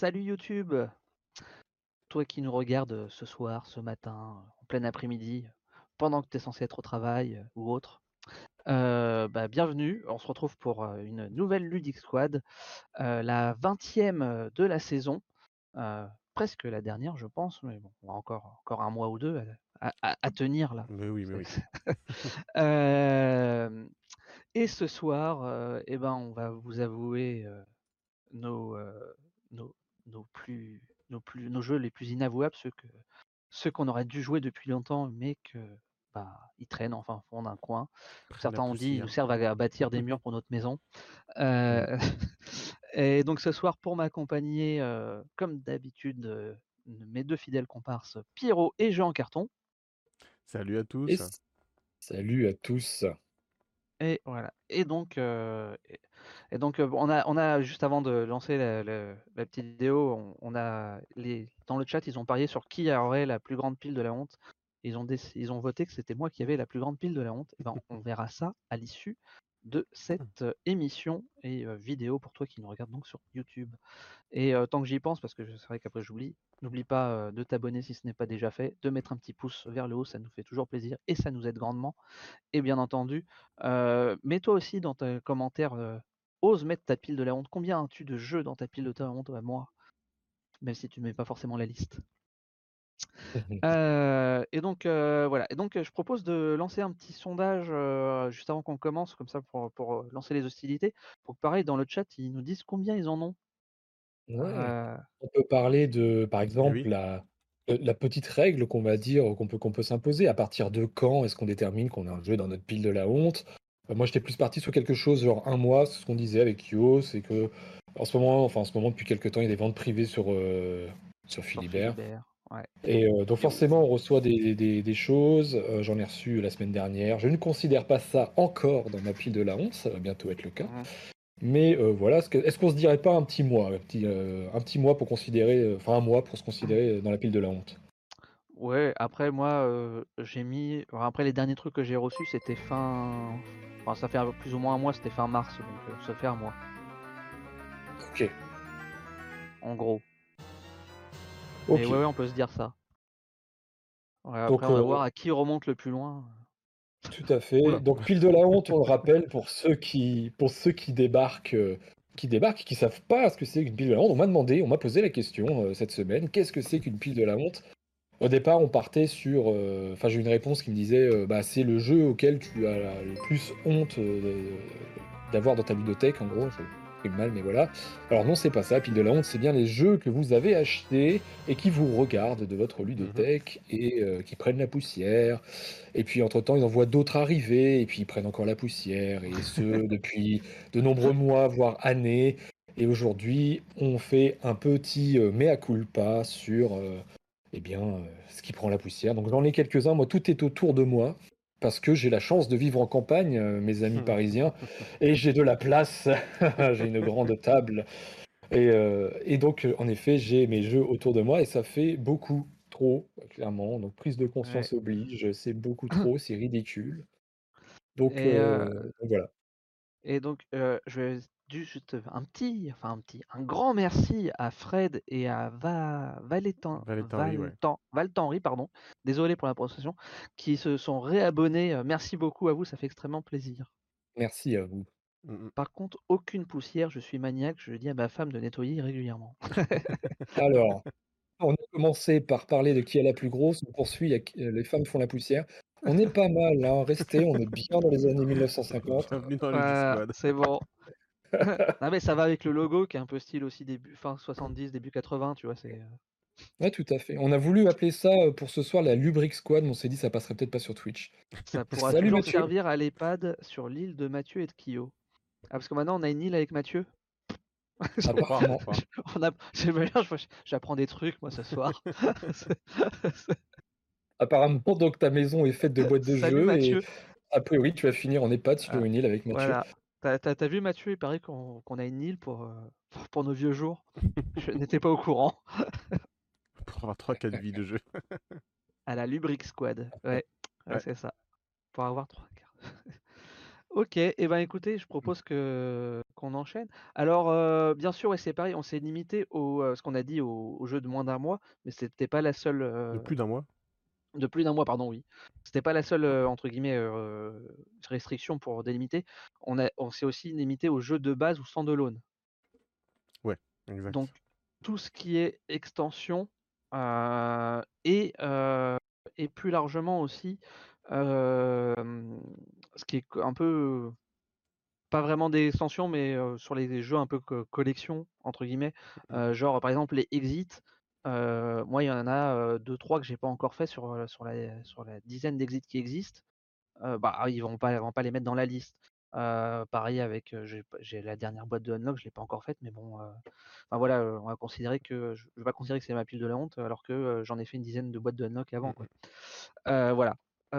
Salut YouTube Toi qui nous regardes ce soir, ce matin, en plein après-midi, pendant que tu es censé être au travail ou autre, bah, bienvenue. On se retrouve pour une nouvelle Ludic Squad, la 20e de la saison, presque la dernière je pense, mais bon, on a encore, encore un mois ou deux à, tenir là. Mais oui, mais oui. et ce soir, eh ben, on va vous avouer nos, nos, nos, plus, nos, plus, nos jeux les plus inavouables, ceux que ceux qu'on aurait dû jouer depuis longtemps, mais que bah, ils traînent enfin au fond d'un coin. Certains ont dit ils nous servent à bâtir des murs pour notre maison. Euh, et donc ce soir, pour m'accompagner, euh, comme d'habitude, mes deux fidèles comparses, Pierrot et Jean Carton. Salut à tous. Salut à tous. Et voilà. Et donc, et, donc on, a, on a, juste avant de lancer la, petite vidéo, on, a les, dans le chat, ils ont parié sur qui aurait la plus grande pile de la honte. Ils ont, ils ont voté que c'était moi qui avais la plus grande pile de la honte. Et ben, on verra ça à l'issue de cette émission et vidéo pour toi qui nous regarde donc sur YouTube. Et tant que j'y pense, parce que c'est vrai qu'après j'oublie, n'oublie pas de t'abonner si ce n'est pas déjà fait, de mettre un petit pouce vers le haut, ça nous fait toujours plaisir et ça nous aide grandement. Et bien entendu, mets-toi aussi dans tes commentaires, ose mettre ta pile de la honte. Combien as-tu de jeux dans ta pile de la honte? À moi Même si tu ne mets pas forcément la liste. et donc voilà. Et donc je propose de lancer un petit sondage juste avant qu'on commence, comme ça pour, pour lancer les hostilités, pour que pareil dans le chat ils nous disent combien ils en ont. On peut parler de, par eh exemple, la, la petite règle qu'on va dire, qu'on peut, qu'on peut s'imposer. À partir de quand est-ce qu'on détermine qu'on a un jeu dans notre pile de la honte? Moi, j'étais plus parti sur quelque chose genre un mois, ce qu'on disait avec Yo, c'est que en ce moment, enfin en ce moment depuis quelques temps, il y a des ventes privées sur, sur Philibert. Et donc forcément, on reçoit des, choses. J'en ai reçu la semaine dernière. Je ne considère pas ça encore dans ma pile de la honte. Ça va bientôt être le cas. Mais voilà, est-ce qu'on se dirait pas un petit mois, un petit, un petit mois pour considérer, enfin un mois pour se considérer dans la pile de la honte? Ouais, après moi, j'ai mis, après les derniers trucs que j'ai reçus, c'était fin, enfin ça fait plus ou moins un mois, c'était fin mars, donc ça fait un mois. Ok. En gros. Mais ouais, on peut se dire ça. après, on va voir à qui remonte le plus loin. Tout à fait. Donc pile de la honte, on le rappelle pour ceux qui, pour ceux qui débarquent, euh, qui débarquent, qui savent pas ce que c'est qu'une pile de la honte. On m'a demandé, on m'a posé la question euh, cette semaine, qu'est-ce que c'est qu'une pile de la honte? Au départ, on partait sur, euh, enfin j'ai eu une réponse qui me disait, bah c'est le jeu auquel tu as le plus honte d'avoir dans ta bibliothèque, en gros mal, mais voilà. Alors non, c'est pas ça. Pile de la honte, c'est bien les jeux que vous avez achetés et qui vous regardent de votre ludothèque mhm. et euh, qui prennent la poussière. Et puis entre-temps, ils en voient d'autres arriver et puis ils prennent encore la poussière. Et ce, depuis de nombreux mois, voire années. Et aujourd'hui, on fait un petit euh, mea culpa sur euh, eh bien, ce qui prend la poussière. Donc j'en ai quelques-uns. Moi, tout est autour de moi parce que j'ai la chance de vivre en campagne, euh, mes amis parisiens, et j'ai de la place, j'ai une grande table. Euh, et, donc, en effet, j'ai mes jeux autour de moi, et ça fait beaucoup trop, clairement. Donc, prise de conscience oblige, c'est beaucoup trop, c'est ridicule. Donc, euh, voilà. Et donc, je vais juste un petit, enfin un petit, un grand merci à Fred et à Va, Valentin, Valtenry, pardon, désolé pour la prononciation, qui se sont réabonnés. Merci beaucoup à vous, ça fait extrêmement plaisir. Merci à vous. Mmh, mmh. Par contre, aucune poussière, je suis maniaque, je dis à ma femme de nettoyer régulièrement. Alors, on a commencé par parler de qui est la plus grosse, on poursuit, les femmes font la poussière. On est pas mal, hein, restez, on est bien dans les années 1950. c'est bon. non mais ça va avec le logo qui est un peu style aussi début fin 70 début 80 tu vois c'est euh. Ouais, tout à fait. On a voulu appeler ça euh, pour ce soir la Lubric Squad, mais on s'est dit ça passerait peut-être pas sur Twitch. Ça pourra toujours servir à l'EHPAD sur l'île de Mathieu et de Kyo. Ah, parce que maintenant on a une île avec Mathieu. Apparemment. on a... J'apprends des trucs moi ce soir. Apparemment, donc ta maison est faite de boîtes de jeux et a priori tu vas finir en EHPAD sur ah, une île avec Mathieu. Voilà. T'as vu Mathieu, il paraît qu'on a une île pour, euh, pour nos vieux jours. Je n'étais pas au courant. pour avoir 3-4 vies de jeu. à la Lubric Squad. Ouais, c'est ça. Pour avoir 3 cartes. ok, et eh ben écoutez, je propose que qu'on enchaîne. Alors, bien sûr, c'est pareil, on s'est limité au, ce qu'on a dit au jeu de moins d'un mois, mais c'était pas la seule, De plus d'un mois? De plus d'un mois, pardon, oui. C'était pas la seule, entre guillemets, «restriction» pour délimiter. On a on s'est aussi limité aux jeux de base ou stand-alone. Ouais, exact. Donc tout ce qui est extension, et et plus largement aussi, ce qui est un peu pas vraiment des extensions, mais sur les jeux un peu «collection» entre guillemets, mmh genre par exemple les Moi il y en a 2-3 que j'ai pas encore fait sur, sur la sur la dizaine d'Exit qui existent. bah, ils vont pas vont pas les mettre dans la liste. pareil avec, j'ai la dernière boîte de Unlock, je l'ai pas encore faite, mais bon, enfin voilà, on va considérer que je vais pas considérer que c'est ma pile de la honte, alors que j'en ai fait une dizaine de boîtes de Unlock avant, quoi. voilà,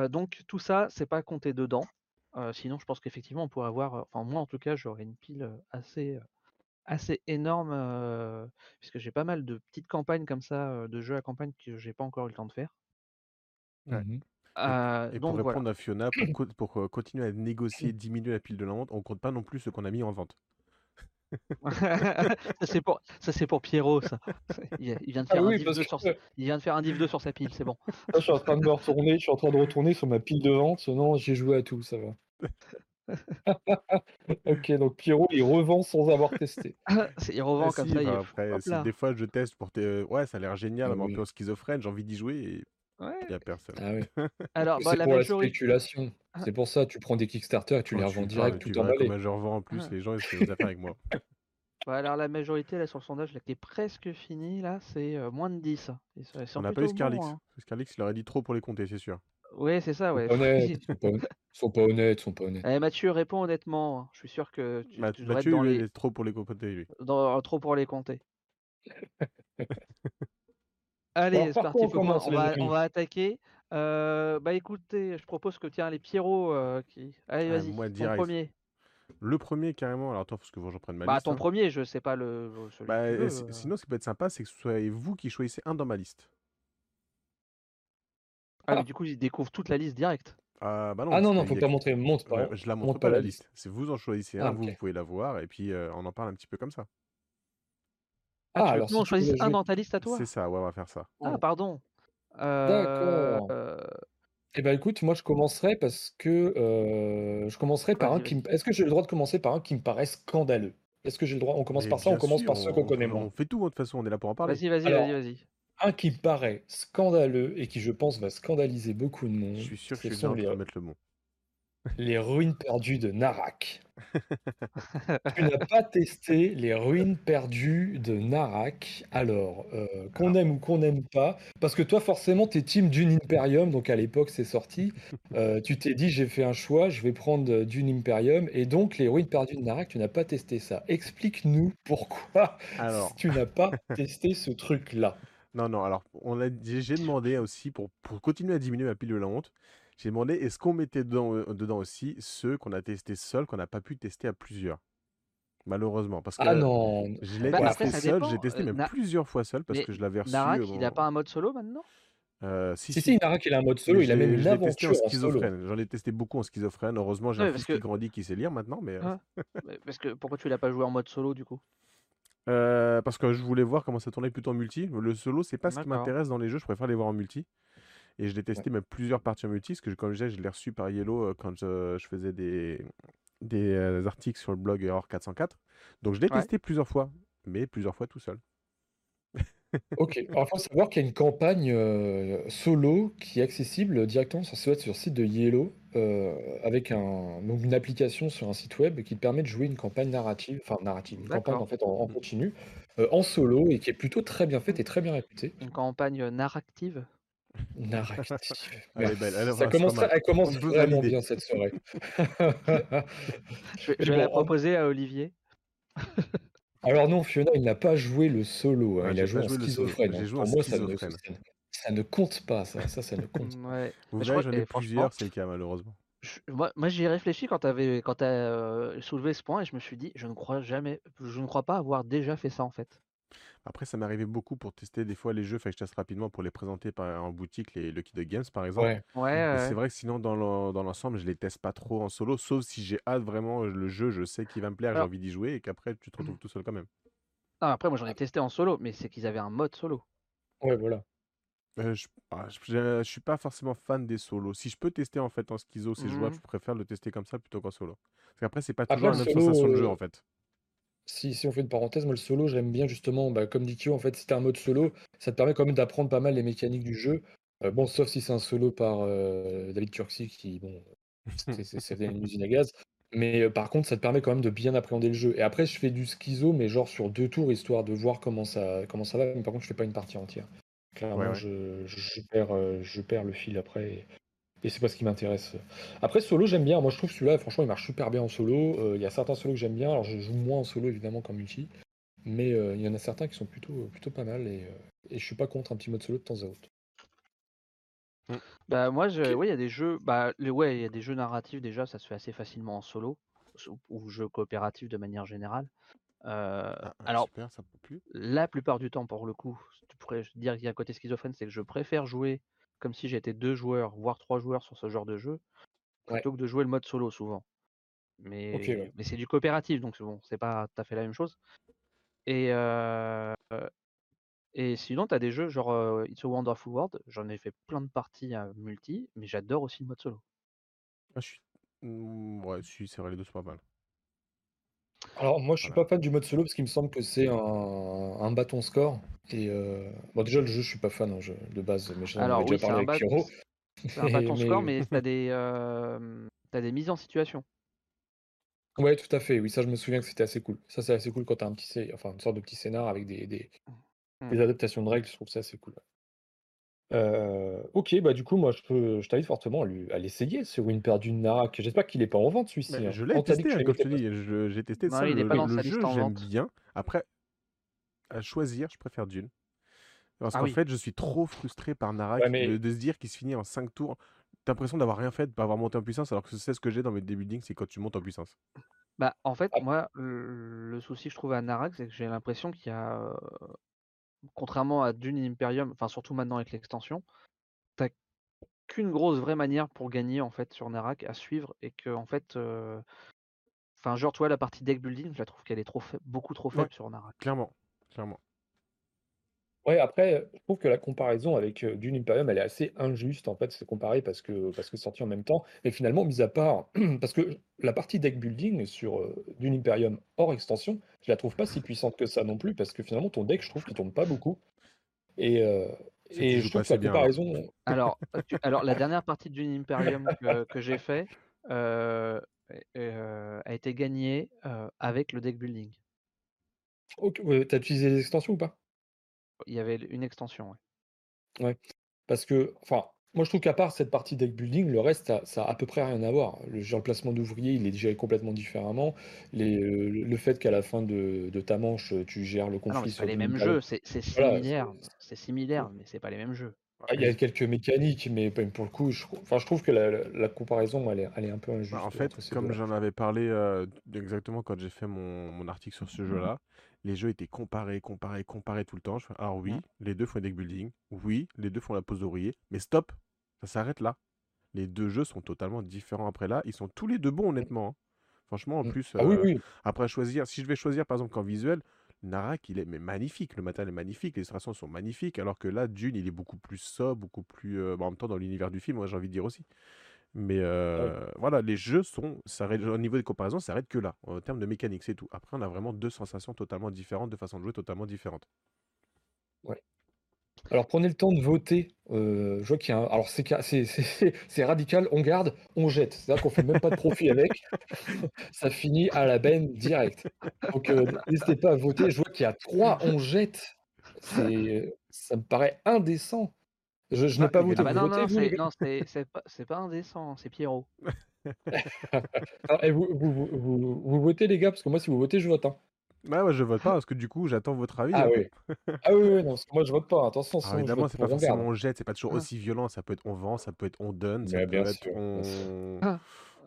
donc tout ça, c'est pas compté dedans sinon, je pense qu'effectivement, on pourrait avoir, enfin moi en tout cas, j'aurais une pile assez, assez énorme, puisque j'ai pas mal de petites campagnes comme ça, de jeux à campagne que j'ai pas encore eu le temps de faire. Mmh et, pour répondre à Fiona, pour, continuer à négocier, diminuer la pile de la vente, on compte pas non plus ce qu'on a mis en vente. ça c'est pour pour Pierrot ça. Il, vient de ah faire un div 2 sur il vient de faire un div 2 sur sa pile, c'est bon. je suis en train de me retourner, je suis en train de retourner sur ma pile de vente. Non, j'ai joué à tout, ça va. ok, donc Pierrot il revend sans avoir testé. il revend ah, comme ça. Bah, après, des fois je teste pour tes... ouais, ça a l'air génial, ah, un peu schizophrène, j'ai envie d'y jouer et il n'y a personne. Ah, oui. Alors, bah, c'est la pour la spéculation. C'est pour ça, tu prends des Kickstarter et tu les revends direct tout emballé. je revends en plus, les gens ils font des affaires avec moi. Ouais, alors la majorité là sur le sondage là, qui est presque fini là, c'est moins de 10. On n'a pas eu Scarlix. Hein. Scarlix, il aurait dit trop pour les compter, c'est sûr. Oui, c'est ça, ouais. Ils sont pas honnêtes, sont pas honnêtes, sont pas honnêtes. Eh, Mathieu, réponds honnêtement. Hein. Je suis sûr que tu, tu devrais Mathieu, être dans les... est trop pour les compter, lui. Dans... Trop pour les compter. Allez, c'est parti. On, va, on, va, attaquer. Euh, bah écoutez, je propose que tiens les Pierrot euh, qui. Allez, ah, vas-y. ton premier. Le premier, carrément. Alors attends, parce que j'en prenne ma bah, liste. ton hein. premier, je sais pas le. Bah, euh. Sinon, ce qui peut être sympa, c'est que ce soit vous qui choisissez un dans ma liste. Ah, mais du coup, ils découvrent toute la liste directe. Ah, bah non, ah non, non, faut pas montrer. Montre pas. je la montre, pas, la liste. Si vous en choisissez un, ah, vous, pouvez la voir, et puis on en parle un petit peu comme ça. Ah, alors si on choisit un dans ta liste à toi? C'est ça, ouais, on va faire ça. Ah, pardon. D'accord. Eh ben écoute, moi je commencerai parce que je commencerai par un qui me... Est-ce que j'ai le droit de commencer par un qui me paraît scandaleux? Est-ce que j'ai le droit? On commence par ça, on commence par ceux qu'on connaît moins. On fait tout, de toute façon, on est là pour en parler. Vas-y, vas-y, vas-y, vas-y. Un qui me paraît scandaleux et qui je pense va scandaliser beaucoup de monde. Je suis sûr que je mettre le mot. Les ruines perdues de Narak. tu n'as pas testé les ruines perdues de Narak. Alors, euh, qu'on aime ou qu'on n'aime pas, parce que toi, forcément, tu es team Dune Imperium, donc à l'époque, c'est sorti. Euh, tu t'es dit, j'ai fait un choix, je vais prendre Dune Imperium, et donc les ruines perdues de Narak, tu n'as pas testé ça. Explique-nous pourquoi Alors... tu n'as pas testé ce truc-là. Non, non, alors, on j'ai demandé aussi, pour, pour continuer à diminuer ma pile de la honte, j'ai demandé est-ce qu'on mettait dedans, euh, dedans aussi ceux qu'on a testés seuls, qu'on n'a pas pu tester à plusieurs? Malheureusement, parce que Ah non! je l'ai bah, testé seul, j'ai testé même plusieurs fois seul parce que je l'avais reçu. Narak, il n'a pas un mode solo maintenant? Euh, si, si, si, Narak, il a un mode solo, il a même une aventure en schizophrène. J'en ai testé beaucoup en schizophrène. Heureusement, j'ai un fils qui grandit, qui sait lire maintenant, mais. Euh, parce que pourquoi tu l'as pas joué en mode solo du coup? Parce que je voulais voir comment ça tournait plutôt en multi. Le solo, c'est pas ce qui m'intéresse dans les jeux. Je préfère les voir en multi. Et je l'ai testé même plusieurs parties en multi, parce que comme je disais, je l'ai reçu par Yellow euh, quand je, faisais des, des euh, articles sur le blog Error 404. Donc je l'ai testé plusieurs fois, mais plusieurs fois tout seul. ok, alors il faut savoir qu'il y a une campagne euh, solo qui est accessible directement sur, sur le site de Yellow, avec un, donc une application sur un site web qui te permet de jouer une campagne narrative, enfin narrative, une campagne en fait en, continu, en solo, et qui est plutôt très bien faite et très bien réputée. Une campagne narrative? Narratif. Elle belle. Ça commence, elle commence vraiment bien cette soirée. je vais, la proposer à Olivier. Alors non, Fiona, il n'a pas joué le solo. Hein. il a joué en schizophrène. Hein. Pour moi, ça ne, ça ne, compte pas. Ça, ça, ça ne compte ouais. Vous voyez, j'en ai plusieurs, c'est le cas, malheureusement. moi, moi j'y ai réfléchi quand tu as euh, soulevé ce point et je me suis dit, je ne crois jamais, je ne crois pas avoir déjà fait ça en fait. Après, ça m'arrivait beaucoup pour tester des fois les jeux, enfin, je teste rapidement pour les présenter par, en boutique, les Lucky Dog Games par exemple. Ouais. Ouais, c'est vrai que sinon, dans l'ensemble, je les teste pas trop en solo, sauf si j'ai hâte vraiment le jeu, je sais qu'il va me plaire, j'ai envie d'y jouer, et qu'après, tu te retrouves tout seul quand même. Non, après, moi j'en ai testé en solo, mais c'est qu'ils avaient un mode solo. Ouais, voilà. Euh, ah, je, suis pas forcément fan des solos. Si je peux tester en fait en schizo, c'est jouable, mmh. je préfère le tester comme ça plutôt qu'en solo. Parce qu'après, c'est pas toujours la même sensation de jeu en fait. Si, si on fait une parenthèse, moi le solo, j'aime bien justement, bah, comme dit Kyo, en fait, si t'as un mode solo, ça te permet quand même d'apprendre pas mal les mécaniques du jeu. Euh, bon, sauf si c'est un solo par euh, David Turksy qui, bon, c'est une usine à gaz. Mais par contre, ça te permet quand même de bien appréhender le jeu. Et après, je fais du schizo, mais genre sur deux tours, histoire de voir comment ça, comment ça va. Mais par contre, je fais pas une partie entière. Clairement, Je, je, perds, je perds le fil après. Et, c'est pas ce qui m'intéresse. Après, solo, j'aime bien. Moi, je trouve celui-là, franchement, il marche super bien en solo. Il y a certains solos que j'aime bien. Alors, je joue moins en solo, évidemment, qu'en multi. Mais il y en a certains qui sont plutôt, plutôt pas mal. Et, et je suis pas contre un petit mode solo de temps à autre. Mmh. Bah moi je il y a des jeux bah ouais, il y a des jeux narratifs déjà, ça se fait assez facilement en solo ou jeux coopératifs de manière générale. Ah, ah, alors la plupart du temps pour le coup, tu pourrais dire qu'il y a un côté schizophrène, c'est que je préfère jouer comme si j'étais deux joueurs, voire trois joueurs sur ce genre de jeu, plutôt que de jouer le mode solo souvent. Mais mais c'est du coopératif donc bon, c'est pas tout à fait la même chose. Et et sinon, tu as des jeux genre It's a Wonderful World, j'en ai fait plein de parties à multi, mais j'adore aussi le mode solo. Ah, je suis... Mmh, ouais, si, c'est vrai, les deux sont pas mal. Alors moi je suis pas fan du mode solo parce qu'il me semble que c'est un, un bâton score et bon déjà le jeu je suis pas fan hein, de base mais j'en avais déjà parlé avec C'est un bâton score mais tu as des as des mises en situation. Ouais tout à fait oui ça je me souviens que c'était assez cool ça c'est assez cool quand tu as un petit enfin une sorte de petit scénar avec des, des, Mmh. Adaptations de règles, je trouve ça assez cool. OK, bah, du coup, moi, je peux je t'invite fortement à l'essayer une paire d'une Narak. J'espère qu'il est pas en vente celui-ci, hein. je l'ai testé, hein, comme je te dis, j'ai testé ça, le jeu, j'aime bien. Après, à choisir, je préfère Dune. Parce ah qu'en fait, je suis trop frustré par Narak de se dire qu'il se finit en 5 tours. Tu as l'impression d'avoir rien fait, de pas avoir monté en puissance, alors que c'est ce que j'ai dans mes buildings, c'est quand tu montes en puissance. Bah, en fait, ah. moi, le souci que je trouve à Narak, c'est que j'ai l'impression qu'il y a, contrairement à Dune Imperium, enfin surtout maintenant avec l'extension, t'as qu'une grosse vraie manière pour gagner en fait sur Narak à suivre et que en fait, enfin genre toi la partie deck building, je la trouve qu'elle est trop beaucoup trop faible sur Narak. Clairement, clairement. Ouais, après, je trouve que la comparaison avec Dune Imperium, elle est assez injuste en fait, c'est comparé parce que parce que c'est sorti en même temps. Et finalement, mis à part, parce que la partie deck building sur Dune Imperium hors extension, je la trouve pas si puissante que ça non plus, parce que finalement, ton deck, je trouve qu'il tombe pas beaucoup. Et, et je trouve que la comparaison. Alors, alors la dernière partie de Dune Imperium que, j'ai fait a été gagnée avec le deck building. Ok, ouais, t'as utilisé les extensions ou pas? Il y avait une extension, ouais. Ouais, parce que, enfin, moi je trouve qu'à part cette partie deck building, le reste, ça, a à peu près rien à voir. Le, genre, placement d'ouvriers, il est géré complètement différemment. Les, le fait qu'à la fin de, ta manche, tu gères le conflit. Ah non, c'est pas les mêmes jeux, c'est similaire, c'est similaire, mais c'est pas les mêmes jeux. Ah, il y a quelques mécaniques, mais pour le coup, je, enfin, je trouve que la, comparaison, elle est, elle est, un peu injuste. Bah, en fait, comme j'en avais parlé euh, exactement quand j'ai fait mon, mon, article sur ce mmh jeu-là, les jeux étaient comparés, comparés, comparés tout le temps. alors oui, les deux font deck building. Oui, les deux font la pose d'ouvrier. Mais stop, ça s'arrête là. Les deux jeux sont totalement différents après là. Ils sont tous les deux bons, honnêtement. Hein. Franchement, en mmh. plus, ah, euh, oui. après choisir, si je vais choisir par exemple qu'en visuel, Narak, il est mais magnifique. Le matériel est magnifique, les illustrations sont magnifiques. Alors que là, Dune, il est beaucoup plus sobre, beaucoup plus. Euh, bah, en même temps, dans l'univers du film, moi j'ai envie de dire aussi. Mais euh, voilà, les jeux sont, ça au niveau des comparaisons, ça s'arrête que là, en termes de mécanique, c'est tout. Après, on a vraiment deux sensations totalement différentes, deux façons de jouer totalement différentes. Ouais. Alors prenez le temps de voter. Euh, je vois qu'il y a Alors c'est radical, on garde, on jette. C'est-à-dire qu'on fait même pas de profit avec. ça finit à la benne direct. Donc euh, n'hésitez pas à voter. Je vois qu'il y a trois on jette. Ça me paraît indécent. Je, je n'ai pas voté. Ah bah non, non, non c'est pas, pas, indécent, c'est Pierrot. Ah, et vous, vous, vous, vous, votez, les gars, parce que moi, si vous votez, je vote. Hein. Bah ouais, je vote pas, parce que du coup, j'attends votre avis. Ah, oui. ah oui, oui, non, parce que moi, je vote pas. Attention, Alors, évidemment, c'est pas forcément on jette, c'est pas toujours ah. aussi violent. Ça peut être on vend, ça peut être on donne, ça peut être on. Ah.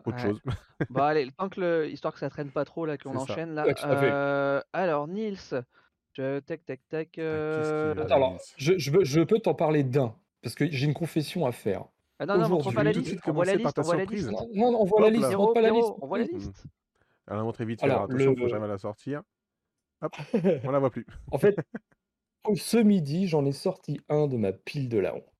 Autre chose. bon, allez, tant que le... histoire que ça traîne pas trop, là, qu'on enchaîne, là. Euh, alors, Nils, tac, tac, tac. alors, je, je, je peux t'en parler d'un, parce que j'ai une confession à faire. Ah non, non. On voit la liste, on voit la liste. Non, non, on voit la liste, montre pas la liste. On voit la liste. Elle a montré vite, alors, attention, le... faut jamais la sortir. Hop, on la voit plus. en fait, ce midi, j'en ai sorti un de ma pile de la honte.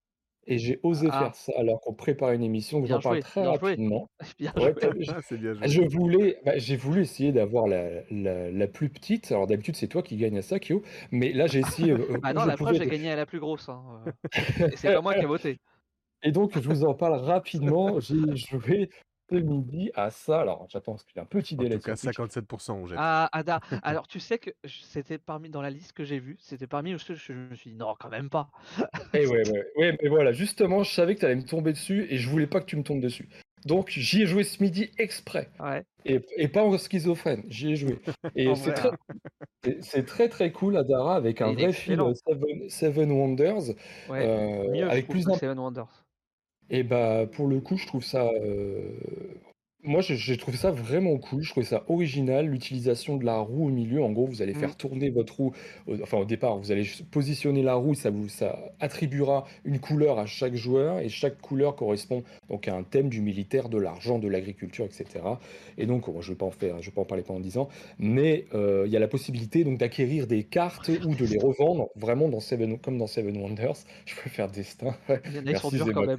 Et j'ai osé ah. faire ça alors qu'on prépare une émission que j'en parle très rapidement. Bien ouais, ah, bien joué. Je voulais, bah, j'ai voulu essayer d'avoir la, la, la, plus petite. Alors d'habitude c'est toi qui gagnes à ça, Kyo. Mais là j'ai essayé. Euh, ah non, la preuve j'ai gagné à la plus grosse. Hein. Euh. c'est pas moi qui ai voté. Et donc je vous en parle rapidement. J'ai joué ce midi à ça. Alors, j'attends parce qu'il y a un petit délai. En tout cas, 57% on jette. Ah, Ada. Alors, tu sais que c'était parmi dans la liste que j'ai vue, c'était parmi où je, me suis dit non, quand même pas. Et eh ouais, ouais, ouais, mais voilà, justement, je savais que tu allais me tomber dessus et je voulais pas que tu me tombes dessus. Donc, j'y ai joué ce midi exprès. Ouais. Et, et, pas en schizophrène, j'y ai joué. Et c'est très, c'est très très cool, Adara, avec un vrai film Seven, Seven Wonders. Ouais, euh, mieux, avec plus d'un. Seven Wonders. Et bah, pour le coup, je trouve ça, moi, j'ai trouvé ça vraiment cool. Je trouvais ça original, l'utilisation de la roue au milieu. En gros, vous allez faire mmh. tourner votre roue. Enfin, au départ, vous allez positionner la roue. Ça vous ça attribuera une couleur à chaque joueur. Et chaque couleur correspond donc à un thème du militaire, de l'argent, de l'agriculture, etc. Et donc, je ne vais pas en faire, je vais pas en parler pendant 10 ans. Mais il y a la possibilité donc d'acquérir des cartes ou de les revendre, vraiment dans Seven, comme dans Seven Wonders. Je peux faire destin. Merci, quand même.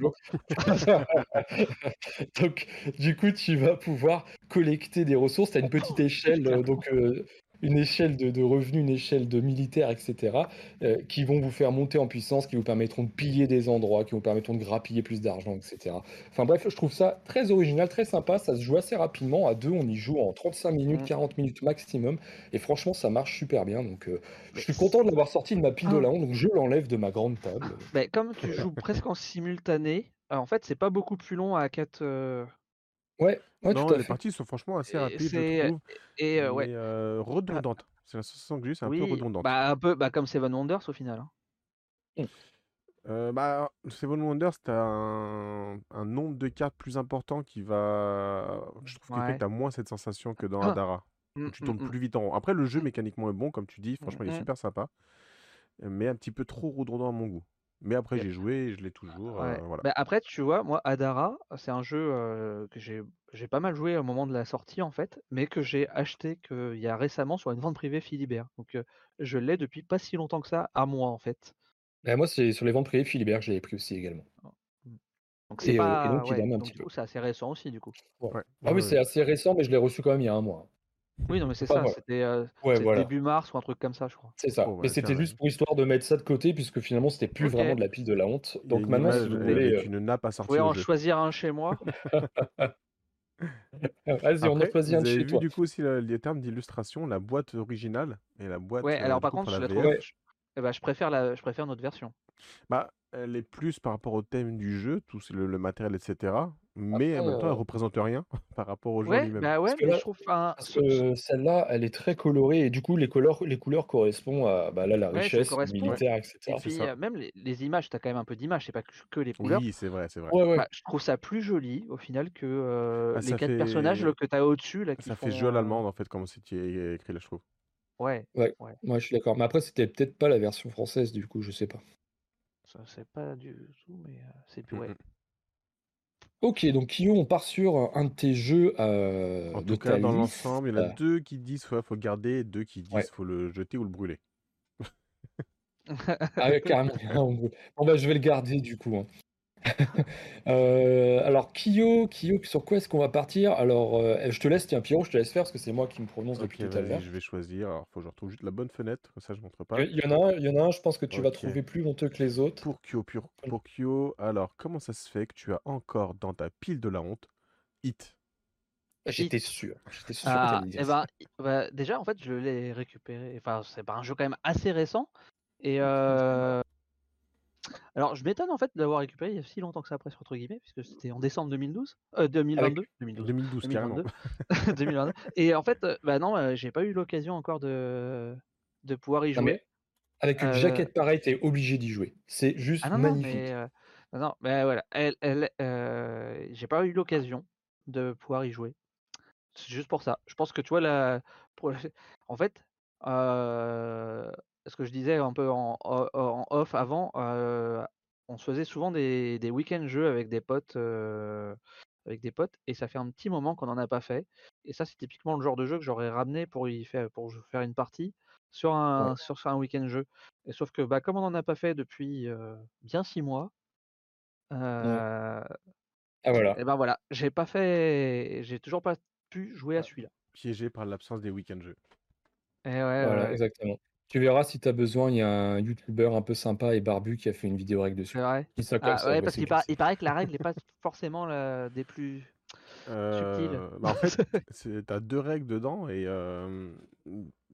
donc, du coup, tu vas pouvoir collecter des ressources. à une petite échelle, euh, donc euh, une échelle de, revenus, une échelle de militaires, etc., euh, qui vont vous faire monter en puissance, qui vous permettront de piller des endroits, qui vous permettront de grappiller plus d'argent, etc. Enfin bref, je trouve ça très original, très sympa. Ça se joue assez rapidement. À deux, on y joue en 35 minutes, 40 mmh. minutes maximum. Et franchement, ça marche super bien. Donc je suis content de l'avoir sorti de ma pile de ah. la honte. Donc je l'enlève de ma grande table. Mais comme tu joues presque en simultané, en fait, c'est pas beaucoup plus long à 4 Ouais, ouais, Non, tout à les fait. parties sont franchement assez rapides, je trouve, et ouais. mais redondantes. C'est la sensation que j'ai c'est un peu redondante. bah, un peu, bah, comme Seven Wonders au final, hein. Mmh. bah, Seven Wonders, tu un un nombre de cartes plus important qui va je trouve que tu as moins cette sensation que dans Hadara, mmh, tu tournes mmh, plus vite en rond. Après le jeu mécaniquement est bon comme tu dis, franchement il est super sympa, mais un petit peu trop redondant à mon goût. Mais après, j'ai joué et je l'ai toujours. voilà. Bah, après, tu vois, moi, Adara, c'est un jeu que j'ai j'ai pas mal joué au moment de la sortie, en fait, mais que j'ai acheté il y a récemment sur une vente privée Philibert. Donc, je l'ai depuis pas si longtemps que ça, à moi, en fait. Bah, moi, c'est sur les ventes privées Philibert, je l'ai pris aussi également. Oh. Donc, c'est pas. donc, c'est assez récent aussi, du coup. Ah oui, c'est assez récent, mais je l'ai reçu quand même il y a un mois. Oui, non, mais c'est ça, c'était début mars ou un truc comme ça, je crois. C'est ça. Mais c'était juste pour histoire de mettre ça de côté, puisque finalement, c'était plus vraiment de la pile de la honte. Donc maintenant, si vous voulez. Tu ne pas sorti. Vous pouvez en choisir un chez moi. Vas-y, on en choisit un chez vu, du coup aussi les termes d'illustration, la boîte originale et la boîte. Ouais, alors par contre, je la trouve. Eh ben, je préfère la, je préfère notre version. Bah, elle est plus par rapport au thème du jeu, tout le, le matériel, etc. Mais en même temps, elle représente rien par rapport au jeu Ouais, lui-même. bah ouais, mais je trouve. celle-là, elle est très colorée et du coup, les couleurs, les couleurs correspondent à bah, là, la richesse militaire, etc. Et puis, même les, les images, tu as quand même un peu d'images, c'est pas que, les couleurs. Oui, c'est vrai, c'est vrai. Bah, je trouve ça plus joli au final que ah, les quatre personnages que tu as au-dessus. Là, Ça fait jeu à l'allemande en fait, comme c'est écrit là, je trouve. Ouais, Ouais, moi je suis d'accord. Mais après, c'était peut-être pas la version française, du coup, je sais pas. ça c'est pas du tout, mais c'est plus. Ouais. Ok, donc Kyo, on part sur un de tes jeux euh, En tout cas, dans l'ensemble, il y en a deux qui disent qu'il faut garder et deux qui disent qu'il faut le jeter ou le brûler. Ah carrément. Bon, bah, je vais le garder du coup. Hein. Euh, alors, Kyo, Kyo, sur quoi est-ce qu'on va partir? Alors, euh, je te laisse, tiens, Pierrot, je te laisse faire parce que c'est moi qui me prononce depuis tout à l'heure. je vais choisir. Alors, faut que je retrouve juste la bonne fenêtre, comme ça je montre pas. Il y en a un, il y en a un, je pense que tu vas trouver plus honteux que les autres. Pour Kyo, pour, pour Kyo, alors, comment ça se fait que tu as encore dans ta pile de la honte Hit? J'étais sûr. J'étais sûr ah, eh ben, bah, déjà, en fait, je l'ai récupéré. Enfin, c'est pas un jeu quand même assez récent. Et euh, alors, je m'étonne en fait d'avoir récupéré il y a si longtemps que ça après entre guillemets, puisque c'était en décembre 2012, euh, 2022, 2012, 2012, 2022, 2022. Et en fait, euh, bah non, euh, j'ai pas eu l'occasion encore de de pouvoir y jouer. avec une euh, jaquette pareille, t'es obligé d'y jouer. C'est juste ah magnifique. Non, mais, non, mais voilà, elle, elle, j'ai pas eu l'occasion de pouvoir y jouer. C'est juste pour ça. Je pense que tu vois la, en fait, ce que je disais un peu en, off avant, on se faisait souvent des, des week-ends jeux avec des potes, avec des potes, et ça fait un petit moment qu'on n'en a pas fait. Et ça, c'est typiquement le genre de jeu que j'aurais ramené pour y faire, pour faire une partie sur un, sur, un week-end jeu. Et sauf que bah, comme on n'en a pas fait depuis bien six mois, ah voilà. Et ben voilà, j'ai pas fait, j'ai toujours pas pu jouer à celui-là. Piégé par l'absence des week-end jeux. Et ouais, voilà, exactement. Tu verras si tu as besoin, il y a un YouTuber un peu sympa et barbu qui a fait une vidéo règle dessus. C'est vrai. Ah, ouais, parce qu'il il paraît que la règle n'est pas forcément la... des plus subtiles. Euh, bah, en fait, tu as deux règles dedans et euh,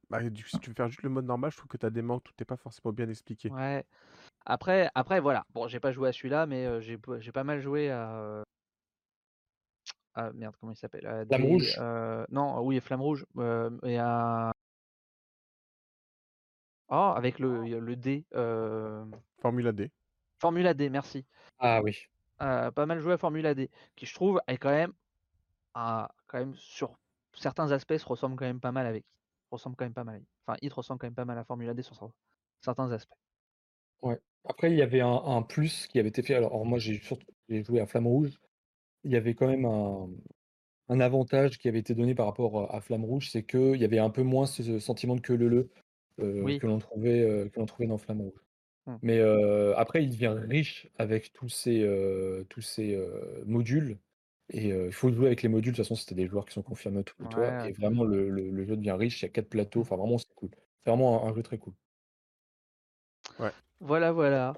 bah, si tu veux faire juste le mode normal, je trouve que tu as des manques, tout n'est pas forcément bien expliqué. Ouais. Après, après voilà. Bon, j'ai pas joué à celui-là, mais euh, j'ai j'ai pas mal joué à. Ah merde, comment il s'appelle? Flamme Rouge. non, oui, Flamme Rouge. et à ah, avec le, le D. Formula D. Formula D, merci. Ah oui. pas mal joué à Formula D, qui je trouve est quand même, quand même sur certains aspects se ressemble quand même pas mal avec. Ressemble quand même pas mal. Enfin, il ressemble quand même pas mal à Formula D sur certains aspects. Ouais. Après, il y avait un, plus qui avait été fait. Alors, moi, j'ai joué à Flamme Rouge. Il y avait quand même un, un avantage qui avait été donné par rapport à Flamme Rouge, c'est qu'il y avait un peu moins ce sentiment de que le le que l'on trouvait, que l'on trouvait dans Flamme Rouge. Mmh. Mais après, il devient riche avec tous ces, tous ces modules. Et il faut jouer avec les modules. De toute façon, c'était des joueurs qui sont confirmés autour de toi. Et vraiment, le, le, jeu devient riche. Il y a quatre plateaux. Enfin, vraiment, c'est cool. C'est vraiment un, jeu très cool. Ouais. Voilà, voilà.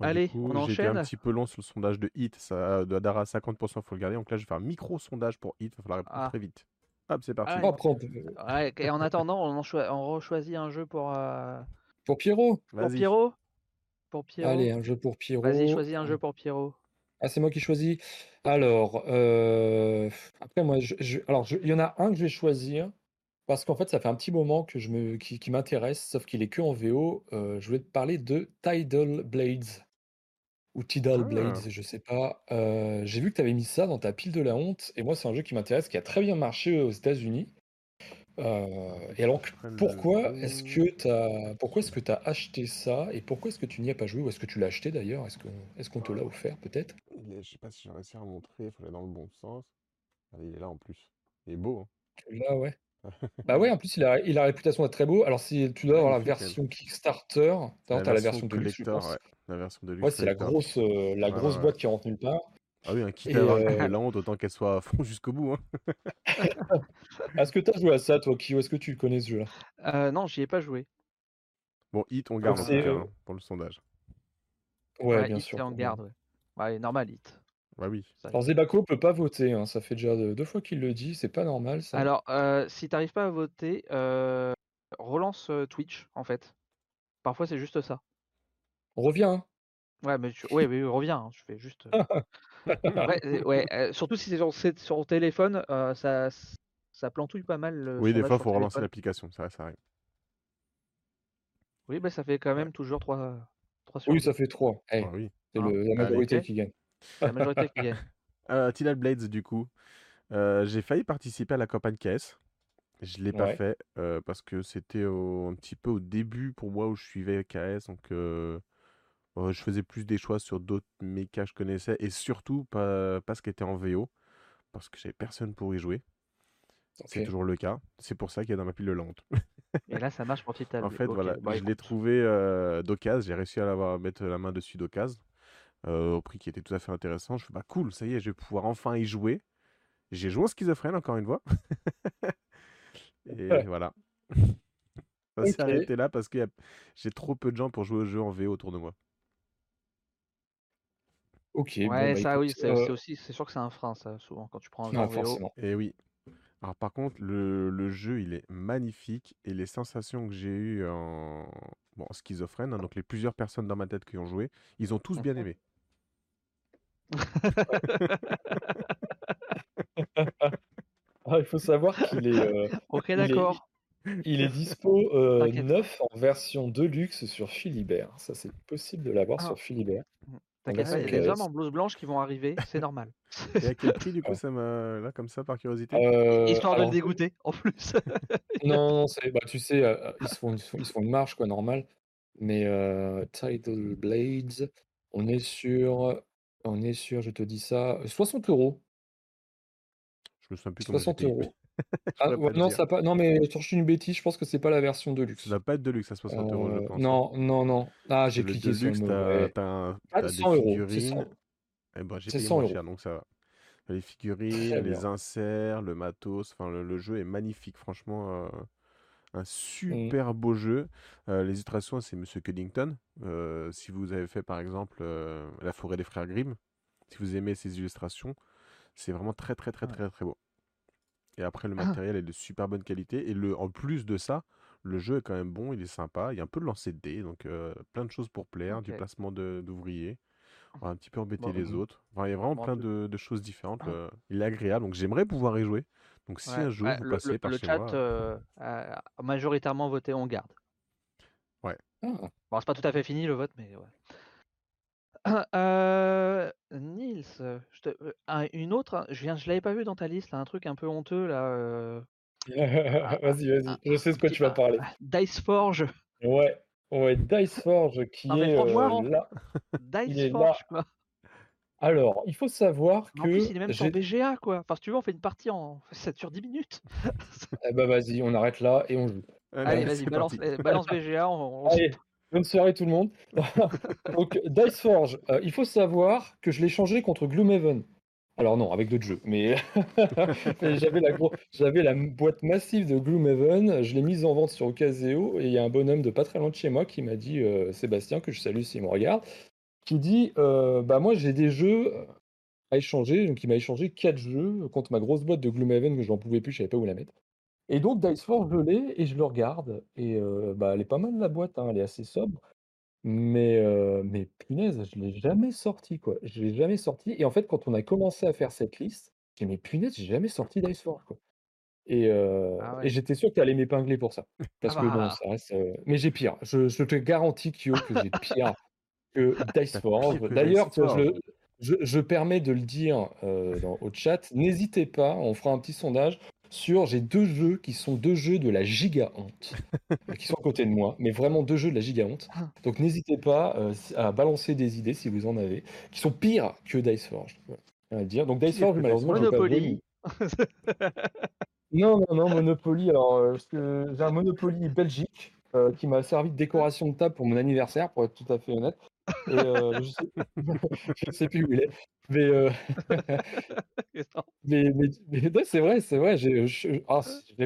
Allez, on enchaîne. un petit peu long sur le sondage de Hit. Ça, de Dara 50%, il faut le garder. Donc là, je vais faire un micro sondage pour Hit. Il va falloir répondre ah. très vite. Hop, c'est parti. Ah et en attendant, on, on choisit un jeu pour. Euh, pour Pierrot. Pour Pierrot? Pour Pierrot? Allez, un jeu pour Pierrot. Vas-y, choisis un jeu pour Pierrot. Ah, c'est moi qui choisis. Alors, euh, après, moi, je, alors, il y en a un que je vais choisir parce qu'en fait, ça fait un petit moment que je me, qui, m'intéresse, sauf qu'il est que en VO. Euh, je voulais te parler de Tidal Blades ou Tidal ah. Blades, je sais pas. Euh, j'ai vu que tu avais mis ça dans ta pile de la honte, et moi c'est un jeu qui m'intéresse, qui a très bien marché aux États-Unis. Euh, et alors pourquoi est-ce que tu as pourquoi est-ce que acheté ça et pourquoi est-ce que tu n'y as pas joué ou est-ce que tu l'as acheté d'ailleurs? Est-ce qu'on est-ce qu'on te l'a offert peut-être? Je sais pas si j'ai réussi à montrer, il fallait dans le bon sens. il est là en plus. Il est beau. Hein. Là ouais. Bah ouais, en plus, il a, il a la réputation d'être très beau. Alors, si tu dois avoir la version Kickstarter, tu as la version de luxe, La version de luxe. Ouais, c'est la grosse, euh, la grosse boîte qui rentre nulle part. Ah oui, un kit à avoir euh... la honte, autant qu'elle soit à fond jusqu'au bout. Hein. Est-ce que tu as joué à ça, toi, Kyo? Est-ce que tu connais ce jeu-là? Euh, Non, j'y ai pas joué. Bon, Hit, on garde en tout cas, hein, pour le sondage. Ouais, bien sûr. on garde, ouais. ouais. normal, Hit. Bah oui. Alors Zebako peut pas voter, hein. ça fait déjà deux, fois qu'il le dit, c'est pas normal ça. Alors, euh, si t'arrives pas à voter, euh, relance euh, Twitch en fait. Parfois c'est juste ça. Reviens. Ouais, mais ouais, mais reviens. Hein, je fais juste. ouais, surtout si c'est sur, sur téléphone, ça, ça plantouille pas mal. Oui, des fois, il faut relancer l'application, ça, ça arrive. Oui, bah, ça fait quand même toujours 3, 3 sur Oui, ça fait 3. Ah oui. C'est hein, la majorité qui gagne. La majorité qui gagne. Euh, Tidal Blades, du coup. Euh, j'ai failli participer à la campagne KS. Je ne l'ai pas fait euh, parce que c'était un petit peu au début pour moi où je suivais KS. Donc, je faisais plus des choix sur d'autres mechas que je connaissais et surtout pas, pas ce qui était en VO parce que j'avais personne pour y jouer. C'est toujours le cas. C'est pour ça qu'il y a dans ma pile de lente. et là, ça marche pour Tidal. En fait, voilà, bah, je l'ai trouvé d'occasion. J'ai réussi à mettre la main dessus d'occasion. Euh, au prix qui était tout à fait intéressant. Je fais, bah cool, ça y est, je vais pouvoir enfin y jouer. J'ai joué en schizophrène encore une fois. et voilà. ça s'est arrêté là parce que j'ai trop peu de gens pour jouer au jeu en VO autour de moi. Ok. Ouais, bah, ça oui, c'est euh aussi, c'est sûr que c'est un frein, ça, souvent, quand tu prends un jeu en VO. Et oui. Alors par contre, le, le, jeu, il est magnifique et les sensations que j'ai eues en bon, schizophrène, hein, donc les plusieurs personnes dans ma tête qui ont joué, ils ont tous bien mmh aimé. Ah, il faut savoir qu'il est, euh, Ok, d'accord. il est dispo euh, neuf en version deluxe sur Philibert. Ça, c'est possible de l'avoir ah. sur Philibert. T'inquiète pas, il y a des hommes en blouse blanche qui vont arriver, c'est normal. Et à quel prix, du coup, ça m'a. Là, comme ça, par curiosité? Histoire de le dégoûter, en plus. non, non, c'est, bah, tu sais, ils, se font, ils, se font, une marche, quoi, normal. Mais Tidal Blades, on est sur, on est sur, je te dis ça, 60 euros. Je me souviens plus 60 euros. Ah, non, ça pas... non, mais je suis une bêtise, je pense que c'est pas la version de luxe. Ça doit pas être de luxe à 60 euros, je pense. Non, non, non. Ah, j'ai cliqué sur luxe, le t'as, t'as, des figurines. Eh ben, j'ai payé moins cher, donc ça va. Les figurines, les inserts, le matos, enfin le, jeu est magnifique, franchement. un super beau jeu. les illustrations, c'est Monsieur Cuddington. si vous avez fait par exemple La forêt des frères Grimm, si vous aimez ces illustrations, c'est vraiment très très très très très beau. Et après, le ah. matériel est de super bonne qualité. Et le, en plus de ça, le jeu est quand même bon, il est sympa. Il y a un peu de lancer de dés, donc plein de choses pour plaire, du placement d'ouvriers. On va un petit peu embêter les autres. il y a vraiment plein de, choses différentes. Ah. il est agréable, donc j'aimerais pouvoir y jouer. Donc si un jour vous passez par le chez chat euh, a majoritairement voté on garde. Ouais. Bon, c'est pas tout à fait fini le vote, mais ouais. Nils, je te... Euh, une autre, hein, je viens, je l'avais pas vu dans ta liste, là, un truc un peu honteux là. Euh... vas-y, vas-y, je sais ce que tu vas parler. Dice Forge. Ouais, ouais, Dice Forge qui est euh, là. Dice Forge, quoi. Alors, il faut savoir que. En plus, il est même sur BGA, quoi. Enfin, si tu veux, on fait une partie en. Ça dure 10 minutes. eh bah, vas-y, on arrête là et on joue. Allez, vas-y, balance, eh, balance, BGA. On, Allez, Bonne soirée tout le monde. Donc Dice Forge, euh, il faut savoir que je l'ai changé contre Gloomhaven. Alors non, avec d'autres jeux, mais j'avais la, boîte massive de Gloomhaven, je l'ai mise en vente sur Ocaseo et il y a un bonhomme de pas très loin de chez moi qui m'a dit, euh, Sébastien, que je salue s'il me regarde, qui dit, euh, bah moi j'ai des jeux à échanger, donc il m'a échangé quatre jeux contre ma grosse boîte de Gloomhaven que je n'en pouvais plus, je savais pas où la mettre. Et donc Dice Forge, je l'ai et je le regarde et bah, elle est pas mal la boîte, hein, elle est assez sobre. Mais mais punaise, je l'ai jamais sorti, quoi. Je l'ai jamais sorti et en fait, quand on a commencé à faire cette liste, j'ai dit: «Mais punaise, j'ai jamais sorti Dice Forge, quoi» et ah et j'étais sûr que tu allais m'épingler pour ça. Ah Parce que bon, bah. ça reste, mais j'ai pire. Je je te garantis, Kyo, que j'ai pire que Dice Forge. D'ailleurs, je je je permets de le dire, dans au chat, n'hésitez pas, on fera un petit sondage sur j'ai deux jeux qui sont deux jeux de la giga honte qui sont à côté de moi, mais vraiment deux jeux de la giga honte. Ah. Donc n'hésitez pas euh, à balancer des idées si vous en avez, qui sont pires que Dice Forge. dire. Donc Dice Forge, malheureusement, Monopoly. non, non, non, Monopoly. Alors, euh, j'ai un Monopoly Belgique euh, qui m'a servi de décoration de table pour mon anniversaire, pour être tout à fait honnête. Et euh, je, sais... sais plus où il est. Mais, euh, mais, mais, c'est vrai, c'est vrai. J'ai ah,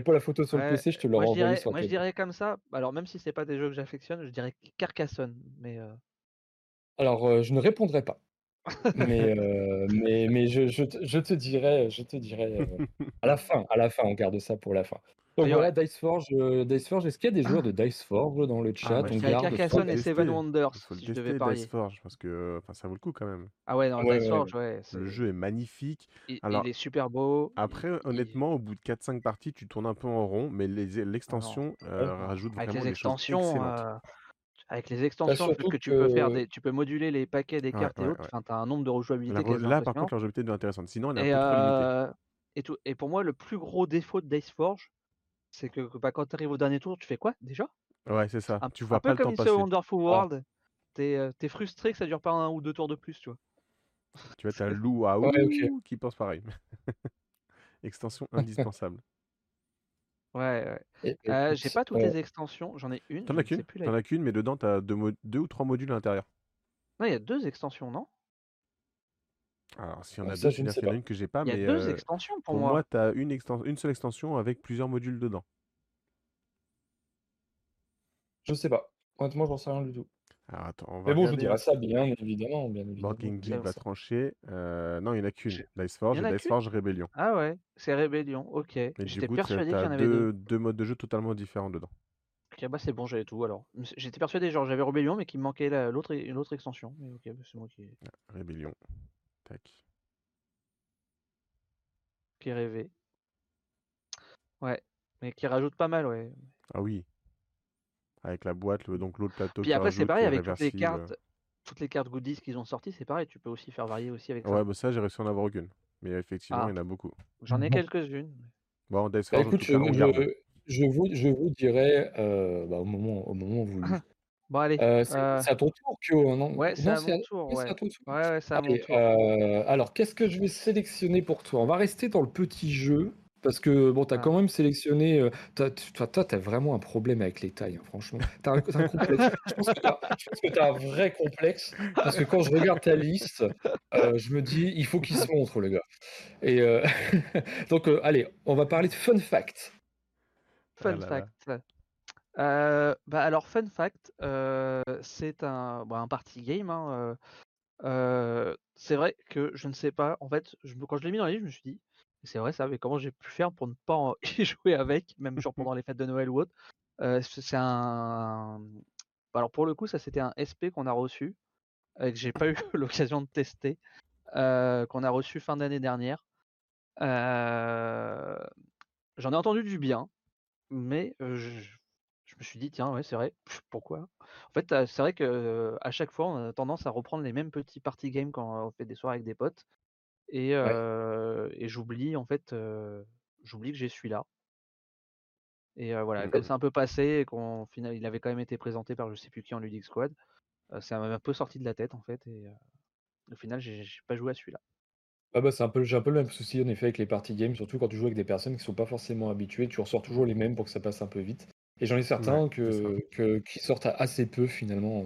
pas la photo sur le PC, je te le renvoie. Moi, je dirais comme ça. Alors, même si c'est pas des jeux que j'affectionne, je dirais Carcassonne. Mais euh Alors, je ne répondrai pas. mais, mais, mais je, je, je, te dirais, je te dirais à la fin, à la fin, on garde ça pour la fin. Donc voilà, Diceforge, euh, Diceforge, est-ce qu'il y a des joueurs de Diceforge dans le ah, chat Il y a Carcassonne et Seven Wonders, Il faut le si je devais parier. Diceforge parce que ça vaut le coup quand même. Ah ouais, non, Diceforge, ouais. Le jeu est magnifique. Il, Alors, il est super beau. Après, honnêtement, au bout de 4-5 parties, tu tournes un peu en rond, mais l'extension euh, rajoute vraiment avec des extensions, choses excellentes. Euh, avec les extensions, que, tu peux faire des, tu peux moduler les paquets des cartes et autres. Enfin, tu as un nombre de rejouabilité est Là, par contre, la rejouabilité est intéressante. Sinon, elle est un peu trop limitée. Et, tout, et pour moi, le plus gros défaut de Diceforge, c'est que bah, quand tu arrives au dernier tour, tu fais quoi déjà? Ouais, c'est ça. Un, tu vois un pas peu le comme temps Wonderful World. T'es es frustré que ça dure pas un ou deux tours de plus, tu vois? Tu vois, t'as Lou à qui pense pareil. Extension indispensable. Ouais, ouais. Euh, j'ai pas toutes les extensions, j'en ai une. T'en as qu'une? T'en as qu'une, mais dedans, t'as deux, deux ou trois modules à l'intérieur. Non, il y a deux extensions, non? Alors, s'il y en a deux, il y en a une que j'ai pas, Il y a mais deux extensions pour pour moi. moi, tu as une, une seule extension avec plusieurs modules dedans. Je sais pas. Honnêtement, j'en sais rien du tout. Alors, attends, on va Mais bon, je vous dirai ça bien évidemment, bien évidemment. Banking va trancher. Euh, non, il n'y en a qu'une. Diceforge et Diceforge Rebellion. Ah ouais, c'est Rébellion, ok. J'étais persuadé qu'il y en avait deux, deux. modes de jeu totalement différents dedans. Ok, bah c'est bon, j'avais tout alors. J'étais persuadé, genre j'avais Rébellion, mais qu'il me manquait l'autre l'autre extension. Mais ok, bah, c'est moi qui. Rébellion. Qui rêvait. Ouais, mais qui rajoute pas mal, ouais. Ah oui. Avec la boîte, donc l'autre plateau Puis après, c'est pareil avec toutes les cartes. toutes les cartes goodies qu'ils ont sorties, c'est pareil, tu peux aussi faire varier aussi avec ça. Ouais, bah ça, j'ai réussi à en avoir aucune. Mais effectivement, il y en a beaucoup. J'en ai quelques-unes. Bon, Bah, écoute, je, je, vous, je vous dirais bah, au, moment, au moment où vous. Bon, allez. c'est à ton tour, Kyo, non? Ouais, c'est à mon tour. Ouais, ouais, c'est à mon tour. alors, qu'est-ce que je vais sélectionner pour toi? On va rester dans le petit jeu. Parce que bon, tu as ah. quand même sélectionné. Euh, toi, toi, tu as vraiment un problème avec les tailles, hein, franchement. Tu as, un complexe. je pense que tu as, un vrai complexe. Parce que quand je regarde ta liste, euh, je me dis, il faut qu'il se montre, le gars. Et euh, donc, allez, on va parler de fun fact. Fun ah fact. Bah alors, fun fact, c'est un, bah, un party game. Hein, c'est vrai que je ne sais pas. En fait, je, quand je l'ai mis dans la liste, je me suis dit c'est vrai ça, mais comment j'ai pu faire pour ne pas y jouer avec, même genre pendant les fêtes de Noël ou autre? C'est un. Alors pour le coup, ça c'était un SP qu'on a reçu, que j'ai pas eu l'occasion de tester, qu'on a reçu fin d'année dernière. J'en ai entendu du bien, mais je, me suis dit tiens ouais c'est vrai, pourquoi? En fait c'est vrai que à chaque fois on a tendance à reprendre les mêmes petits party games quand on fait des soirées avec des potes. Et, et j'oublie en fait, j'oublie que j'ai celui-là. Et voilà, comme c'est un peu passé et qu'au final il avait quand même été présenté par je sais plus qui en Ludic Squad, ça m'a un peu sorti de la tête en fait et au final j'ai pas joué à celui-là. Ah bah c'est un peu, j'ai un peu le même souci en effet avec les party games, surtout quand tu joues avec des personnes qui sont pas forcément habituées, tu ressors toujours les mêmes pour que ça passe un peu vite. Et j'en ai certains que, qui sortent assez peu finalement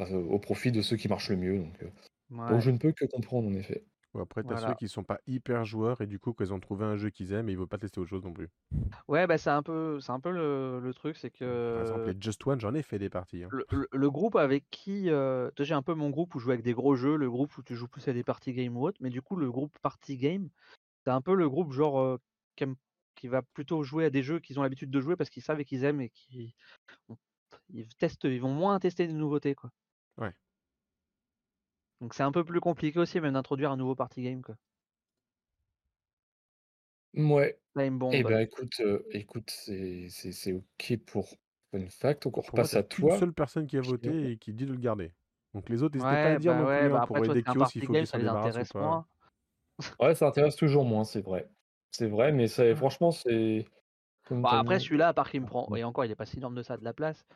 au profit de ceux qui marchent le mieux. Donc, donc je ne peux que comprendre en effet. Ou après, tu as ceux qui sont pas hyper joueurs et du coup, qu'ils ont trouvé un jeu qu'ils aiment et ils veulent pas tester autre chose non plus. Ouais, bah c'est un peu, c'est un peu le, truc, c'est que. Par exemple, les Just One, j'en ai fait des parties. Hein. Le, groupe avec qui. Euh, j'ai un peu mon groupe où je joue avec des gros jeux, le groupe où tu joues plus à des parties game ou autre, mais du coup, le groupe party game, c'est un peu le groupe genre euh, qui, va plutôt jouer à des jeux qu'ils ont l'habitude de jouer parce qu'ils savent et qu'ils aiment et qui. Ils testent, ils vont moins tester des nouveautés, quoi. Ouais. Donc c'est un peu plus compliqué aussi même d'introduire un nouveau party game quoi. Ouais. Eh ben écoute, écoute, c'est OK pour Fun Fact. Donc on repasse à toi. une seule personne qui a voté et qui dit de le garder. Donc les autres, n'hésitez pas à dire bah non plus, bah hein, pour aider Kyo s'il faut qu'il s'en débarrasse ou pas. Ouais, ça intéresse toujours moins, c'est vrai. C'est vrai, mais c'est franchement, c'est Bah, après celui-là, à part qu'il me prend et encore il est pas si énorme de ça de la place,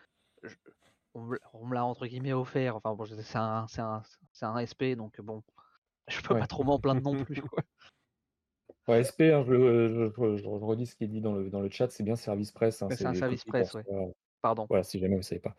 on, me l'a entre guillemets offert. Enfin bon, c'est un, un, un, SP, donc bon, je peux pas trop m'en plaindre non plus. Quoi. Ouais, SP, hein, je, je, redis ce qui est dit dans le, dans le chat, c'est bien service presse. Hein, c'est un service presse, ouais. Pardon. Voilà, si jamais vous ne savez pas.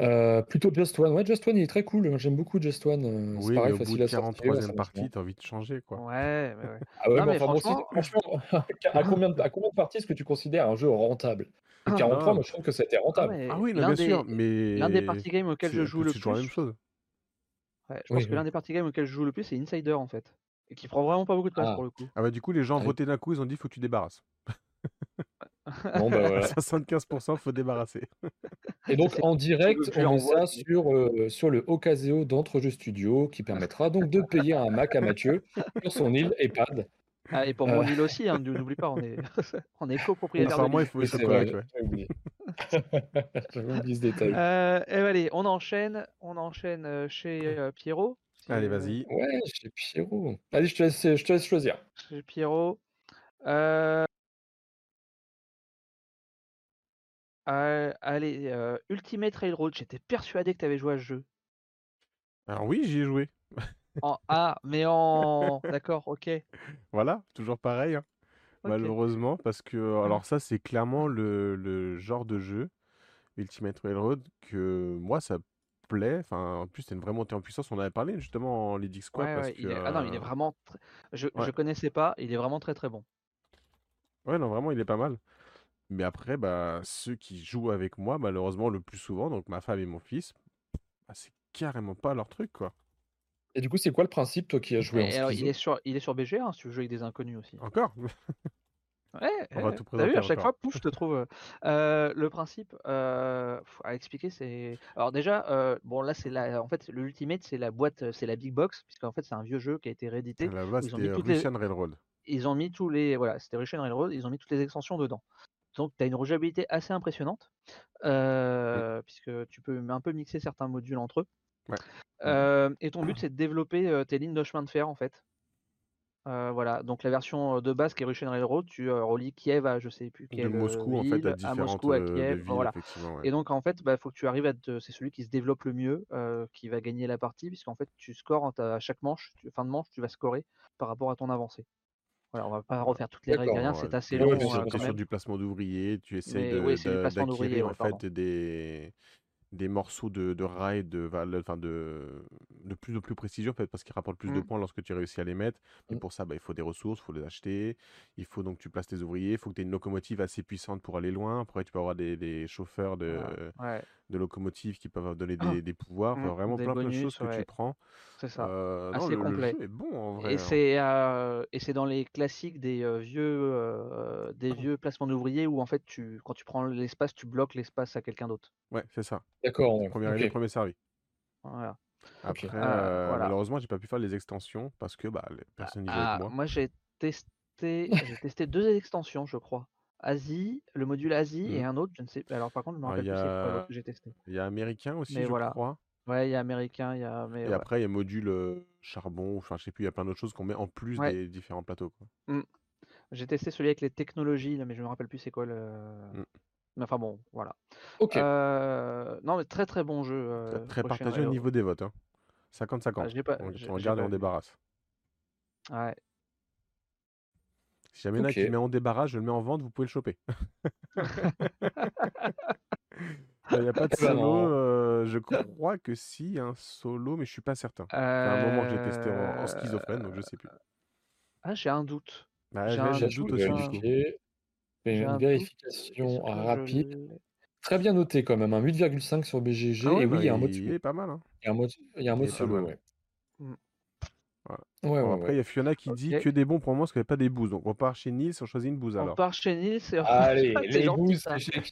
Euh, plutôt Just One. Ouais, Just One, il est très cool. J'aime beaucoup Just One. Euh, oui, pareil, mais au bout de 43 partie, t'as envie de changer, quoi. Ouais, ouais, ouais. Ah ouais, non, mais franchement... franchement, à, combien de, à combien de parties est-ce que tu considères un jeu rentable? 43, ah, moi je trouve que c'était rentable. Ah, oui, bien sûr, mais. L'un des party games auxquels je joue le plus. la même chose. Ouais, je pense que l'un des party games auxquels je joue le plus, c'est Insider en fait. Et qui prend vraiment pas beaucoup de place ah. pour le coup. Ah bah du coup, les gens ont voté d'un coup, ils ont dit faut que tu débarrasses. bon bah voilà. 75%, faut débarrasser. Et donc en direct, on ça sur, euh, sur le Ocaseo d'Entrejeux Studio qui permettra donc de payer un Mac à Mathieu sur son île EHPAD. Ah, et pour mon île aussi, hein, n'oublie pas, on est, on est copropriétaire. Enfin, moi, il faut ça correct, ouais. oublié ce détail. Euh, et allez, on enchaîne, on enchaîne euh, chez euh, Pierrot. Allez, vas-y. Ouais, chez Pierrot. Allez, je te laisse, je te laisse choisir. Chez Pierrot. Euh... allez, Ultimate Railroad, j'étais persuadé que tu avais joué à ce jeu. Alors oui, j'y ai joué. En A, mais en. D'accord, ok. Voilà, toujours pareil, hein. malheureusement, parce que mmh. alors ça, c'est clairement le, le genre de jeu Ultimate Railroad que moi, ça plaît. Enfin, en plus, c'est une vraie montée en puissance. On avait parlé justement en Lead Squad Ouais, parce ouais, que Ah non, il est vraiment. Je, je connaissais pas, il est vraiment très très bon. ouais, non, vraiment, il est pas mal. Mais après, bah, ceux qui jouent avec moi, malheureusement, le plus souvent, donc ma femme et mon fils, bah, c'est carrément pas leur truc, quoi. Et du coup, c'est quoi le principe, toi qui as joué en il est sur, il est sur hein, si tu veux jouer avec des inconnus aussi. Encore? Ouais, On va tout vu, à chaque fois, pouf, je te trouve. Euh, euh, le principe euh, à expliquer, c'est. Alors déjà, bon là, c'est la. En fait, le Ultimate, c'est la boîte, c'est la big box, puisqu'en fait, c'est un vieux jeu qui a été réédité. La base, ils ont mis toutes les... Railroad. Ils ont mis tous les. Voilà, c'était Russian Railroad. Ils ont mis toutes les extensions dedans. Donc, tu as une rejouabilité assez impressionnante, puisque tu peux un peu mixer certains modules entre eux. et ton but, c'est de développer tes lignes de chemin de fer, en fait. voilà, donc la version de base qui est Russian Railroad, tu relis Kiev à je sais plus De Moscou, en fait, à à Moscou, à Kiev, villes, voilà. effectivement, Et donc en fait, il bah, faut que tu arrives à c'est celui qui se développe le mieux, qui va gagner la partie, puisqu'en fait tu scores à chaque manche, fin de manche, tu vas scorer par rapport à ton avancée. Voilà, on va pas refaire toutes les règles rien, c'est assez long. tu sur du placement d'ouvriers, tu essaies d'acquérir en fait des des morceaux de, de rails de, enfin de, de plus de plus précision, peut-être parce qu'ils rapportent plus de mmh. points lorsque tu réussis à les mettre. Et mmh. pour ça, bah, il faut des ressources, il faut les acheter. Il faut donc que tu places tes ouvriers. Il faut que tu aies une locomotive assez puissante pour aller loin. Après, tu peux avoir des, des chauffeurs de, de locomotives qui peuvent donner des, des pouvoirs. Mmh, vraiment plein, de choses que tu prends. C'est ça. Euh, assez complet. bon en vrai. Et c'est euh, et c'est dans les classiques des euh, vieux des vieux placements d'ouvriers où en fait tu quand tu prends l'espace, tu bloques l'espace à quelqu'un d'autre. Ouais, c'est ça. D'accord. Premier arrivé, premier servi. Voilà. Après, voilà. malheureusement, j'ai pas pu faire les extensions parce que bah, personne n'y veut avec ah, moi. Moi, j'ai testé, j'ai testé deux extensions, je crois. Asie, le module Asie et mmh. un autre, je ne sais pas. Alors par contre, je me rappelle plus c'est quoi que j'ai testé. Il y a américain aussi, je crois. Ouais, il y a américain, il y a. et après, il y a module charbon, enfin, je sais plus, il y a plein d'autres choses qu'on met en plus des différents plateaux. Quoi. Mmh. J'ai testé celui avec les technologies, mais je me rappelle plus c'est quoi le. Mmh. Mais enfin bon, voilà. Ok. non, mais très très bon jeu. très partagé au niveau des votes. Hein. 50-50. Ah, on, regarde et on débarrasse. Ouais. Si jamais il y en a qui met en débarras, je le mets en vente, vous pouvez le choper. Il n'y a pas de eh ben solo. Euh, je crois que si, un solo, mais je suis pas certain. C'est un moment que j'ai testé en, schizophrène, donc je sais plus. Euh, ah, j'ai un doute. Bah, j'ai un doute aussi. une vérification rapide. Très bien noté quand même, un 8,5 sur BGG. Ah et oui, il y a un bah, mode il est pas mal. Hein. Il y a un mode, il y a un mode solo, ouais. Mmh. après, il y a Fiona qui dit que des bons pour moi parce qu'il n'y a pas des bouses. Donc on part chez Nils, on choisit une bouse alors. On part chez Nils et on... Allez, les bouses,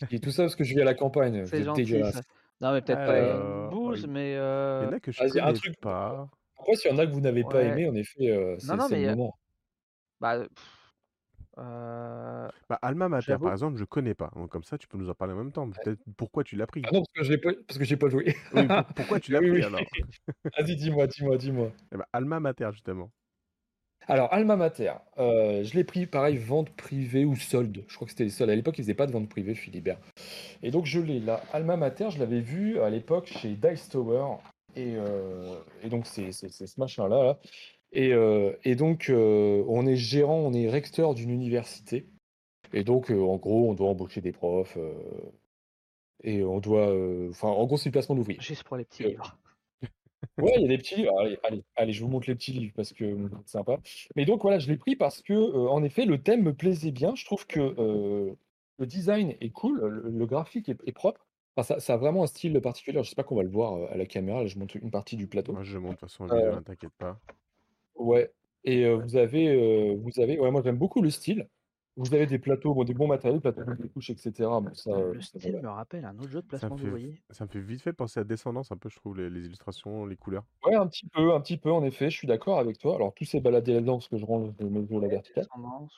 c'est tout ça parce que je vis à la campagne. C'est gentil. Non, mais peut-être pas une bouse, mais. Euh... Il y en a que je connais un truc... pas. Après, s'il y en a que vous n'avez pas aimé, en effet, euh, c'est le moment. Bah, euh, bah, Alma Mater, par exemple, je connais pas. Donc, comme ça, tu peux nous en parler en même temps. Peut-être pourquoi tu l'as pris? Ah non, parce que j'ai pas, parce que j'ai pas joué. pourquoi tu l'as pris alors? Vas-y, dis-moi, dis-moi, dis-moi. Eh ben, Alma Mater, justement. Alors, Alma Mater, euh, je l'ai pris, pareil, vente privée ou solde. Je crois que c'était les soldes. À l'époque, ils faisaient pas de vente privée, Philibert. Et donc, je l'ai là. Alma Mater, je l'avais vu à l'époque chez Dice Tower. Et, euh, et donc, c'est ce machin-là. Là. Euh, et, donc, euh, on est gérant, on est recteur d'une université. Et donc, euh, en gros, on doit embaucher des profs. et on doit. Enfin, en gros, c'est le placement d'ouvriers. Juste pour les petits livres. Ouais, il y a des petits livres. Allez, allez, allez, je vous montre les petits livres parce que c'est sympa. Mais donc voilà, je l'ai pris parce que, en effet, le thème me plaisait bien. Je trouve que le design est cool, le, graphique est, propre. Enfin, ça, a vraiment un style particulier. Je sais pas qu'on va le voir à la caméra. Là, je montre une partie du plateau. Moi, je montre de toute façon ne hein, t'inquiète pas. Ouais et vous avez, vous avez ouais, moi j'aime beaucoup le style. Vous avez des plateaux, bon, des bons matériels, plateaux de couches, etc. ça, Le style me rappelle un autre jeu de placement me d'ouvriers. ça me fait vite fait penser à Descendance un peu, je trouve, les, les illustrations, les couleurs. Ouais, un petit peu, un petit peu, en effet, je suis d'accord avec toi. Alors, tous ces baladés là-dedans, parce que je range mes jeux à la verticale.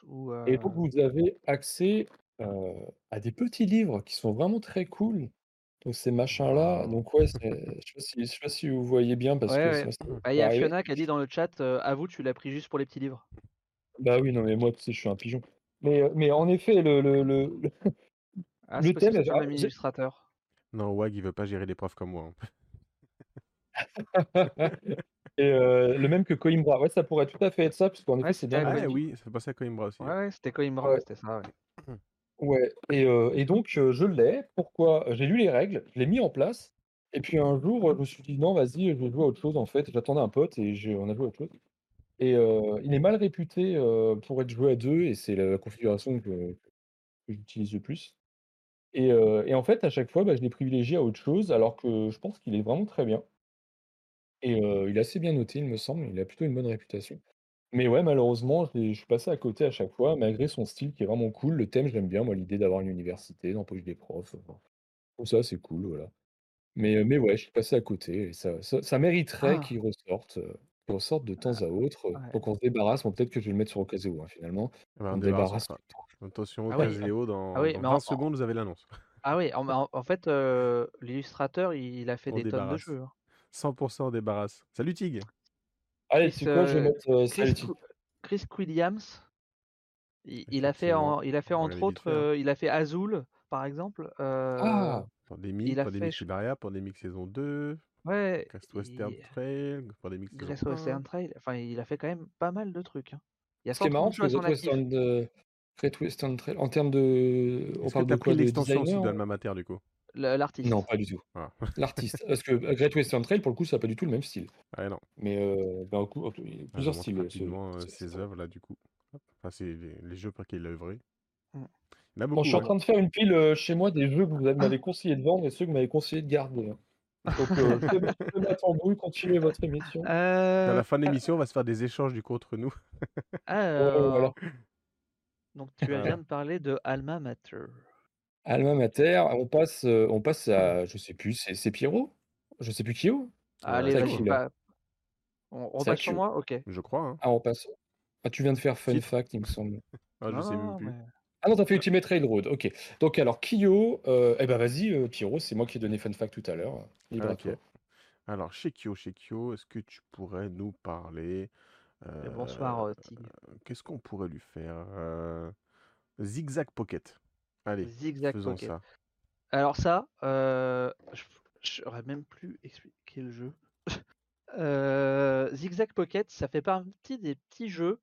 ou Et donc, vous avez accès à des petits livres qui sont vraiment très cool. Donc ces machins-là, donc ouais, je sais sais pas si vous voyez bien parce que bah, il y a Fiona qui a dit dans le chat, à vous, tu l'as pris juste pour les petits livres. Bah oui, non mais moi, tu sais, je suis un pigeon. Mais, mais en effet, le le le ah, le thème illustrateur. Non, Wag, il veut pas gérer les profs comme moi, hein. Et le même que Coimbra. Ouais, ça pourrait tout à fait être ça, puisqu'en effet, c'est bien Ah oui, ça fait penser à Coimbra aussi. Ouais, c'était Coimbra, c'était ça, ouais. Ouais et et donc je l'ai. Pourquoi? J'ai lu les règles, je l'ai mis en place et puis un jour, je me suis dit: «Non, vas-y, je vais jouer à autre chose», en fait. J'attendais un pote et je on a joué à autre chose et il est mal réputé, pour être joué à 2 et c'est la configuration que j'utilise le plus et et en fait, à chaque fois, bah, je l'ai privilégié à autre chose alors que je pense qu'il est vraiment très bien et il est assez bien noté, il me semble. Il a plutôt une bonne réputation. Mais ouais, malheureusement, je suis passé à côté à chaque fois, malgré son style qui est vraiment cool. Le thème, j'aime bien, moi, l'idée d'avoir une université, d'embaucher des profs, tout ça, c'est cool, voilà. Mais, mais ouais, je suis passé à côté et ça ça mériterait Ah! qu'il ressorte, ressorte de temps à autre, pour qu'on se débarrasse. Bon, peut-être que je vais le mettre sur Ocaseo, hein, finalement. on débarrasse Attention, Ah oui, Ocaseo, dans Ah oui, dans 20 secondes, vous avez l'annonce. ah oui, en en fait, l'illustrateur, il a fait des tonnes de jeux, hein. 100% débarrasse. Salut Tig. Allez, tu quoi, je vais mettre euh, Chris, Chris Williams. Il, a fait, en, il a fait entre autres, hein. il a fait Azul, par exemple. ah Pandémie, Pandémie Siberia, Pandémie saison 2. Ouais. Crest Western Trail, Pandémie saison Western Trail. Enfin, il a fait quand même pas mal de trucs. Hein. Il y a C'est marrant que Great Western, de... Great Western Trail, en termes de. On parle de quoi l'extension aussi d'Alma Mater du coup? L'artiste. Non, pas du tout. Ah. L'artiste. Parce que euh, Great Western Trail, pour le coup, ça n'a pas du tout le même style. Ouais, non. Mais euh, bah, coup, il y a plusieurs styles. Rapidement, ses œuvres là, du coup. Enfin, c'est les, jeux pour lesquels il a œuvré. Bon, je suis en train de faire une pile euh, chez moi des jeux que vous m'avez conseillé de vendre et ceux que vous m'avez conseillé de garder. Hein. Donc, euh, je peux mettre en bruit, continuer votre émission. À la fin de l'émission, on va se faire des échanges du coup entre nous. Alors... Donc, tu viens de parler de Alma Mater. Alma Mater, on passe, euh, on passe à, je sais plus, c'est Pierrot? Je sais plus qui est Allez, vas-y, pas... on, repasse sur moi? Ok. Je crois. Hein. Ah, on passe. Ah, tu viens de faire Fun Fact, il me semble. Ah, je sais même plus. Ah non, t'as fait Ultimate Railroad, ok. Donc alors, Kyo, euh, eh ben vas-y, euh, Pierrot, c'est moi qui ai donné Fun Fact tout à l'heure. Ah, alors, chez Kyo, chez Kyo, est-ce que tu pourrais nous parler Bonsoir, euh, Qu'est-ce qu'on pourrait lui faire Zigzag Pocket. Allez, Zigzag faisons Pocket. ça. Alors ça, euh, je n'aurais même plus expliqué le jeu. Euh, Zigzag Pocket, ça fait partie des petits jeux.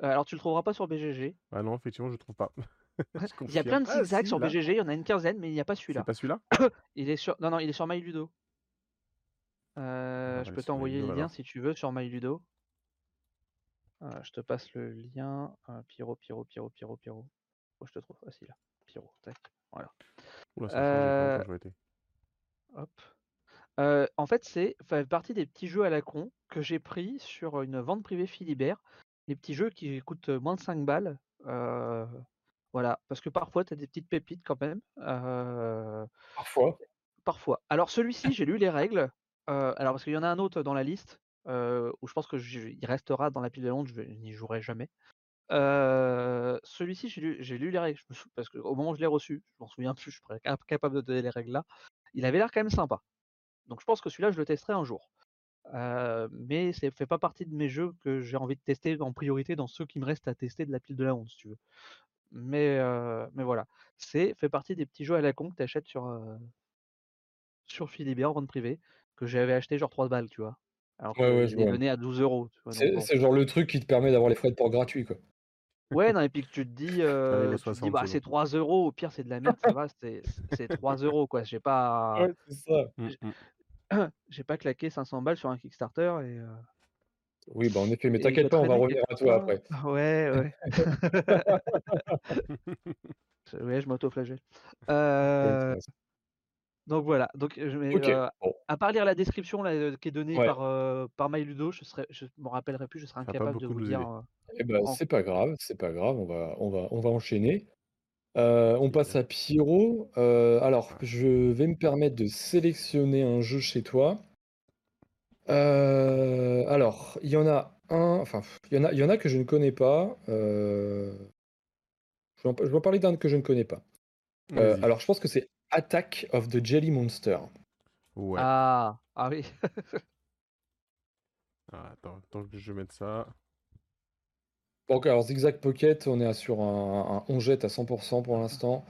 Alors tu le trouveras pas sur BGG. Ah non, effectivement, je le trouve pas. il y a plein de ah, zigzags sur BGG, il y en a une quinzaine, mais il n'y a pas celui-là. Pas celui-là? Il est sur. Non, non, il est sur MyLudo. Euh, je peux t'envoyer le lien si tu veux sur MyLudo. je te passe le lien. Pyro, Pyro, Pyro, Pyro, Pyro. Oh, je te trouve facile. Pyro, tac. Voilà. Euh, hop. Euh, en fait, c'est fait partie des petits jeux à la con que j'ai pris sur une vente privée Philibert. Les petits jeux qui coûtent moins de 5 balles. Euh, voilà, parce que parfois, tu as des petites pépites quand même. Parfois. Parfois. Alors, celui-ci, j'ai lu les règles. alors, parce qu'il y en a un autre dans la liste où je pense qu'il restera dans la pile de Londres, je n'y jouerai jamais. Celui-ci, j'ai lu, lu, les règles, parce qu'au moment où je l'ai reçu, je m'en souviens plus, je suis incapable de donner les règles là. Il avait l'air quand même sympa. Donc je pense que celui-là, je le testerai un jour. mais ça fait pas partie de mes jeux que j'ai envie de tester en priorité dans ceux qui me restent à tester de la pile de la honte, si tu veux. Mais, mais voilà, c'est fait partie des petits jeux à la con que tu achètes sur, sur Philibert en vente privée, que j'avais acheté genre 3 balles, tu vois? Alors que ouais, je l'ai donné à 12 euros. C'est genre le truc qui te permet d'avoir les frais de port gratuits, quoi. Ouais, non, et puis que tu te dis, euh, bah, c'est 3 euros, au pire c'est de la merde, ça va, c'est 3 euros, quoi. J'ai pas. Ouais, c'est ça. Mmh, mmh. J'ai pas claqué 500 balles sur un Kickstarter et. Euh, oui, bah en effet, mais t'inquiète pas, on va revenir à toi après. Ouais, ouais. ouais, je m'auto-flagelle. Euh... Donc voilà, donc euh, à part lire la description là, qui est donnée par, euh, par MyLudo, je serais je m'en rappellerai plus, je serais incapable de vous dire. Euh, eh ben, c'est pas grave, c'est pas grave, on va on va on va enchaîner. on passe à Pyro. alors, je vais me permettre de sélectionner un jeu chez toi. alors, il y en a un, enfin, il y en a il y en a que je ne connais pas. je vais je vais parler d'un que je ne connais pas. alors, je pense que c'est Attack of the Jelly Monster. Ouais. Ah, ah oui. Ah, attends, tant que je mette ça. Donc, alors Zigzag Pocket, on est sur un, on jette à 100% pour l'instant.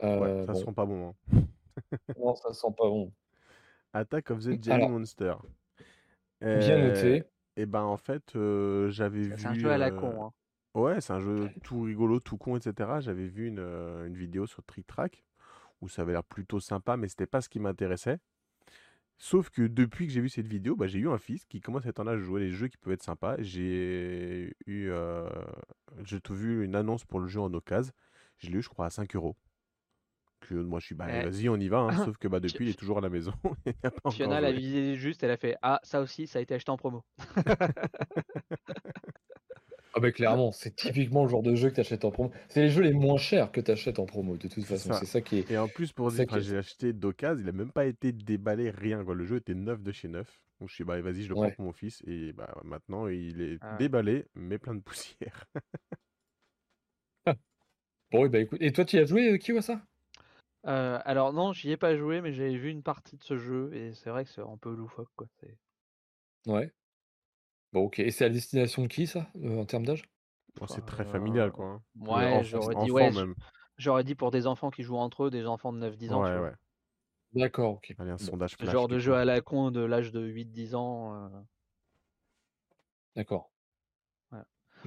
ouais, ça sent pas bon. Hein. non, ça sent pas bon. Attack of the Jelly Monster. Bien noté. Et eh ben en fait, euh, j'avais vu. C'est un jeu à la con. Hein. Ouais, c'est un jeu tout rigolo, tout con, etc. J'avais vu une, euh, une vidéo sur Trick Track où ça avait l'air plutôt sympa, mais c'était pas ce qui m'intéressait. Sauf que depuis que j'ai vu cette vidéo, bah, j'ai eu un fils qui commence à être en âge de jouer les jeux qui peuvent être sympas. J'ai eu, euh, j'ai vu une annonce pour le jeu en occasion. Je l'ai eu, je crois, à 5 euros. moi, je suis, bah, vas-y, on y va. Hein. Sauf que bah, depuis, il est toujours à la maison. Fiona l'a visé juste, elle a fait Ah, ça aussi, ça a été acheté en promo. Ah bah clairement, c'est typiquement le genre de jeu que tu achètes en promo. C'est les jeux les moins chers que tu achètes en promo, de toute façon. C'est ça qui est. Et en plus, pour dire, que j'ai acheté d'occasion, il a même pas été déballé, rien. Quoi. Le jeu était neuf de chez neuf. Donc je suis bah vas-y, je le prends pour mon fils. Et bah maintenant, il est ah déballé, mais plein de poussière. bon, et bah écoute. Et toi, tu y as joué, qui euh, voit ça alors non, j'y ai pas joué, mais j'avais vu une partie de ce jeu et c'est vrai que c'est un peu loufoque, quoi, Ouais. Bon OK et c'est à destination de qui ça, en termes d'âge? Oh, c'est très familial, quoi, hein. ouais, j'aurais dit ouais, j'aurais dit pour des enfants qui jouent entre eux, des enfants de 9-10 ans, Ouais, ouais. D'accord, OK. Allez, un sondage Ce genre de jeu à la con de l'âge de 8-10 ans, D'accord.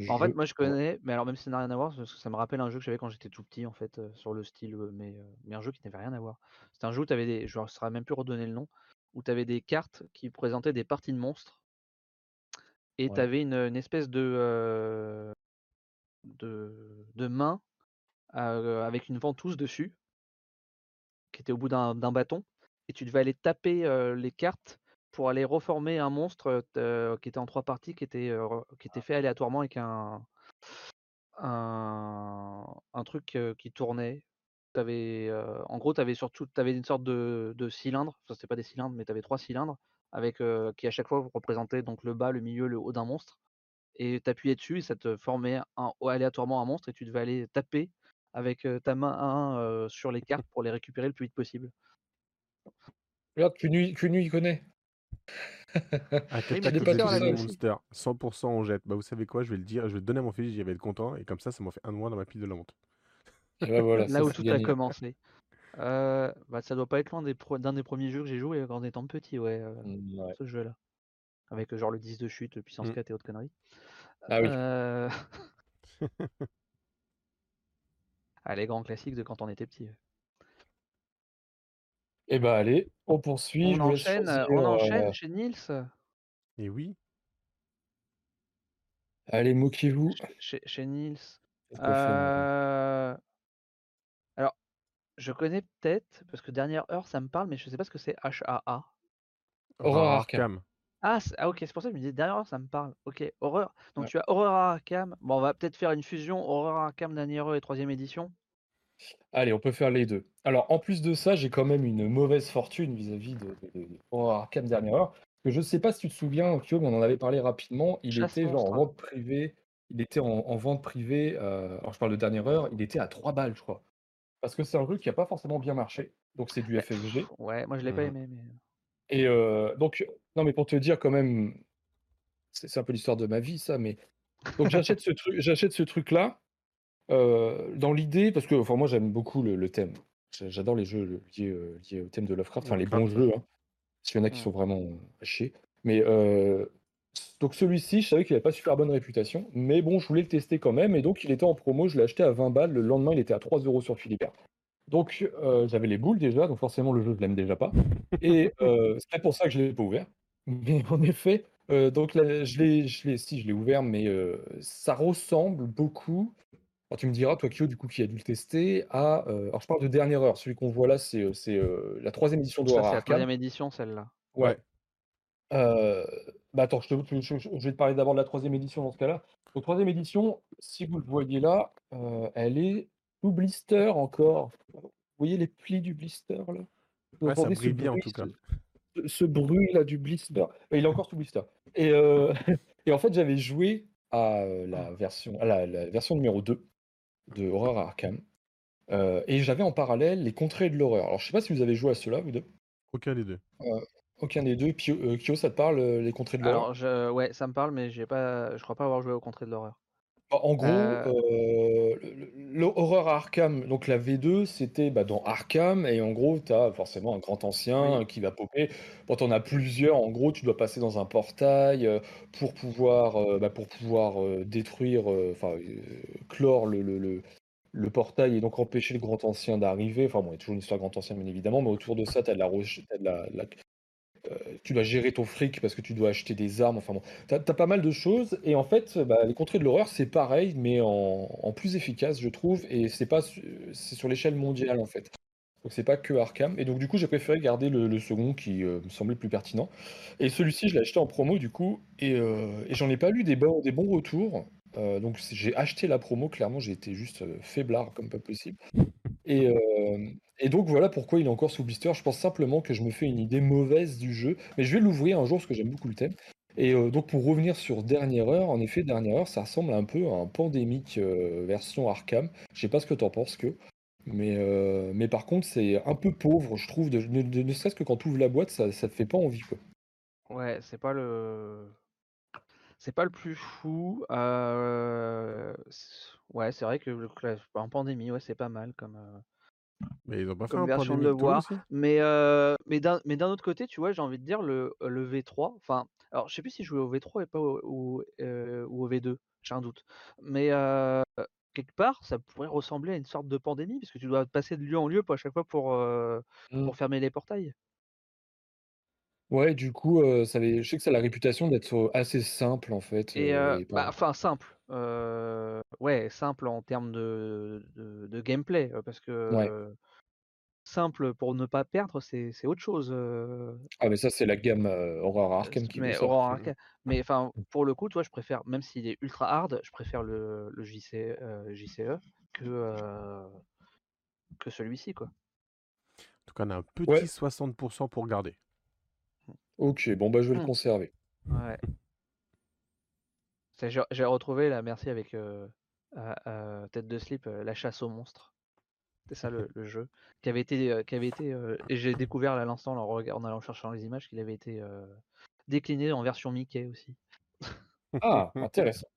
En fait, moi je connais, mais alors même si ça n'a rien à voir, parce que ça me rappelle un jeu que j'avais quand j'étais tout petit, en fait, sur le style, mais, mais un jeu qui n'avait rien à voir. C'était un jeu où tu avais des je ne saurais même plus redonner le nom, où tu avais des cartes qui présentaient des parties de monstres et tu avais une, espèce de, de de main, avec une ventouse dessus qui était au bout d'un bâton et tu devais aller taper, les cartes pour aller reformer un monstre qui était en trois parties, qui était, qui était fait aléatoirement avec un, un, un truc qui tournait. Avais, en gros, tu avais surtout avais une sorte de, de cylindre, enfin c'était pas des cylindres, mais tu avais trois cylindres, avec, qui à chaque fois représentaient donc le bas, le milieu, le haut d'un monstre. Et tu appuyais dessus et ça te formait un, aléatoirement un monstre et tu devais aller taper avec ta main sur les cartes pour les récupérer le plus vite possible. Regarde, Cunu, il connaît. Attaque des Monster, 100% on jette. Bah vous savez quoi, je vais le dire, je vais le donner à mon fils, j'y vais être content, et comme ça, ça m'a fait un mois dans ma pile de la honte. Là où tout a commencé. Euh, bah, ça doit pas être loin des d'un des premiers jeux que j'ai joué en étant petit, ouais, euh, mmh, ce jeu-là. Avec genre le 10 de chute, puissance 4 mmh. et autres conneries. Ah oui. Euh... ah, les grands classiques de quand on était petit. Eh ben allez, on poursuit. On enchaîne, on enchaîne chez Nils. Et oui. Allez, moquez-vous. Chez, chez Nils. Euh... Je connais peut-être, parce que dernière heure, ça me parle, mais je sais pas ce que c'est HAA. Horror Arkham. Ah, ah, ok, c'est pour ça que je me disais dernière heure, ça me parle. Ok, horreur. Donc tu as Horror Arkham. Bon, on va peut-être faire une fusion Horror Arkham dernière heure et troisième édition. Allez, on peut faire les deux. Alors, en plus de ça, j'ai quand même une mauvaise fortune vis-à-vis de, de, Arkham dernière heure. Que je ne sais pas si tu te souviens, Kyo, mais on en avait parlé rapidement. Il était genre en vente privée. Il était en, vente privée. Euh, alors, je parle de dernière heure. Il était à 3 balles, je crois. Parce que c'est un jeu qui n'a pas forcément bien marché. Donc, c'est du FFG. Ouais, moi, je l'ai pas mmh. aimé. Mais... Et euh, donc, non, mais pour te dire quand même, c'est un peu l'histoire de ma vie, ça. Mais donc, j'achète ce truc, j'achète ce truc-là. Euh, dans l'idée, parce que enfin, moi j'aime beaucoup le, thème. J'adore les jeux liés, euh, liés, au thème de Lovecraft, enfin les bons jeux, hein, parce qu'il y en a qui sont vraiment euh, à chier. Mais donc celui-ci, je savais qu'il n'avait pas super bonne réputation, mais bon, je voulais le tester quand même, et donc il était en promo, je l'ai acheté à 20 balles, le lendemain il était à 3 euros sur Philippert. Donc j'avais les boules déjà, donc forcément le jeu je l'aime déjà pas, et c'est pour ça que je l'ai pas ouvert. Mais en effet, donc je l'ai, si je l'ai ouvert, mais ça ressemble beaucoup alors tu me diras, toi Kyo, du coup, qui a dû le tester, à. Euh, alors je parle de dernière heure. Celui qu'on voit là, c'est euh, euh, la troisième édition de c'est la troisième édition, celle-là. Ouais. Bah attends, je, vais te parler d'abord de la troisième édition dans ce cas-là. La troisième édition, si vous le voyez là, elle est sous blister encore. Vous voyez les plis du blister là? Ouais, ça brille bien en tout cas. ce, bruit là du blister. Il est encore sous blister. Et, et en fait, j'avais joué à la version, à la version numéro 2 de Horror Arkham. Euh, et j'avais en parallèle les contrées de l'horreur. Alors je sais pas si vous avez joué à cela, vous deux. Aucun des deux. Euh, aucun des deux. Pio, euh, Kyo, ça te parle les contrées de l'horreur? Je, ouais, ça me parle, mais j'ai pas, je crois pas avoir joué aux contrées de l'horreur. Bah, en gros, euh... l'horreur Arkham, donc la V2, c'était bah, dans Arkham, et en gros, tu as forcément un grand ancien qui va popper. Quand en as plusieurs, en gros, tu dois passer dans un portail pour pouvoir, bah, pour pouvoir détruire, enfin, clore le, le, le, portail et donc empêcher le grand ancien d'arriver. Enfin, bon, il y a toujours une histoire grand ancien, bien évidemment, mais autour de ça, tu as, de la, de la, euh, tu dois gérer ton fric parce que tu dois acheter des armes. Enfin bon, t'as as pas mal de choses. Et en fait, bah, les contrées de l'horreur, c'est pareil, mais en, plus efficace, je trouve. Et c'est pas, c'est sur l'échelle mondiale en fait. Donc c'est pas que Arkham. Et donc du coup, j'ai préféré garder le, second qui euh, me semblait plus pertinent. Et celui-ci, je l'ai acheté en promo du coup, et, euh, j'en ai pas lu des bons retours. donc j'ai acheté la promo. Clairement, j'ai été juste faiblard comme pas possible. Et, et donc voilà pourquoi il est encore sous blister. Je pense simplement que je me fais une idée mauvaise du jeu, mais je vais l'ouvrir un jour parce que j'aime beaucoup le thème. Et euh, donc pour revenir sur Dernière Heure, en effet, Dernière Heure, ça ressemble un peu à un pandémique euh, version Arkham. Je sais pas ce que tu en penses, que. Mais, euh, mais par contre, c'est un peu pauvre, je trouve. Ne, serait-ce que quand tu ouvres la boîte, ça, te fait pas envie, quoi. Ouais, c'est pas le. C'est pas le plus fou. Euh, ouais, c'est vrai que le en pandémie, ouais, c'est pas mal comme. Mais ils ont pas fait comme version de le voir. Mais, mais d'un autre côté, tu vois, j'ai envie de dire le, le V3. Enfin, alors je sais plus si je jouais au V3 et pas au, ou au V2, j'ai un doute. Mais quelque part, ça pourrait ressembler à une sorte de pandémie, parce que tu dois passer de lieu en lieu à chaque fois pour, mmh. pour fermer les portails. Ouais, du coup, ça je sais que ça a la réputation d'être assez simple en fait. Et, bah, enfin simple. ouais, simple en termes de, de, gameplay, parce que simple pour ne pas perdre, c'est autre chose. Ah, mais ça, c'est la gamme Aurora Arkham qui mais, mais enfin, mmh. pour le coup, toi, je préfère, même s'il est ultra hard, je préfère le, le JC, JCE que, que celui-ci, quoi. En tout cas, on a un petit 60% pour garder. Ok, bon, bah, je vais le mmh. conserver. Ouais. J'ai retrouvé la merci avec Tête de Slip, la chasse aux monstres. C'est ça le, jeu qui avait été, qui avait été, et j'ai découvert à l'instant en, en, allant chercher dans les images qu'il avait été décliné en version Mickey aussi. Ah, intéressant.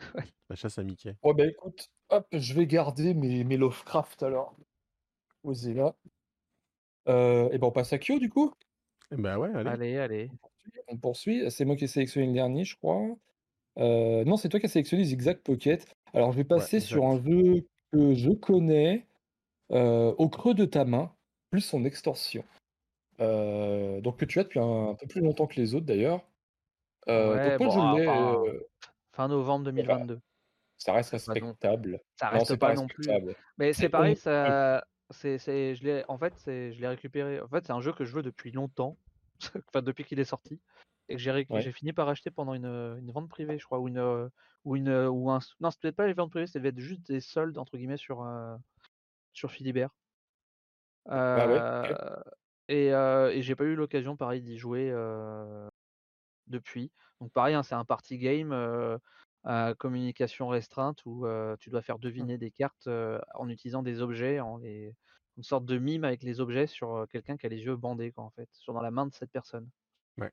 La chasse à Mickey. Oh bah écoute, hop, je vais garder mes, mes Lovecraft alors. Osez là. et ben on passe à Kyo du coup. Eh ben ouais, allez. Allez, allez. On poursuit. C'est moi qui ai sélectionné le dernier, je crois. non, c'est toi qui as sélectionné Zigzag Pocket. Alors je vais passer sur un jeu que je connais, au creux de ta main, plus son extorsion. donc que tu as depuis un, peu plus longtemps que les autres d'ailleurs. fin novembre 2022. ça reste respectable. Ça reste pas, non plus. Mais c'est pareil, ça, c'est, je l'ai, en fait, c'est, je l'ai récupéré. En fait, c'est un jeu que je veux depuis longtemps, enfin depuis qu'il est sorti, et que j'ai, j'ai fini par acheter pendant une, une, vente privée, je crois, ou une, ou une, ou un, non, c'était pas les ventes privées, c'était juste des soldes entre guillemets sur, sur Philibert. Ah et, et j'ai pas eu l'occasion, pareil, d'y jouer depuis. Donc pareil, hein, c'est un party game à communication restreinte où tu dois faire mmh. deviner des cartes en utilisant des objets, en les... une sorte de mime avec les objets sur quelqu'un qui a les yeux bandés, quoi, en fait, sur dans la main de cette personne. Ouais.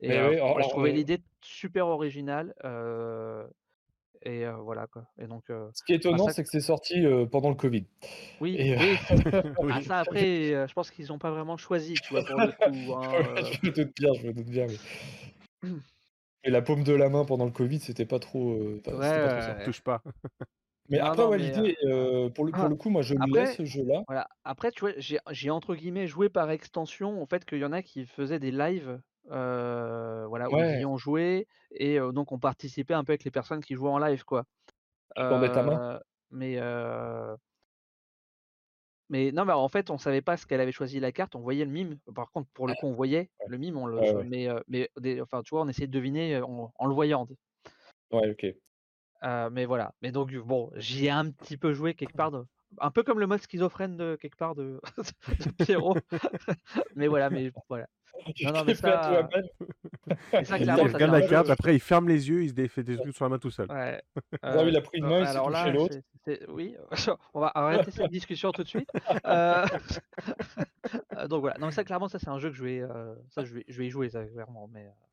Et je trouvais l'idée super originale. Et voilà quoi. Et donc, Ce qui est étonnant, c'est que c'est sorti pendant le Covid. Oui, oui. Ah, ça après, je pense qu'ils n'ont pas vraiment choisi, tu vois, pour le coup. Hein, je me doute bien, je me doute bien. Et la paume de la main pendant le Covid, c'était pas trop. ouais, pas trop touche pas. Mais après, l'idée, pour, le, pour ah, le coup, moi je le laisse ce jeu-là. Voilà. Après, tu vois, j'ai entre guillemets joué par extension, en fait, qu'il y en a qui faisaient des lives voilà, où ils ont joué et donc on participait un peu avec les personnes qui jouaient en live, quoi. ta main? Mais mais non, mais en fait, on savait pas ce qu'elle avait choisi la carte, on voyait le mime. Par contre, pour le coup, on voyait le mime, on le, mais mais enfin, tu vois, on essayait de deviner en, le voyant. Ouais, ok. mais voilà. Mais donc bon, j'y ai un petit peu joué quelque part. Un peu comme le mode schizophrène de quelque part de, de Pierrot. mais voilà, mais voilà. Non, non, mais ça. ça il regarde la carte, après il ferme les yeux, il se fait des trucs sur la main tout seul. Ouais. Euh, il a pris une main, il s'est touché l'autre. Oui, on va arrêter cette discussion tout de suite. Euh... Donc voilà, non, ça clairement, ça c'est un jeu que je vais, euh... ça, je vais, je vais y jouer, ça clairement. Mais, euh,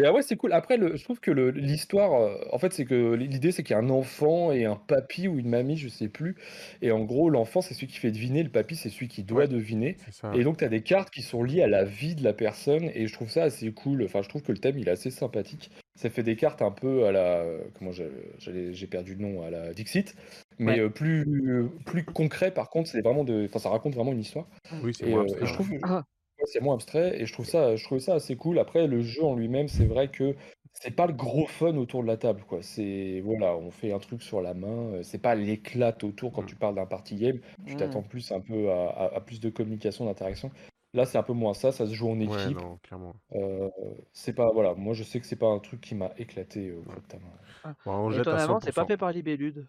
mais ah ouais, c'est cool. Après, le, je trouve que l'histoire, euh, en fait, c'est que l'idée, c'est qu'il y a un enfant et un papy ou une mamie, je sais plus. Et en gros, l'enfant, c'est celui qui fait deviner, le papy, c'est celui qui doit deviner. Et donc, tu as des cartes qui sont liées à la vie de la personne. Et je trouve ça assez cool. Enfin, je trouve que le thème, il est assez sympathique. Ça fait des cartes un peu à la. Comment j'ai perdu le nom À la Dixit. Mais euh, plus, plus concret, par contre, c'est vraiment de. Enfin, ça raconte vraiment une histoire. Oui, c'est et, euh, et je trouve. Ah c'est moins abstrait et je trouve ça, je trouvais ça assez cool. Après, le jeu en lui-même, c'est vrai que c'est pas le gros fun autour de la table, quoi. C'est voilà, on fait un truc sur la main. Euh, c'est pas l'éclate autour quand mmh. tu parles d'un party game. Tu mmh. t'attends plus un peu à, plus de communication, d'interaction. Là, c'est un peu moins ça. Ça se joue en équipe. clairement. Euh, c'est pas voilà. Moi, je sais que c'est pas un truc qui m'a éclaté au de ta main. on jette à c'est pas fait par Libellude.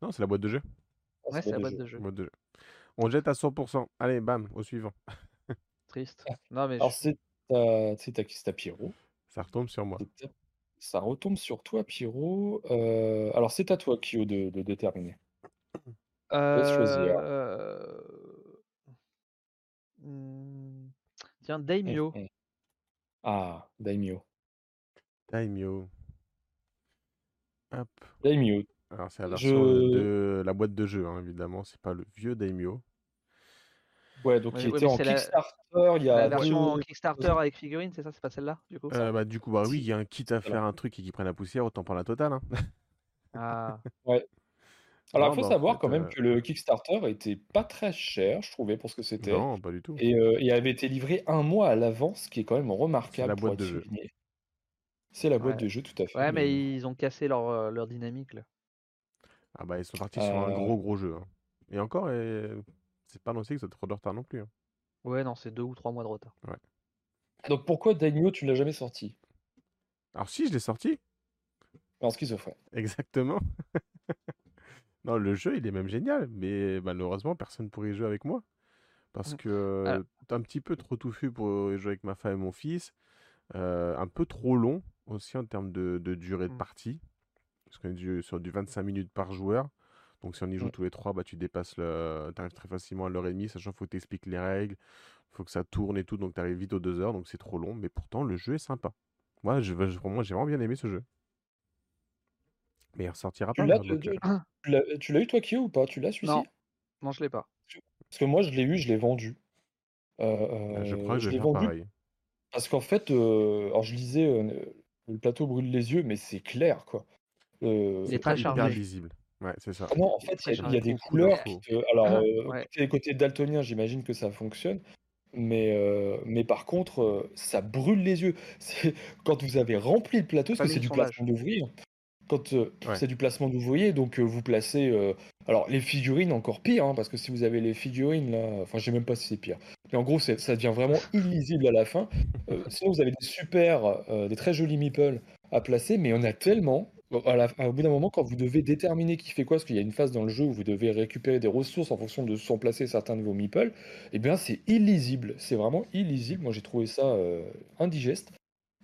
Non, c'est la boîte de jeu. Ah, ouais, c'est la boîte de jeu. On jette à 100%. Allez, bam, au suivant. Non, mais Alors, c'est ta, c'est ta, Pierrot. Ça retombe sur moi. Ça retombe sur toi, Pierrot. Euh, alors, c'est à toi, Kyo, de, de déterminer. Euh... Hmm, tiens, Daimyo. Ah, Daimyo. Daimyo. Hop. Daimyo. Alors, c'est la version de la boîte de jeu, hein, évidemment. C'est pas le vieux Daimyo. Ouais, donc il était en Kickstarter. Il y a la version Kickstarter avec figurine, c'est ça C'est pas celle-là, du coup? Euh, bah, Du coup, bah oui, il y a un kit à faire un truc et qui prenne la poussière, autant prendre la totale. Hein. Ah. ouais. Alors, il faut bah, savoir quand même euh que le Kickstarter était pas très cher, je trouvais, pour ce que c'était. Non, pas du tout. Et, euh, avait été livré un mois à l'avance, ce qui est quand même remarquable. C'est la boîte de jeu. C'est la boîte de jeu, tout à fait. Ouais, mais ils ont cassé leur, leur dynamique, là. Ah bah, ils sont partis sur un gros, gros jeu. Hein. Et encore, c'est pas annoncé que ça trop de retard non plus. Hein. Ouais, non, c'est deux ou trois mois de retard. Ouais. Donc pourquoi Daimyo, tu ne l'as jamais sorti? Alors si, je l'ai sorti. En schizophrène. Exactement. non, le jeu, il est même génial, mais malheureusement, personne ne pourrait y jouer avec moi. Parce mmh. que t'es un petit peu trop touffu pour jouer avec ma femme et mon fils. Euh, un peu trop long aussi en termes de, durée de mmh. partie. Parce qu'on est sur du 25 minutes par joueur. Donc si on y joue mmh. tous les trois, bah, tu dépasses le. Tu arrives très facilement à l'heure et demie, sachant qu'il faut que tu expliques les règles, il faut que ça tourne et tout, donc tu arrives vite aux deux heures, donc c'est trop long, mais pourtant le jeu est sympa. Moi, je, moi j'ai vraiment bien aimé ce jeu. Mais il ressortira pas. Euh. Tu l'as eu toi, Kyo, ou pas? Tu l'as celui-ci? Non. non, je l'ai pas. Parce que moi, je l'ai eu, je l'ai vendu. Euh, je crois que je, vais faire pareil. Parce qu'en fait, euh, alors je lisais, le plateau brûle les yeux, mais c'est clair, quoi. il est très chargé. visible. Ouais, c'est ça. Ah non, en fait, il y a, des couleurs qui Alors, ah, euh, côté, daltonien, j'imagine que ça fonctionne. Mais, euh, mais par contre, euh, ça brûle les yeux. Quand vous avez rempli le plateau, parce que c'est du placement d'ouvrier. Quand c'est du placement d'ouvrier, donc vous placez. alors, les figurines, encore pire, hein, parce que si vous avez les figurines, là. Enfin, je sais même pas si c'est pire. Mais en gros, ça devient vraiment illisible à la fin. sinon, vous avez des super, des très jolis meeples à placer, mais on a tellement au bout d'un moment, quand vous devez déterminer qui fait quoi, parce qu'il y a une phase dans le jeu où vous devez récupérer des ressources en fonction de sont placés certains de vos meeples, eh bien c'est illisible. C'est vraiment illisible. Moi j'ai trouvé ça euh, indigeste.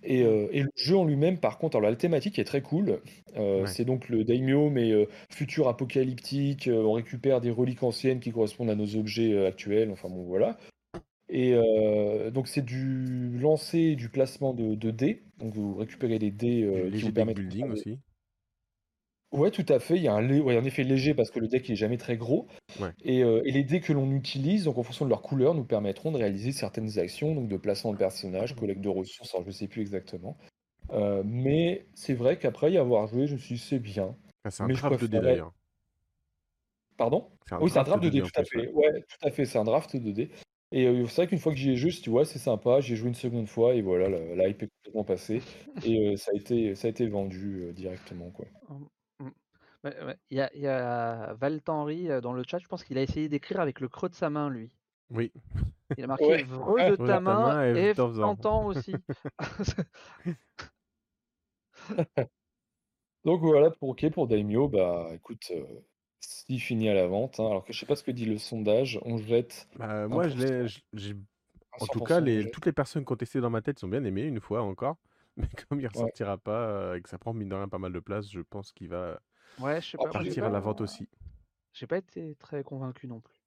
Euh, et, le jeu en lui-même, par contre, alors la thématique est très cool. Euh, c'est donc le daimyo, mais futur apocalyptique. on récupère des reliques anciennes qui correspondent à nos objets actuels. Enfin bon, voilà. Et donc c'est du lancer du placement de, dés. Donc vous récupérez des dés qui vous permettent building aussi. Ouais, tout à fait. Il y a un ouais, effet léger parce que le deck n'est jamais très gros. Et, euh, et les dés que l'on utilise, donc en fonction de leur couleur, nous permettront de réaliser certaines actions, donc de placement de personnage, collecte de ressources, alors je ne sais plus exactement. Euh, mais c'est vrai qu'après y avoir joué, je me suis dit c'est bien. Ah, c'est un draft de dés d'ailleurs. Pardon? Oui, c'est un draft de dés, tout à fait. Ouais, tout à fait, c'est un draft de dés. Et euh, c'est vrai qu'une fois que j'y ai joué, je me suis dit, ouais, c'est sympa, j'ai joué une seconde fois, et voilà, la, hype est complètement passée. Et ça, a été, ça a été vendu directement, quoi. Il y a, il y a Valtenry dans le chat, je pense qu'il a essayé d'écrire avec le creux de sa main, lui. Oui. Il a marqué ouais. de ta main et t'entends aussi. Donc voilà, pour, ok, pour Daimyo, bah écoute, euh, s'il finit à la vente, hein, alors que je sais pas ce que dit le sondage, on jette. Bah, moi, je j'ai. En tout cas, les, toutes les personnes qui ont testé dans ma tête sont bien aimées une fois encore. Mais comme il ne ressortira pas euh, et que ça prend mine de rien pas mal de place, je pense qu'il va Ouais, je sais pas. Partir à la vente aussi. J'ai pas été très convaincu non plus.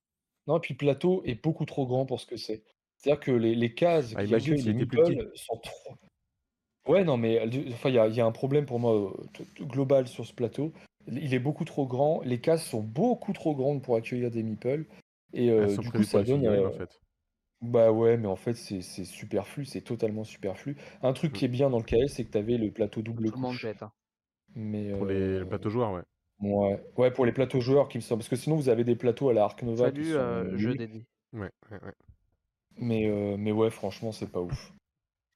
Non, et puis le plateau est beaucoup trop grand pour ce que c'est. C'est-à-dire que les, les cases bah, qui les meeples sont trop. Ouais, non, mais enfin, il y, y, a un problème pour moi global sur ce plateau. Il est beaucoup trop grand. Les cases sont beaucoup trop grandes pour accueillir des meeples. Et euh, du coup, ça donne. en fait. Bah ouais, mais en fait, c'est superflu, c'est totalement superflu. Un truc mmh. qui est bien dans le KS, c'est que tu avais le plateau double Tout couche. Jette, hein. Mais, pour les, plateaux joueurs, ouais. Ouais. ouais, pour les plateaux joueurs qui me semble. Parce que sinon, vous avez des plateaux à la Arc Nova. Salut, euh, jeu dédié. Ouais, ouais, ouais. Mais, euh, mais ouais, franchement, c'est pas ouf.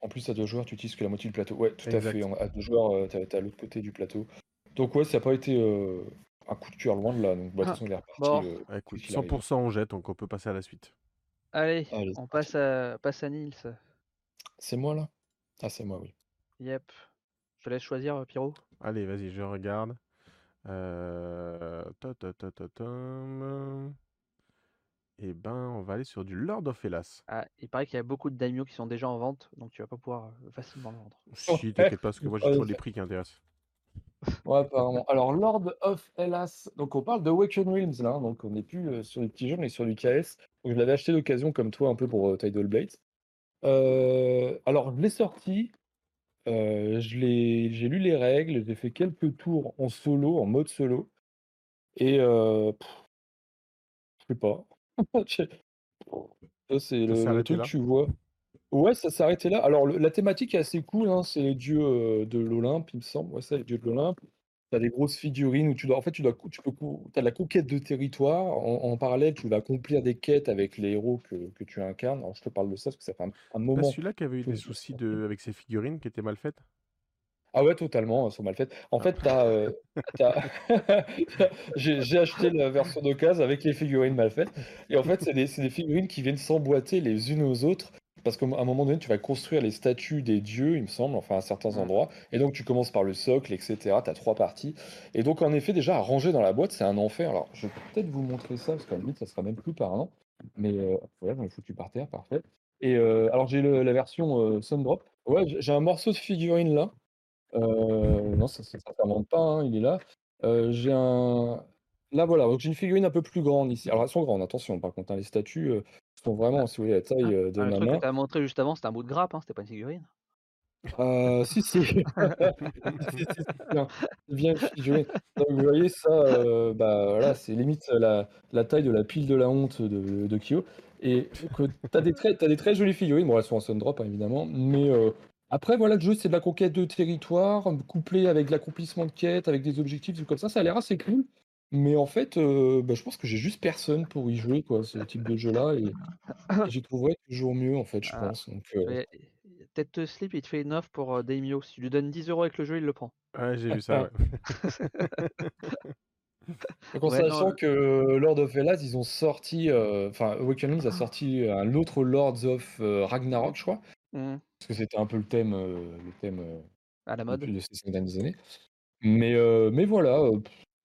En plus, à deux joueurs, tu utilises que la moitié du plateau. Ouais, tout à fait. À deux joueurs, euh, t'es à l'autre côté du plateau. Donc, ouais, ça n'a pas été euh, un coup de cœur loin de là. Donc, bah, de toute ah, façon, il est reparti. Bon. Ah, écoute, 100% on jette, donc on peut passer à la suite. Allez, on passe à, passe à Nils. C'est moi là? Ah, c'est moi, oui. Yep. Je te laisse choisir, Pierrot. Allez, vas-y, je regarde. Euh... Et ben, on va aller sur du Lord of Hellas. Ah, il paraît qu'il y a beaucoup de daimyo qui sont déjà en vente, donc tu vas pas pouvoir euh, facilement le vendre. Si, t'inquiète pas, parce que moi j'ai toujours les prix qui intéressent. Ouais, apparemment. Alors, Lord of Hellas, donc on parle de Waken Realms là, hein, donc on n'est plus sur les petits jeux, mais sur du KS. Donc je l'avais acheté d'occasion comme toi un peu pour Tidal Blades. alors, je l'ai je l'ai, j'ai lu les règles, j'ai fait quelques tours en solo, en mode solo, et je sais pas. Ça, c'est le, truc que tu vois. Ouais, ça s'est arrêté là. Alors, la thématique est assez cool, hein, c'est les dieux de l'Olympe, il me semble. Ouais, ça, les dieux de l'Olympe. Tu as des grosses figurines où tu dois. En fait, tu dois, tu peux, as la conquête de territoire. En, parallèle, tu vas accomplir des quêtes avec les héros que, que tu incarnes. Alors, je te parle de ça parce que ça fait un, moment. C'est celui-là qui avait eu des soucis de, avec ses figurines qui étaient mal faites? Ah ouais, totalement, elles sont mal faites. En ah. fait, euh, j'ai acheté la version d'occasion avec les figurines mal faites. Et en fait, c'est des, des figurines qui viennent s'emboîter les unes aux autres. Parce qu'à un moment donné, tu vas construire les statues des dieux, il me semble, enfin à certains endroits. Et donc, tu commences par le socle, etc. Tu as trois parties. Et donc, en effet, déjà, à ranger dans la boîte, c'est un enfer. Alors, je vais peut-être vous montrer ça, parce qu'à la limite, ça sera même plus parlant. Mais euh, voilà, j'en ai foutu par terre, parfait. Et euh, alors, j'ai la version euh, Sundrop. Ouais, j'ai un morceau de figurine là. Euh, non, ça ne s'invente pas, hein, il est là. Euh, j'ai un. Là, voilà, donc j'ai une figurine un peu plus grande ici. Alors, elles sont grandes, attention, par contre, hein, les statues sont vraiment, si vous voulez, la taille ah, de ah, le ma truc que tu as montré juste avant, c'était un bout de grappe, hein, c'était pas une figurine? Euh, si, si. Si, si, bien, bien une figurine. Donc, vous voyez, ça, bah, voilà, c'est limite la, la taille de la pile de la honte de, de Kyo. Et tu as des, très, des très jolies figurines. Bon, elles sont en Sundrop, hein, évidemment, mais après, voilà, le jeu, c'est de la conquête de territoire, couplé avec l'accomplissement de quêtes, avec des objectifs, comme ça. Ça a l'air assez cool. Mais en fait, euh, bah, je pense que j'ai juste personne pour y jouer, quoi, ce type de jeu-là. Et, j'y trouverai toujours mieux, en fait, je ah, pense. Donc, euh Tête Slip, il te fait une offre pour euh, Daimyo. Si tu lui donnes 10 euros avec le jeu, il le prend. Ouais, j'ai vu ça, ouais. Donc, en sachant que Lord of Hellas, ils ont sorti, enfin, Awakenings a sorti un autre Lords of Ragnarok, je crois. Mmh. Parce que c'était un peu le thème, le thème À la mode. de ces dernières années. Mais, mais voilà,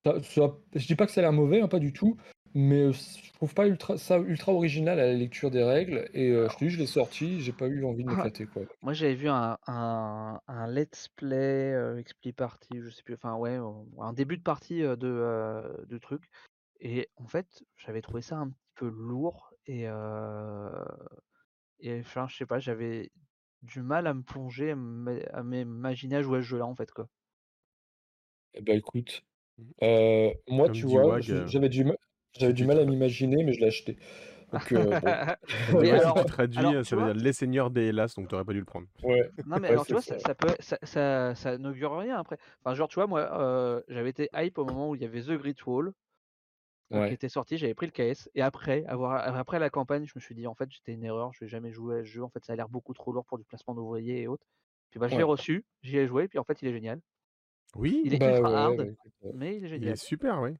je dis pas que ça a l'air mauvais, hein, pas du tout, mais je trouve pas ultra, ça ultra original à la lecture des règles. Et je te dis, je l'ai sorti, j'ai pas eu envie de m'éclater. Quoi. Moi, j'avais vu un, un, un let's play, euh, party, je sais plus, enfin, ouais, un début de partie de, de truc. Et en fait, j'avais trouvé ça un petit peu lourd et, et enfin, je sais pas, j'avais du mal à me plonger, à m'imaginer à jouer à ce jeu-là, en fait, quoi. Ben, écoute, mmh. moi, tu vois, j'avais du mal j'avais du mal à m'imaginer, mais je l'ai acheté. Donc, euh, alors, tu traduis, ça veut dire les seigneurs des hélas, donc tu n'aurais pas dû le prendre. Ouais. Non, mais alors, tu vois, ça, peut, ça, ça, ça n'augure rien après. Enfin, genre, tu vois, moi, j'avais été hype au moment où il y avait The Great Wall, qui était sorti, j'avais pris le KS, et après, avoir, après la campagne, je me suis dit, en fait, j'étais une erreur, je vais jamais jouer à ce jeu, en fait, ça a l'air beaucoup trop lourd pour du placement d'ouvriers et autres. Puis bah, je l'ai reçu, j'y ai joué, puis en fait, il est génial. Oui, il est bah ultra hard, mais il est génial. Il est super, oui.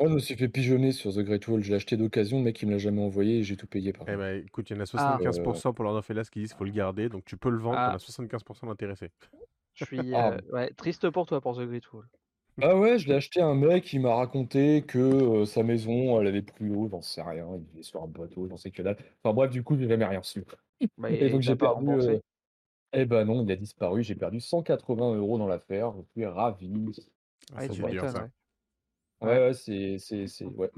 Moi, je me suis fait pigeonner sur The Great Wall. Je l'ai acheté d'occasion, le mec il me l'a jamais envoyé et j'ai tout payé par Eh ben, écoute, il y en a 75% pour Lord of Hellas qui disent qu'il faut le garder, donc tu peux le vendre, ah. on a 75% d'intéressés. Je suis ah. euh, ouais, triste pour toi pour The Great Wall. Ah ouais, je l'ai acheté à un mec, il m'a raconté que euh, sa maison, elle avait pris l'eau, j'en sais rien, il vivait sur un bateau, j'en sais que dalle. Enfin bref, du coup, j'ai jamais rien su. Bah, et donc j'ai perdu. Euh, eh ben non, il a disparu, j'ai perdu 180 euros dans l'affaire, je suis ravi. Ah, ça tu ça. Ouais, ouais, c'est c'est c'est ouais.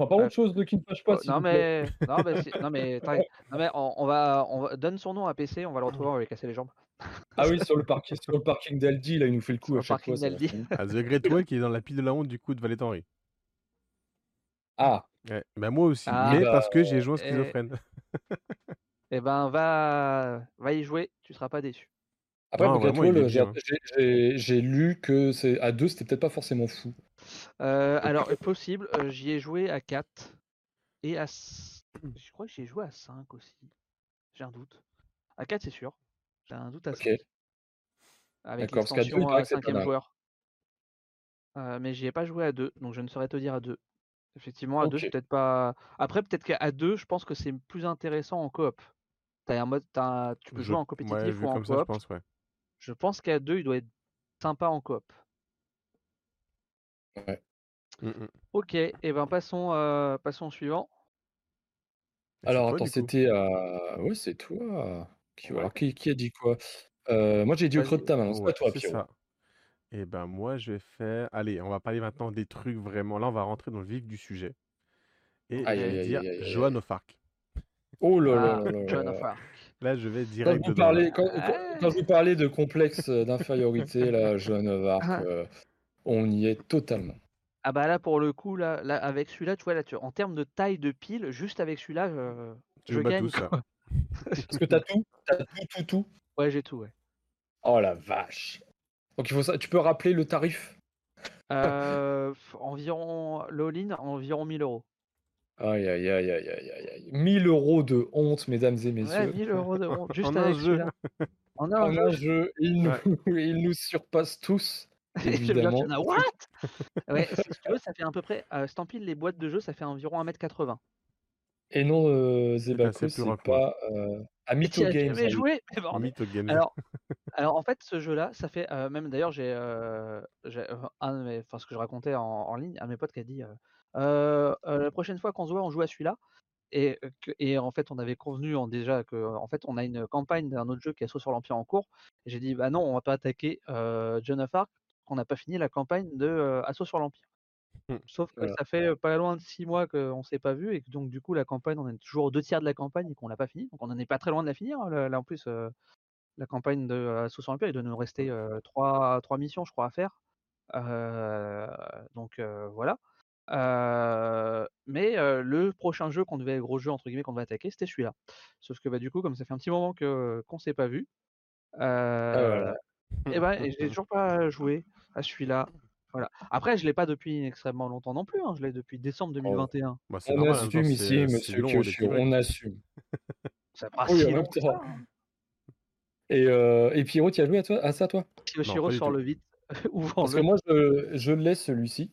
Enfin, pas autre chose de qui ne fâche pas, oh, non, mais... non, mais non, mais non, mais on, va, on va donne son nom à PC, on va le retrouver, on va lui casser les jambes. Ah oui, sur le parking, sur le parking d'Aldi, là, il nous fait le coup à chaque fois. d'Aldi. Ah, The Great Wall qui est dans la pile de la honte du coup de Valet Henry. Ah. Ouais. Bah, moi aussi, ah, mais bah, parce que j'ai joué au schizophrène. Eh ben, va, va y jouer, tu seras pas déçu. Après, j'ai lu que c'est à deux, c'était peut-être pas forcément fou. Euh, alors, possible, euh, j'y ai joué à 4 et à. Je crois que j'y ai joué à 5 aussi. J'ai un doute. À 4, c'est sûr. J'ai un doute à 5. Avec l'extension à 5 joueur. Euh, mais j'y ai pas joué à 2, donc je ne saurais te dire à 2. Effectivement, à 2, c'est peut-être pas. Après, peut-être qu'à 2, je pense que c'est plus intéressant en coop. As un mode, Tu peux jouer en compétitif ou en coop. je pense, ouais. Je pense qu'à 2, il doit être sympa en coop. Ouais. Mmh, mmh. Ok, et ben passons, euh, passons au suivant. Alors attends, c'était à. Ouais, c'est toi. Qui... Alors qui, qui a dit quoi? Euh, Moi j'ai dit au creux de ta main, c'est pas toi, c'est ça. Et ben moi, je vais faire. Allez, on va parler maintenant des trucs vraiment. Là, on va rentrer dans le vif du sujet. Et je vais dire Joan of Arc. Oh là là ah, là là. Là, je vais direct. Quand vous, parlez, quand, vous parlez de complexe d'infériorité, là, Joan of Arc, ah. euh, on y est totalement. Ah bah là, pour le coup, là, là avec celui-là, tu vois, là, tu, en termes de taille de pile, juste avec celui-là, je, je gagne. Tout ça. Parce que t'as tout, t'as tout, tout, tout. Ouais, j'ai tout, ouais. Oh la vache. Donc il faut ça. Tu peux rappeler le tarif? Euh, Environ, l'all-in, environ 1000 euros. Aïe, aïe, aïe, aïe, aïe, aïe. 1000 euros de honte, mesdames et messieurs. Ouais, 1000 euros de honte, juste avec un jeu. En un, jeu. Il, nous, il nous surpasse tous. Évidemment. What? Ouais, si tu veux, ça fait à peu près, euh, Stampede, les boîtes de jeu, ça fait environ 1m80. Et non, euh, Zebako, c'est pas euh, à Mytho Games. joué alors, alors, en fait, ce jeu-là, ça fait euh, même d'ailleurs, j'ai euh, un enfin, ce que je racontais en, en, ligne, à mes potes qui a dit la prochaine fois qu'on se voit, on joue à celui-là. Et, et, en fait, on avait convenu en, déjà que en fait, on a une campagne d'un autre jeu qui est Assaut sur l'Empire en cours. Et j'ai dit bah non, on va pas attaquer John of Arc, qu'on n'a pas fini la campagne de Assaut sur l'Empire. Mmh. Sauf que ça fait pas loin de six mois qu'on s'est pas vu et que donc du coup la campagne, on est toujours aux deux tiers de la campagne et qu'on l'a pas fini. Donc on en est pas très loin de la finir. Hein, là, en plus, la campagne de Assaut sur l'Empire, il doit nous rester trois, trois missions, je crois, à faire. donc voilà. mais le prochain jeu qu'on devait, gros jeu entre guillemets, qu'on devait attaquer, c'était celui-là. Sauf que bah, du coup, comme ça fait un petit moment que qu'on s'est pas vu, ah, et ben j'ai toujours pas joué à celui-là. Voilà. Après, je l'ai pas depuis extrêmement longtemps non plus. Hein. Je l'ai depuis décembre 2021. Bah, on normal, assume ici, monsieur Kyoshi, on assume. Ça passe si longtemps. Et, euh, et Pierrot, tu as joué à, toi, à ça, toi? Kyoshiro sur le vide. Parce que moi, je, je laisse celui-ci.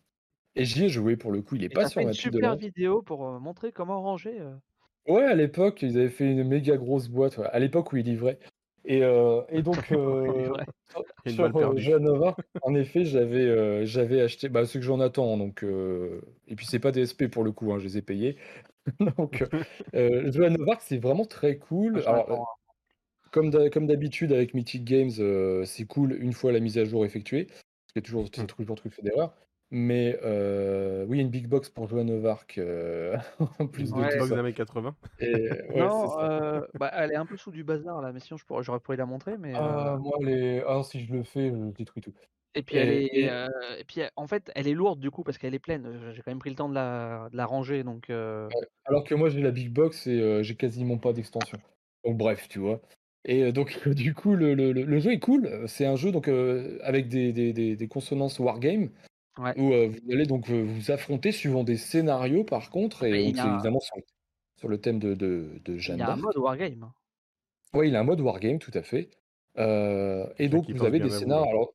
Et j'y ai joué pour le coup. Il est pas sur ma une super vidéo pour euh, montrer comment ranger. Euh. Ouais, à l'époque, ils avaient fait une méga grosse boîte. À l'époque où ils livraient. Et, euh, et donc, euh, sur euh, en effet, j'avais euh, j'avais acheté, bah, ce que j'en attends. Donc, et puis, c'est pas des SP pour le coup, hein, je les ai payés. donc, euh, c'est vraiment très cool. Ah, Alors, comme d'habitude avec Mythic Games, c'est cool une fois la mise à jour effectuée. C'est toujours, c'est mmh. toujours truc fait d'erreur. Mais euh, oui, une big box pour jouer à Novark euh, en plus de ça. années 80. Et, ouais, non, euh, bah, elle est un peu sous du bazar la mission. Je pourrais, j'aurais pu la montrer, mais. Ah, moi, les... ah, si je le fais, je détruis tout. Et puis, elle est, et... et puis en fait, elle est lourde du coup parce qu'elle est pleine. J'ai quand même pris le temps de la, de la ranger, donc. Alors que moi, j'ai la big box et j'ai quasiment pas d'extension. Donc bref, tu vois. Et donc, du coup, le, le, le, jeu est cool. C'est un jeu donc avec des, des, des, des consonances wargame. Où vous allez donc vous affronter suivant des scénarios, par contre, et c'est évidemment sur, le thème de, de, de Jeanne Il y a un mode wargame. Hein. Oui, il a un mode wargame, tout à fait. et donc, vous avez des scénarios. Alors,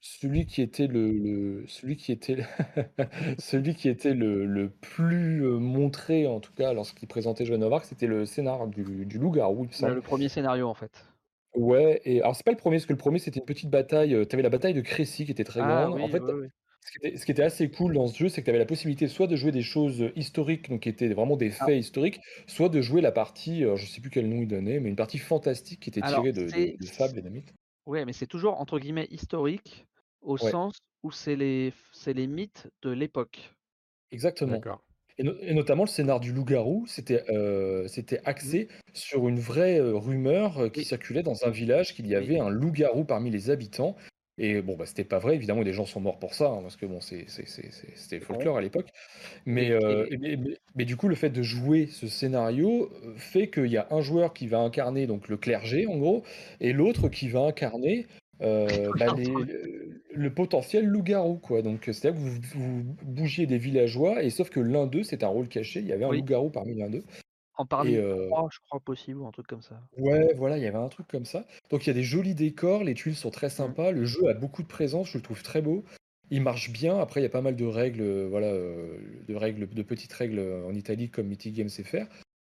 celui qui était le, celui qui était celui qui était le, le plus montré en tout cas lorsqu'il présentait Joan of Arc, c'était le scénar du, du loup-garou. Le premier scénario en fait. Ouais, et alors c'est pas le premier, parce que le premier c'était une petite bataille. Tu avais la bataille de Crécy qui était très ah grande. en fait, ce qui, était, assez cool dans ce jeu, c'est que tu avais la possibilité soit de jouer des choses historiques, donc qui étaient vraiment des ah. faits historiques, soit de jouer la partie, je sais plus quel nom il donnait, mais une partie fantastique qui était tirée de, de, fables et de mythes. Oui, mais c'est toujours entre guillemets historique au sens où c'est les, les mythes de l'époque. Exactement. Et, notamment le scénar du loup-garou, c'était c'était mmh. axé sur une vraie rumeur qui circulait dans un village qu'il y avait un loup-garou parmi les habitants et bon, bah, c'était pas vrai, évidemment, des gens sont morts pour ça, hein, parce que bon, c'était folklore à l'époque. Euh, mais, mais, du coup, le fait de jouer ce scénario euh, fait qu'il y a un joueur qui va incarner donc le clergé, en gros, et l'autre qui va incarner euh, bah, le, potentiel loup-garou, quoi. Donc, c'est-à-dire que vous, vous, bougiez des villageois, et sauf que l'un d'eux, c'est un rôle caché, il y avait un loup-garou parmi l'un d'eux. En parler, je crois possible ou un truc comme ça. Ouais, voilà, il y avait un truc comme ça. Donc il y a des jolis décors, les tuiles sont très mmh. sympas, le jeu a beaucoup de présence, je le trouve très beau. Il marche bien, après il y a pas mal de règles, voilà, de règles de petites règles, en Italie comme Mythic Games sait faire.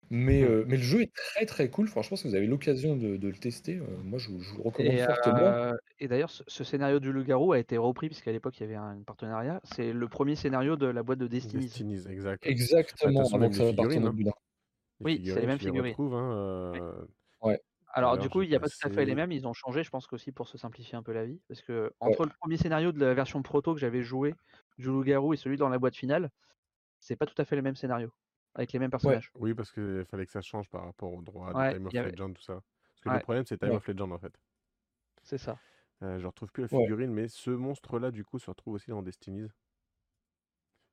Mais, mmh. mais le jeu est très, très cool. Franchement, si vous avez l'occasion de le tester, moi je vous le recommande fortement. et d'ailleurs, ce scénario du loup-garou a été repris puisqu'à l'époque il y avait un partenariat. C'est le premier scénario de la boîte de Destiny. Destiny's, exact. Exactement, donc ça va oui, c'est les mêmes figurines. Hein, Ouais. Alors du coup, il n'y a pas tout à fait les mêmes, ils ont changé, je pense qu'aussi pour se simplifier un peu la vie. Parce que entre le premier scénario de la version proto que j'avais joué, du loup-garou, et celui dans la boîte finale, c'est pas tout à fait les mêmes scénarios, avec les mêmes personnages. Oui, parce qu'il fallait que ça change par rapport au droit de Time of Legend, tout ça. Parce que le problème, c'est Time of Legend en fait. C'est ça. Euh, je retrouve plus la figurine, mais ce monstre-là, du coup, se retrouve aussi dans Destiny's.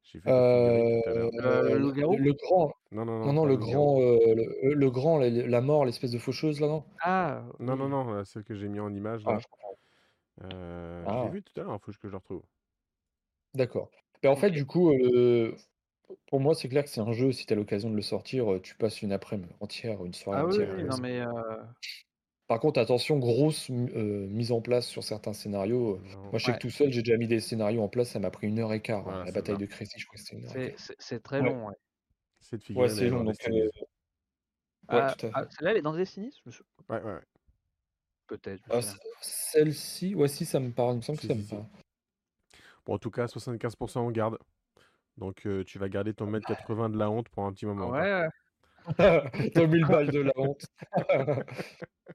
J'ai fait euh, euh, le, le, grand. Non, non, non. non, le, grand, euh, le, grand, la, mort, l'espèce de faucheuse, là, non? Ah Non, non, non, celle que j'ai mis en image. Là. Ah, je ah. vu tout à l'heure, il faut que je le retrouve. D'accord. en fait, du coup, pour moi, c'est clair que c'est un jeu, si tu as l'occasion de le sortir, tu passes une après-midi entière, une soirée ah, entière. Oui, non, mais. Par contre, attention, grosse euh, mise en place sur certains scénarios. Euh, moi, je sais que tout seul, j'ai déjà mis des scénarios en place, ça m'a pris une heure et quart. Hein, la bataille de Crécy, je crois que c'était une heure. C'est, très long. Ouais, c'est de figure. c'est long. Euh, ah, ah, celle-là, elle est dans Destiny je me suis... Ouais, ouais. Peut-être. Ah, celle-ci, ouais, si, ça me parle. Il me que ça me parle. Bon, en tout cas, 75% on garde. Donc, tu vas garder ton mètre 80 bah. de la honte pour un petit moment. Ouais. 2000 balles de la honte.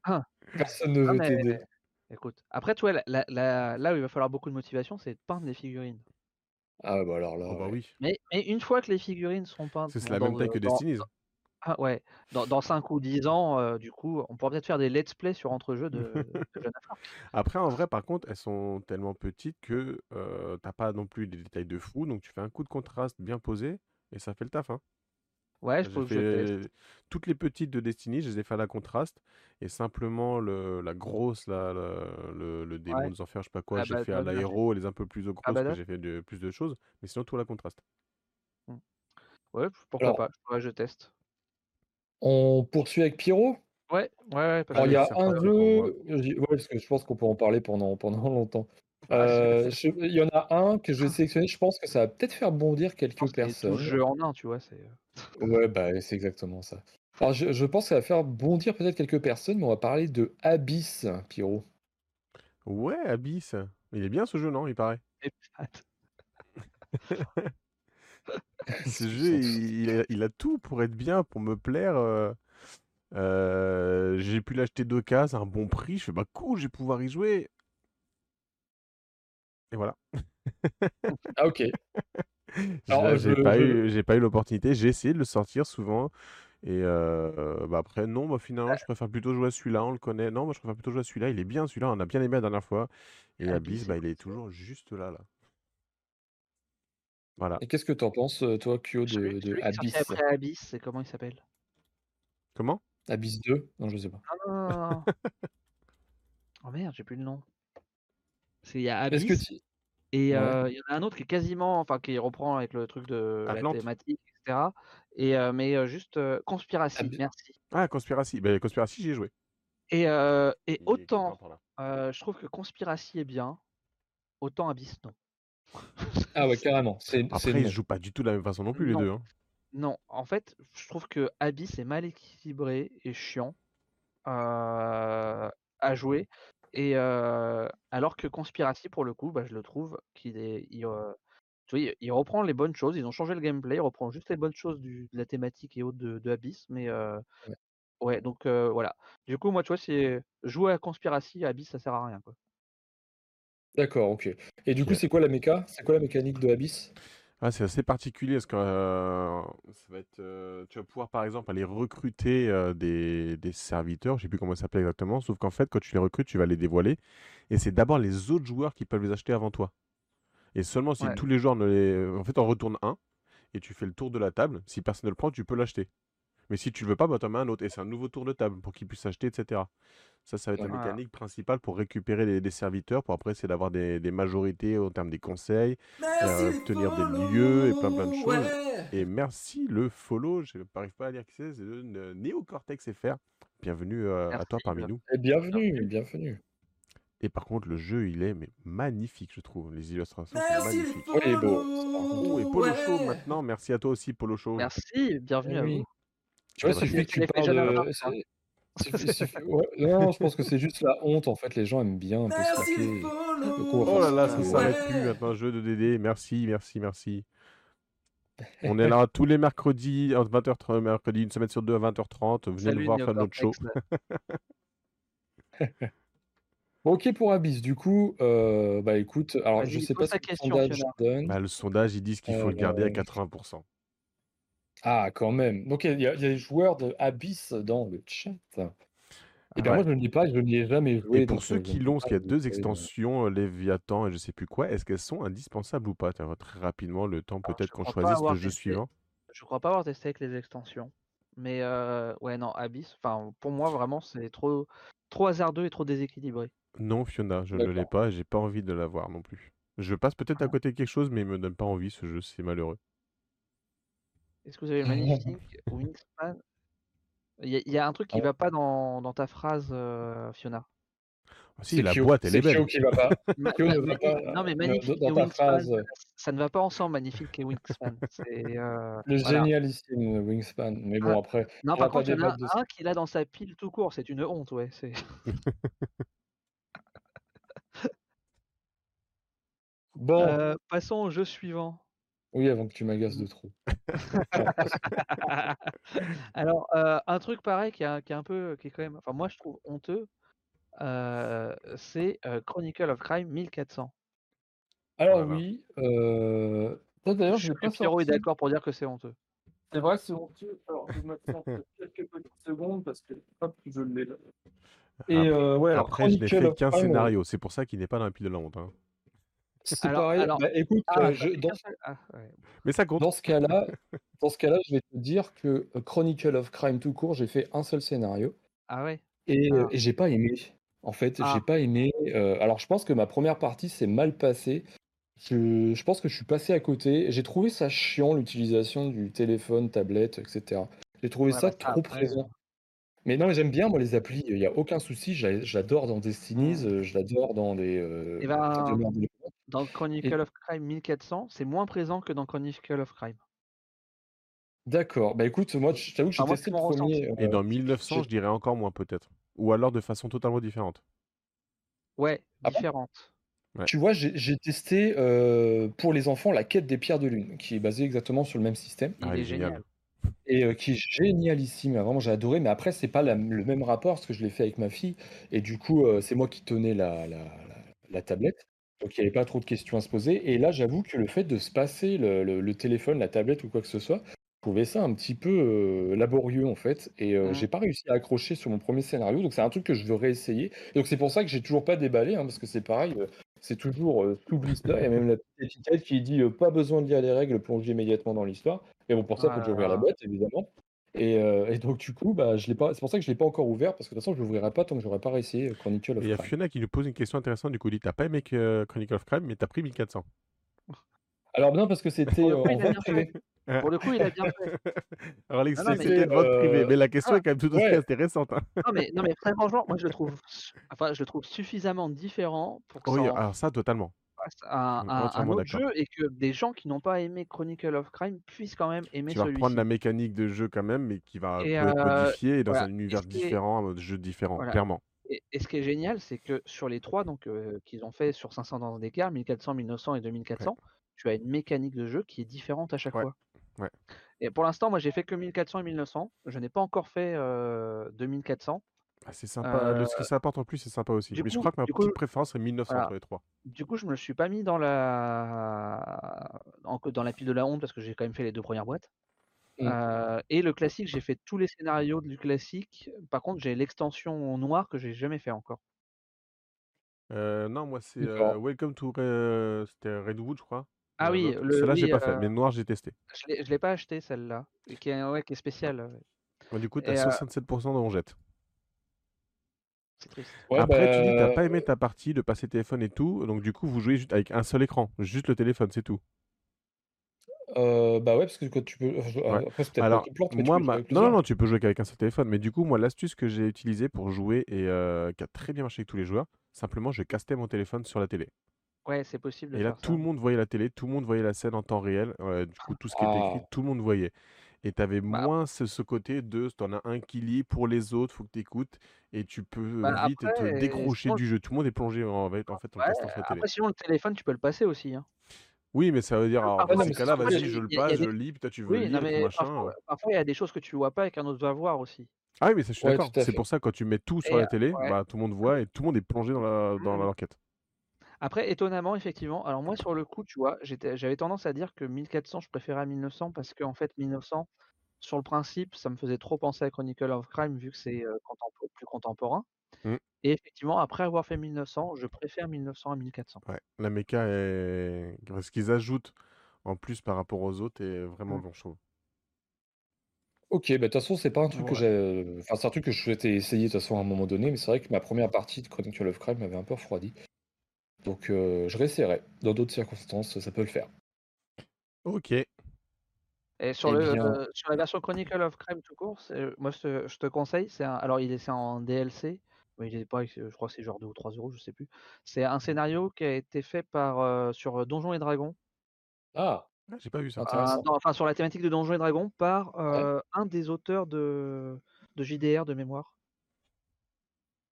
Ah. Personne ne ah, veut t'aider. Écoute, après, tu vois, là où il va falloir beaucoup de motivation, c'est de peindre les figurines. Ah bah alors là, oh, bah oui. Mais, une fois que les figurines sont peintes, c'est la même taille que Destiny. Dans, ah ouais, dans, 5 ou 10 ans, euh, du coup, on pourra peut-être faire des let's play sur entre-jeux de, de Jonathan. Après, en vrai, par contre, elles sont tellement petites que euh, t'as pas non plus des détails de fou, donc tu fais un coup de contraste bien posé et ça fait le taf. Hein. Ouais, je peux que toutes les petites de Destiny, je les ai fait à la contraste. Et simplement le, la grosse, là, le, le, démon des enfers, je sais pas quoi, j'ai fait à l'aéro, est un peu plus grosse, parce que j'ai fait de, plus de choses. Mais sinon, tout à la contraste. Mmh. Ouais, pourquoi pas, je teste. On poursuit avec Pyro Ouais, ouais, ouais. il y a un jeu, ouais, parce que je pense qu'on peut en parler pendant, pendant longtemps. Ah, euh, il y en a un que je vais sélectionner, je pense que ça va peut-être faire bondir quelques personnes. jeu en un, tu vois, c'est. Euh. Ouais, bah, c'est exactement ça. Alors, je, pense que ça va faire bondir peut-être quelques personnes, mais on va parler de Abyss, Pyro. Ouais, Abyss. Il est bien ce jeu, non Il paraît? ce jeu, il, a, tout pour être bien, pour me plaire. Euh, j'ai pu l'acheter deux cases à un bon prix. Je fais bah cool, je vais pouvoir y jouer. Et voilà. ah ok. j'ai pas, eu, pas eu l'opportunité. J'ai essayé de le sortir souvent. Et euh, bah après, non, moi finalement, je préfère plutôt jouer à celui-là. On le connaît. Non, moi je préfère plutôt jouer à celui-là. Il est bien celui-là. On a bien aimé la dernière fois. Et Abyss, bah, il est toujours juste là. là. Voilà. Et qu'est-ce que t'en penses, euh, toi, Kyo, de, de Abyss? après Abyss, c'est comment il s'appelle? Comment? Abyss 2 Non, je sais pas. oh merde, j'ai plus le nom. C'est il y a Abyss. Et euh, il y en a un autre qui est quasiment, enfin qui reprend avec le truc de la thématique, etc. Et mais juste Conspiracy, merci. Ah, Conspiracy, ben, Conspiracy, j'y ai joué. Et, et autant je trouve que Conspiracy est bien, autant Abyss non. Ah ouais, carrément. Après, ils jouent pas du tout de la même façon non plus, les deux. Hein. Non, en fait, je trouve que Abyss est mal équilibré et chiant à jouer. Et alors que Conspiracy, pour le coup, bah, je le trouve qu'il est, il, il reprend les bonnes choses. Ils ont changé le gameplay, il reprend juste les bonnes choses du, de la thématique et autres de, de Abyss. Mais ouais. donc voilà. Du coup, moi, tu vois, c'est jouer à Conspiracy, à Abyss, ça sert à rien, quoi. D'accord, ok. Et du coup, c'est quoi la méca? C'est quoi la mécanique de Abyss? Ah, c'est assez particulier parce que ça va être, tu vas pouvoir par exemple aller recruter des, des serviteurs, je sais plus comment ça s'appelle exactement, sauf qu'en fait, quand tu les recrutes, tu vas les dévoiler. Et c'est d'abord les autres joueurs qui peuvent les acheter avant toi. Et seulement si tous les joueurs ne les. En fait, on retourne un et tu fais le tour de la table. Si personne ne le prend, tu peux l'acheter. Mais si tu le veux pas, bah, tu en mets un autre. Et c'est un nouveau tour de table pour qu'ils puissent acheter, etc. Ça, ça va être la mécanique principale pour récupérer des serviteurs, pour après essayer d'avoir des, des, majorités en termes des conseils, euh, obtenir des lieux et plein plein de choses. Et merci le follow, je n'arrive pas à dire qui c'est, c'est le Néocortex FR. Bienvenue euh, à toi parmi nous. Et bienvenue, bienvenue. Et par contre, le jeu, il est mais magnifique, je trouve. Les illustrations sont magnifiques. Oui, il est beau. Oh, et Polo Show maintenant. Merci à toi aussi, Polo Show. Merci, bienvenue à vous. Tu vois, c'est que tu parles de... non, je pense que c'est juste la honte. En fait, les gens aiment bien un peu se Oh là là, ça s'arrête plus maintenant. Jeu de DD. Merci, merci, merci. On est là tous les mercredis, 20h30, mercredi, une semaine sur deux à 20h30. Venez nous voir faire notre show. OK pour Abyss. Du coup, euh, bah, écoute, alors je sais pas ce que le sondage donne. Bah, le sondage, ils disent qu'il faut le garder à 80 euh, Ah, quand même. Donc il y a des joueurs de Abyss dans le chat. Et bien moi je ne l'ai pas, je n'y ai jamais joué, Et pour ceux qui l'ont, parce qu'il y a deux extensions, Léviathan et je sais plus quoi, est-ce qu'elles sont indispensables ou pas? très rapidement, le temps peut-être qu'on choisisse le jeu suivant. Je crois pas avoir testé avec les extensions. Mais ouais, non, Abyss, enfin, pour moi, vraiment, c'est trop, trop hasardeux et trop déséquilibré. Non, Fiona, je ne l'ai pas et j'ai pas envie de l'avoir non plus. Je passe peut-être à ah. côté de quelque chose, mais il me donne pas envie ce jeu, c'est malheureux. Est-ce que vous avez le magnifique Wingspan? Il y, a un truc qui va pas dans, dans ta phrase, Fiona? Ah, si, la boîte, elle est belle. qui va pas. non, mais magnifique et Wingspan, ça ne va pas ensemble, magnifique et Wingspan. Euh, le génialissime Wingspan. Mais bon, ah, après. Non, par contre, il y en a un qui l'a dans sa pile tout court. C'est une honte, ouais. bon. Euh, passons au jeu suivant. Oui, avant que tu m'agaces de trop. Alors, euh, un truc pareil qui est, qui est un peu, qui est quand même, enfin moi je trouve honteux, c'est Chronicle of Crime 1400. Alors oui, d'ailleurs je pas Pierrot est d'accord pour dire que c'est honteux. C'est vrai que c'est honteux. Alors je vais quelques petites secondes parce que je l'ai là. Et ouais, Après, je n'ai fait qu'un scénario, c'est pour ça qu'il n'est pas dans la pile de la honte. Hein. C'est pareil. Bah, écoute, ah, dans... Ah, Mais ça compte. Dans ce cas-là, dans ce cas-là, je vais te dire que Chronicle of Crime tout court, j'ai fait un seul scénario. Ah ouais. Et, ah. et j'ai pas aimé. En fait, j'ai ah. pas aimé. Euh, alors, je pense que ma première partie s'est mal passée. Je, pense que je suis passé à côté. J'ai trouvé ça chiant, l'utilisation du téléphone, tablette, etc. J'ai trouvé ça bah, trop présent. Mais non, j'aime bien, moi, les applis. Il n'y a aucun souci. J'adore dans Destinies, euh, je l'adore dans les. Euh, eh ben, dans Chronicle of Crime 1400, c'est moins présent que dans Chronicle of Crime. D'accord. Bah écoute, moi, je t'avoue que j'ai testé le premier. Et dans 1900, je dirais encore moins, peut-être. Ou alors de façon totalement différente. Ouais, ah différente. Tu vois, j'ai testé pour les enfants la quête des pierres de lune, qui est basée exactement sur le même système. Il ah, est génial. Et qui est génialissime. Vraiment, j'ai adoré. Mais après, c'est pas le même rapport, parce que je l'ai fait avec ma fille. Et du coup, c'est moi qui tenais la, la, tablette. Donc, il n'y avait pas trop de questions à se poser. Et là, j'avoue que le fait de se passer le, téléphone, la tablette ou quoi que ce soit, trouvais ça un petit peu laborieux en fait. Et mmh. j'ai pas réussi à accrocher sur mon premier scénario. Donc c'est un truc que je veux réessayer. Donc c'est pour ça que j'ai toujours pas déballé hein, parce que c'est pareil c'est toujours tout blister. Il y a même la petite étiquette qui dit pas besoin de lire les règles plongez immédiatement dans l'histoire. Et bon pour ça il faut ouvrir la boîte évidemment et, et, donc du coup bah je l'ai pas c'est pour ça que je l'ai pas encore ouvert parce que de toute façon je l'ouvrirai pas tant que j'aurai pas réessayé Chronicle of Il y a Fiona qui nous pose une question intéressante du coup dit t'as pas aimé que Chronicle of Crime mais t'as pris 1400 alors non parce que c'était en vente privée pour le coup, il a bien fait. Alors, c'était de votre privé, mais la question est quand même tout aussi intéressante. Hein. Non, mais, non, mais très franchement, moi, je le trouve, enfin, je le trouve suffisamment différent pour que Oui, alors ça, totalement. Un, un, autre jeu et que des gens qui n'ont pas aimé Chronicle of Crime puissent quand même aimer Tu vas celui-ci. la mécanique de jeu quand même, mais qui va être euh, modifiée dans un univers différent, un mode jeu différent, clairement. Et, ce qui est génial, c'est que sur les trois donc euh, qu'ils ont fait sur 500 ans d'écart, 1400, 1900 et 2400, tu as une mécanique de jeu qui est différente à chaque fois. Et pour l'instant, moi, j'ai fait que 1400 et 1900. Je n'ai pas encore fait 2400. Ah, c'est sympa. ce que ça apporte en plus, c'est sympa aussi. Mais je crois que ma petite préférence c'est 1900 entre les trois. Du coup, je me suis pas mis dans la dans la pile de la honte parce que j'ai quand même fait les deux premières boîtes. Mmh. et le classique, j'ai fait tous les scénarios du classique. Par contre, j'ai l'extension noire que j'ai jamais fait encore. non, moi c'est Welcome to Redwood, je crois. Ah oui, le Celle-là, j'ai pas fait, mais noir, j'ai testé. je l'ai l'ai pas acheté celle-là, qui est ouais, qui est spéciale, du coup, tu as 67% de rongette. C'est triste. Après, tu dis que t'as pas aimé ta partie de passer téléphone et tout, donc du coup, vous jouez juste avec un seul écran, juste le téléphone, c'est tout. bah ouais, parce que quand tu peux. Après, c'est Alors, moi, non, non, non, tu peux jouer qu'avec un seul téléphone, mais du coup, moi, l'astuce que j'ai utilisée pour jouer et qui a très bien marché avec tous les joueurs, simplement, je castais mon téléphone sur la télé. Ouais, c'est possible Et là, tout le monde voyait la télé, tout le monde voyait la scène en temps réel. du coup, tout ce qui était écrit, ah. tout le monde voyait. Et tu avais bah moins ce, côté de, tu en as un qui lit pour les autres, faut que tu écoutes, et tu peux bah, vite te décrocher du jeu. Tout le monde est plongé en, fait en fait en castant sur la télé. après, sinon, le téléphone, tu peux le passer aussi. Hein. Oui, mais ça veut dire, alors, dans ces cas-là, vas-y, je le passe, je lis, toi, tu veux Oui, lire, mais machin. parfois, il y a des choses que tu vois pas et qu'un autre va voir aussi. Ah oui, mais ça, je suis d'accord. C'est pour ça, quand tu mets tout sur la télé, bah, tout le monde voit et tout le monde est plongé dans mmh. Après, étonnamment, effectivement, alors moi, sur le coup, tu vois, j'avais tendance à dire que 1400, je préférais à 1900 parce qu'en fait, 1900, sur le principe, ça me faisait trop penser à Chronicle of Crime vu que c'est plus contemporain. Mmh. Et effectivement, après avoir fait 1900, je préfère 1900 à 1400. Ouais, la méca est. Ce qu'ils ajoutent en plus par rapport aux autres est vraiment mmh. bon, chaud. Ok, bah, de toute façon, c'est pas un truc que j'ai. Enfin, c'est un truc que je souhaitais essayer de toute façon à un moment donné, mais c'est vrai que ma première partie de Chronicle of Crime m'avait un peu refroidi. Donc, euh, je réessayerai. Dans d'autres circonstances, ça peut le faire. Ok. Et sur, eh le, sur la version Chronicle of Crime tout court, moi je te, conseille, c'est alors il est en DLC, mais il est pas, je crois que c'est genre 2 ou 3 euros, je sais plus. C'est un scénario qui a été fait par euh, sur Donjons et Dragons. Ah, ah j'ai pas vu ça. Ah, enfin sur la thématique de Donjons et Dragons par euh, un des auteurs de, de JDR de mémoire.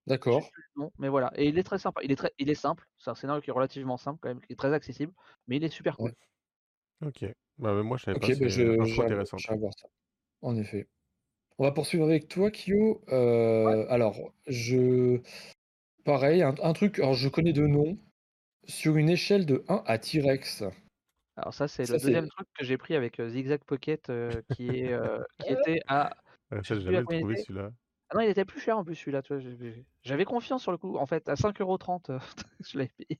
D'accord. mais voilà. Et il est très sympa. Il est très, il est simple. C'est un scénario qui est relativement simple quand même, qui est très accessible, mais il est super cool. Ok. Bah, moi, je savais pas. Ok, bah, je, intéressant. je vais voir ça. En effet. On va poursuivre avec toi, Kyo. Euh, alors, je. Pareil, un, truc. Alors, je connais deux noms. Sur une échelle de 1 à T-Rex. Alors ça, c'est le deuxième truc que j'ai pris avec Zigzag Pocket, qui est qui était à. ça, j'ai jamais trouvé celui-là. Ah non, il était plus cher en plus celui-là. J'avais confiance sur le coup. En fait, à 5,30€, je l'avais payé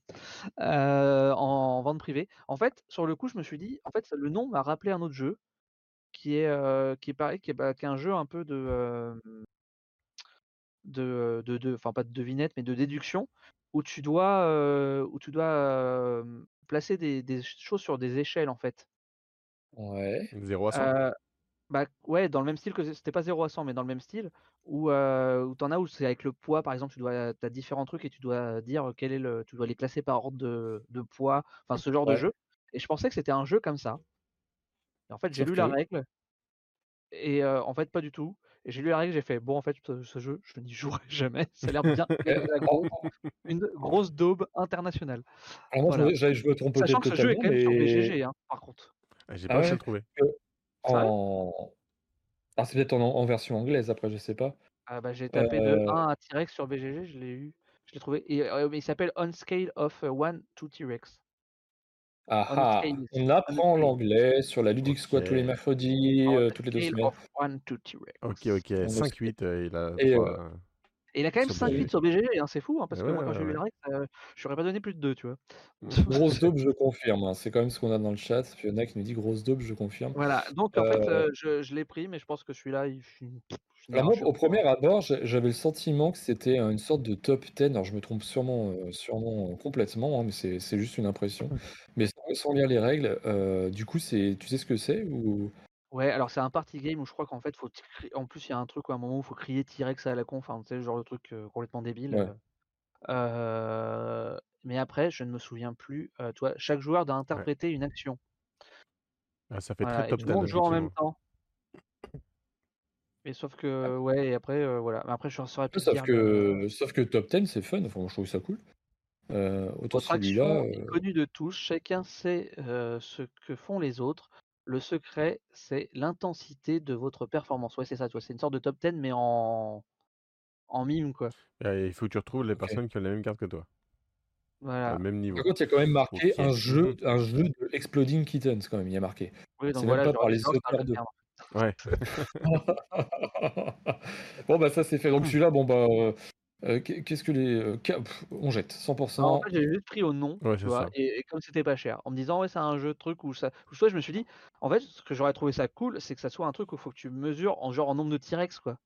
en vente privée. En fait, sur le coup, je me suis dit, en fait, le nom m'a rappelé un autre jeu qui est qui est pareil, qui est, bah, un jeu un peu de de, de, enfin pas de devinette, mais de déduction, où tu dois où tu dois placer des, des, choses sur des échelles en fait. Ouais. 0 à 100. Bah, ouais, dans le même style que c'était pas 0 à 100, mais dans le même style, où, euh, où tu en as où c'est avec le poids, par exemple, tu dois, as différents trucs et tu dois dire quel est le, tu dois les classer par ordre de, de poids, enfin ce genre de jeu. Et je pensais que c'était un jeu comme ça. Et en fait, j'ai lu la règle et euh, en fait, pas du tout. Et j'ai lu la règle, j'ai fait bon, en fait, ce, jeu, je n'y jouerai jamais. Ça a l'air bien, une grosse daube internationale. Alors moi, j'avais joué à Sachant que ce jeu est quand même sur BGG, hein, par contre. Ah, j'ai ah pas réussi à le trouver. En... Ah, c'est peut-être en, version anglaise après, je sais pas. Ah bah j'ai tapé de 1 euh à T-Rex sur BGG, je l'ai eu, je l'ai trouvé. Et euh, il s'appelle On Scale of 1 to T-Rex. Ah ah, on apprend l'anglais sur la Ludic Squad tous les mercredis, euh, toutes les deux semaines. Of one to T-Rex. Ok, ok, 5-8, il a. Et, et il a quand même 5 8 sur BGG, hein, c'est fou, hein, parce que moi quand j'ai vu la règle, euh, je n'aurais pas donné plus de 2, tu vois. Grosse daube, je confirme. Hein, c'est quand même ce qu'on a dans le chat. Fiona qui nous dit grosse daube, je confirme. Voilà, donc en fait, euh, je, je l'ai pris, mais je pense que celui-là, il moi, au premier abord, j'avais le sentiment que c'était une sorte de top 10. Alors, je me trompe sûrement, euh, sûrement complètement, mais c'est juste une impression. Mais sans, lire les règles, du coup, tu sais ce que c'est ou... Ouais, alors c'est un party game où je crois qu'en fait, faut en plus, il y a un truc à un moment où il faut crier T-Rex à la con, enfin, tu sais, le genre de truc complètement débile. mais après, je ne me souviens plus. toi, chaque joueur doit interpréter une action. Ah, ça fait très top tout le en même temps. Mais sauf que, ouais, et après, voilà. Mais après, je saurais plus Sauf que, sauf que top 10, c'est fun. Enfin, je trouve ça cool. autant celui-là. est connu de tous. Chacun sait ce que font les autres. Le secret, c'est l'intensité de votre performance. Ouais, c'est ça, tu c'est une sorte de top 10, mais en, en mime, quoi. il faut que tu retrouves les personnes qui ont la même carte que toi. Voilà. Au même niveau. Par contre, il y a quand même marqué un jeu, un jeu de Exploding Kittens, quand même, il y a marqué. Oui, donc voilà, pas par les auteurs de. Ouais. bon, bah, ça, c'est fait. Donc, celui-là, bon, bah, euh, euh, qu'est-ce que les. Euh, on jette, 100%. en fait, j'ai juste pris au nom, tu vois, et, comme c'était pas cher, en me disant, ouais, c'est un jeu de truc où ça. soit je me suis dit, en fait, ce que j'aurais trouvé ça cool, c'est que ça soit un truc où il faut que tu mesures en genre en nombre de T-Rex, quoi.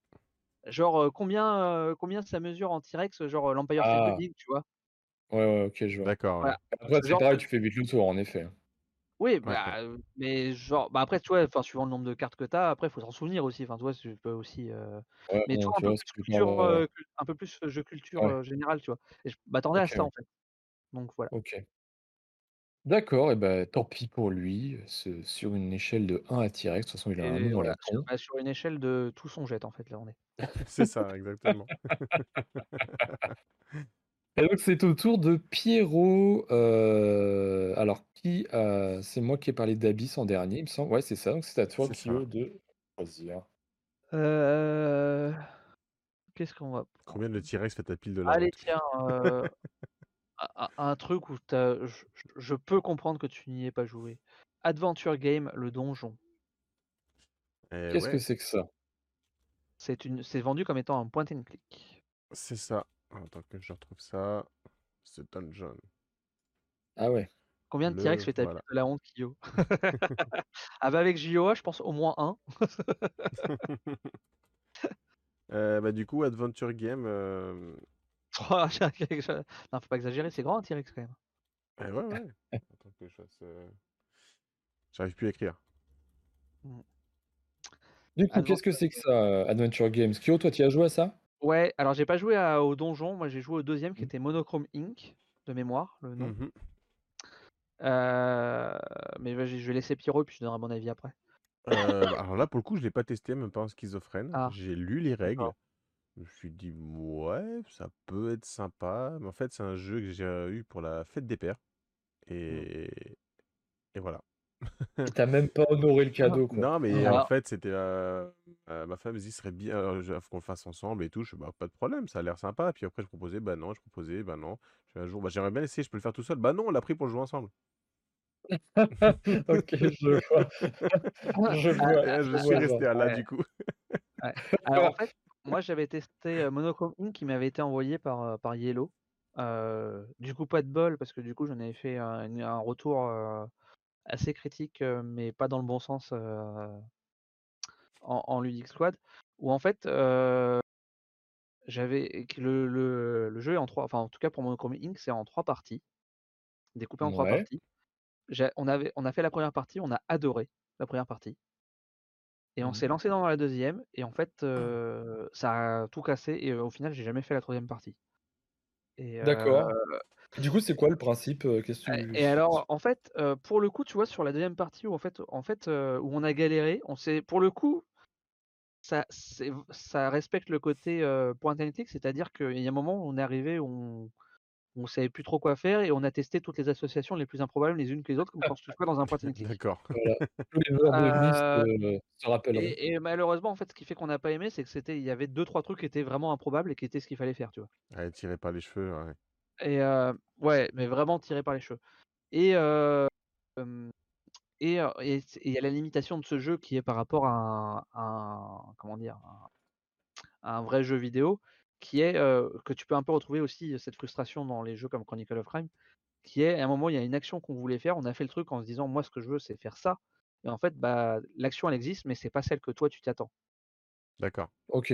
Genre, euh, combien, combien ça mesure en T-Rex, genre l'Empire State ah. tu vois? Ouais, ouais, ok, je vois. D'accord. Après, c'est pareil, tu fais vite le tour, en effet. Oui, bah, mais genre, bah après, tu vois, enfin, suivant le nombre de cartes que tu as, après, il faut s'en souvenir aussi. Enfin, tu vois, tu peux aussi. mais tu vois, un, peu plus culture, un peu plus jeu culture générale, tu vois. Et je m'attendais à ça, en fait. Donc voilà. Ok. D'accord, et ben tant pis pour lui. sur une échelle de 1 à T-Rex, de toute façon, il a un nom à sur, bah, sur une échelle de tout son jet, en fait, là, on est. C'est ça, exactement. Et donc, c'est au tour de Pierrot. alors, qui C'est moi qui ai parlé d'Abyss en dernier, il me semble. Ouais, c'est ça. Donc, c'est à toi, Kyo, de choisir. Euh, qu'est-ce qu'on va Combien de T-Rex fait ta pile de la Allez tiens, un truc où je peux comprendre que tu n'y aies pas joué. Adventure Game, le donjon. Eh qu'est-ce que c'est que ça? C'est une c'est vendu comme étant un point and click. C'est ça. Attends que je retrouve ça. C'est Dungeon. Ah ouais. Combien de T-Rex fait ta pile de la honte, Kyo? Ah bah, avec JOA, je pense au moins un. Euh, bah, du coup, Adventure Game, euh non, faut pas exagérer, c'est grand un T-Rex quand même. Eh ouais, ouais. Attends que je euh J'arrive plus à écrire. Mmh. Du coup, qu'est-ce que c'est que ça, Adventure Games? Kyo, toi, tu as joué à ça? Ouais, alors j'ai pas joué au donjon, moi j'ai joué au deuxième qui mmh. était Monochrome Inc. de mémoire, le nom. Mmh mais je vais laisser Pierrot puis je donnerai mon avis après. Euh, bah, alors là, pour le coup, je l'ai pas testé, même pas en schizophrène. Ah. J'ai lu les règles. Je me suis dit, ouais, ça peut être sympa. Mais en fait, c'est un jeu que j'ai eu pour la fête des pères. Et, et voilà. T'as même pas honoré le cadeau, quoi. Non, mais en fait, c'était. Euh, euh, ma femme me dit, ce serait bien qu'on le fasse ensemble et tout. Je bah, pas de problème, ça a l'air sympa. Puis après, je proposais, bah non, je proposais, bah non. Un jour, bah, j'aimerais bien essayer, je peux le faire tout seul. Bah non, on l'a pris pour jouer ensemble. ok, je vois. je vois. je suis resté à là, du coup. Alors, en fait, moi, j'avais testé Monochrome Inc. qui m'avait été envoyé par, par Yellow. du coup, pas de bol, parce que du coup, j'en avais fait un retour assez critique, mais pas dans le bon sens en, en Ludic Squad, où en fait, j'avais le, le, le, jeu est en trois, enfin en tout cas pour Monochrome Inc, c'est en trois parties, découpé en trois parties. On, avait, on a fait la première partie, on a adoré la première partie. Et on mmh s'est lancé dans la deuxième, et en fait, ça a tout cassé, et au final, j'ai jamais fait la troisième partie. D'accord. Du coup, c'est quoi le principe Et alors, en fait, pour le coup, tu vois, sur la deuxième partie où en fait, en fait, où on a galéré, on s'est, pour le coup, ça, ça respecte le côté point analytique, c'est-à-dire qu'il y a un moment où on est arrivé, où on, on savait plus trop quoi faire et on a testé toutes les associations les plus improbables les unes que les autres, comme quand tu fais dans un point technique. D'accord. Tous les joueurs de se rappellent. Et, malheureusement, en fait, ce qui fait qu'on n'a pas aimé, c'est que c'était, il y avait deux trois trucs qui étaient vraiment improbables et qui étaient ce qu'il fallait faire, tu vois. Ouais, tirer par les cheveux. Ouais. Et ouais, mais vraiment tiré par les cheveux. Et et il y a la limitation de ce jeu qui est par rapport à un, comment dire, un vrai jeu vidéo qui est que tu peux un peu retrouver aussi cette frustration dans les jeux comme Chronicle of Crime, qui est à un moment il y a une action qu'on voulait faire, on a fait le truc en se disant moi ce que je veux c'est faire ça, et en fait bah l'action elle existe mais c'est pas celle que toi tu t'attends. D'accord. Ok.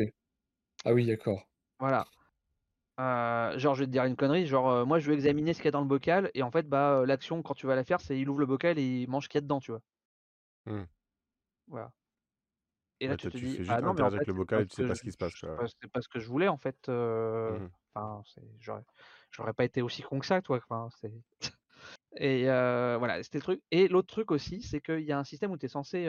Ah oui d'accord. Voilà. Genre je vais te dire une connerie, genre moi je veux examiner ce qu'il y a dans le bocal et en fait bah l'action quand tu vas la faire c'est il ouvre le bocal et il mange ce qu'il y a dedans tu vois. Mmh. Voilà. Et là, tu te dis, ah non, mais en fait, avec le bocal et tu sais pas ce qui se passe. C'est pas ce que je voulais, en fait. Mmh enfin, j'aurais pas été aussi con que ça, toi. Enfin, et voilà, c'était le truc. Et l'autre truc aussi, c'est qu'il y a un système où tu es censé.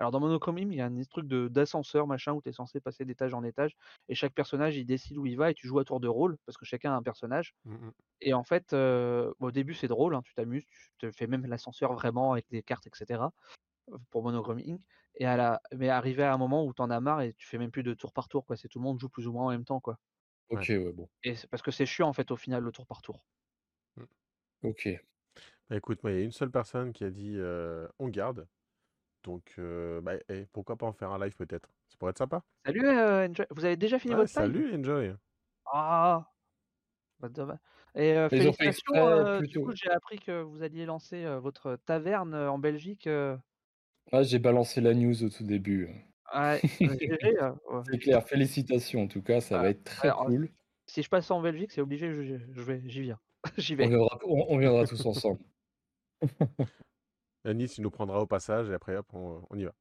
Alors, dans Monochrome, il y a un truc d'ascenseur, machin, où tu es censé passer d'étage en étage. Et chaque personnage, il décide où il va et tu joues à tour de rôle, parce que chacun a un personnage. Mmh et en fait, au début, c'est drôle, hein, tu t'amuses, tu te fais même l'ascenseur vraiment avec des cartes, etc. Pour Monochrome Inc. Et à la... Mais arrivé à un moment où t'en as marre et tu fais même plus de tour par tour, quoi. C'est tout le monde joue plus ou moins en même temps, quoi. Ok, ouais, bon. Et c'est parce que c'est chiant, en fait, au final, le tour par tour. Mmh. Ok. Bah, écoute, moi, il y a une seule personne qui a dit on garde. Donc, bah, eh, pourquoi pas en faire un live peut-être? Ça pourrait être sympa. Salut, Enjoy. Vous avez déjà fini votre live? Salut, Enjoy. Ah bah, Et félicitations, du coup, j'ai appris que vous alliez lancer votre taverne en Belgique. Ah, j'ai balancé la news au tout début. Ouais, hein, C'est clair, félicitations en tout cas, ça va être très cool. Si je passe en Belgique, c'est obligé, je, vais, j'y viens. J'y vais. On viendra, tous ensemble. Nice, il nous prendra au passage et après, hop, on, y va.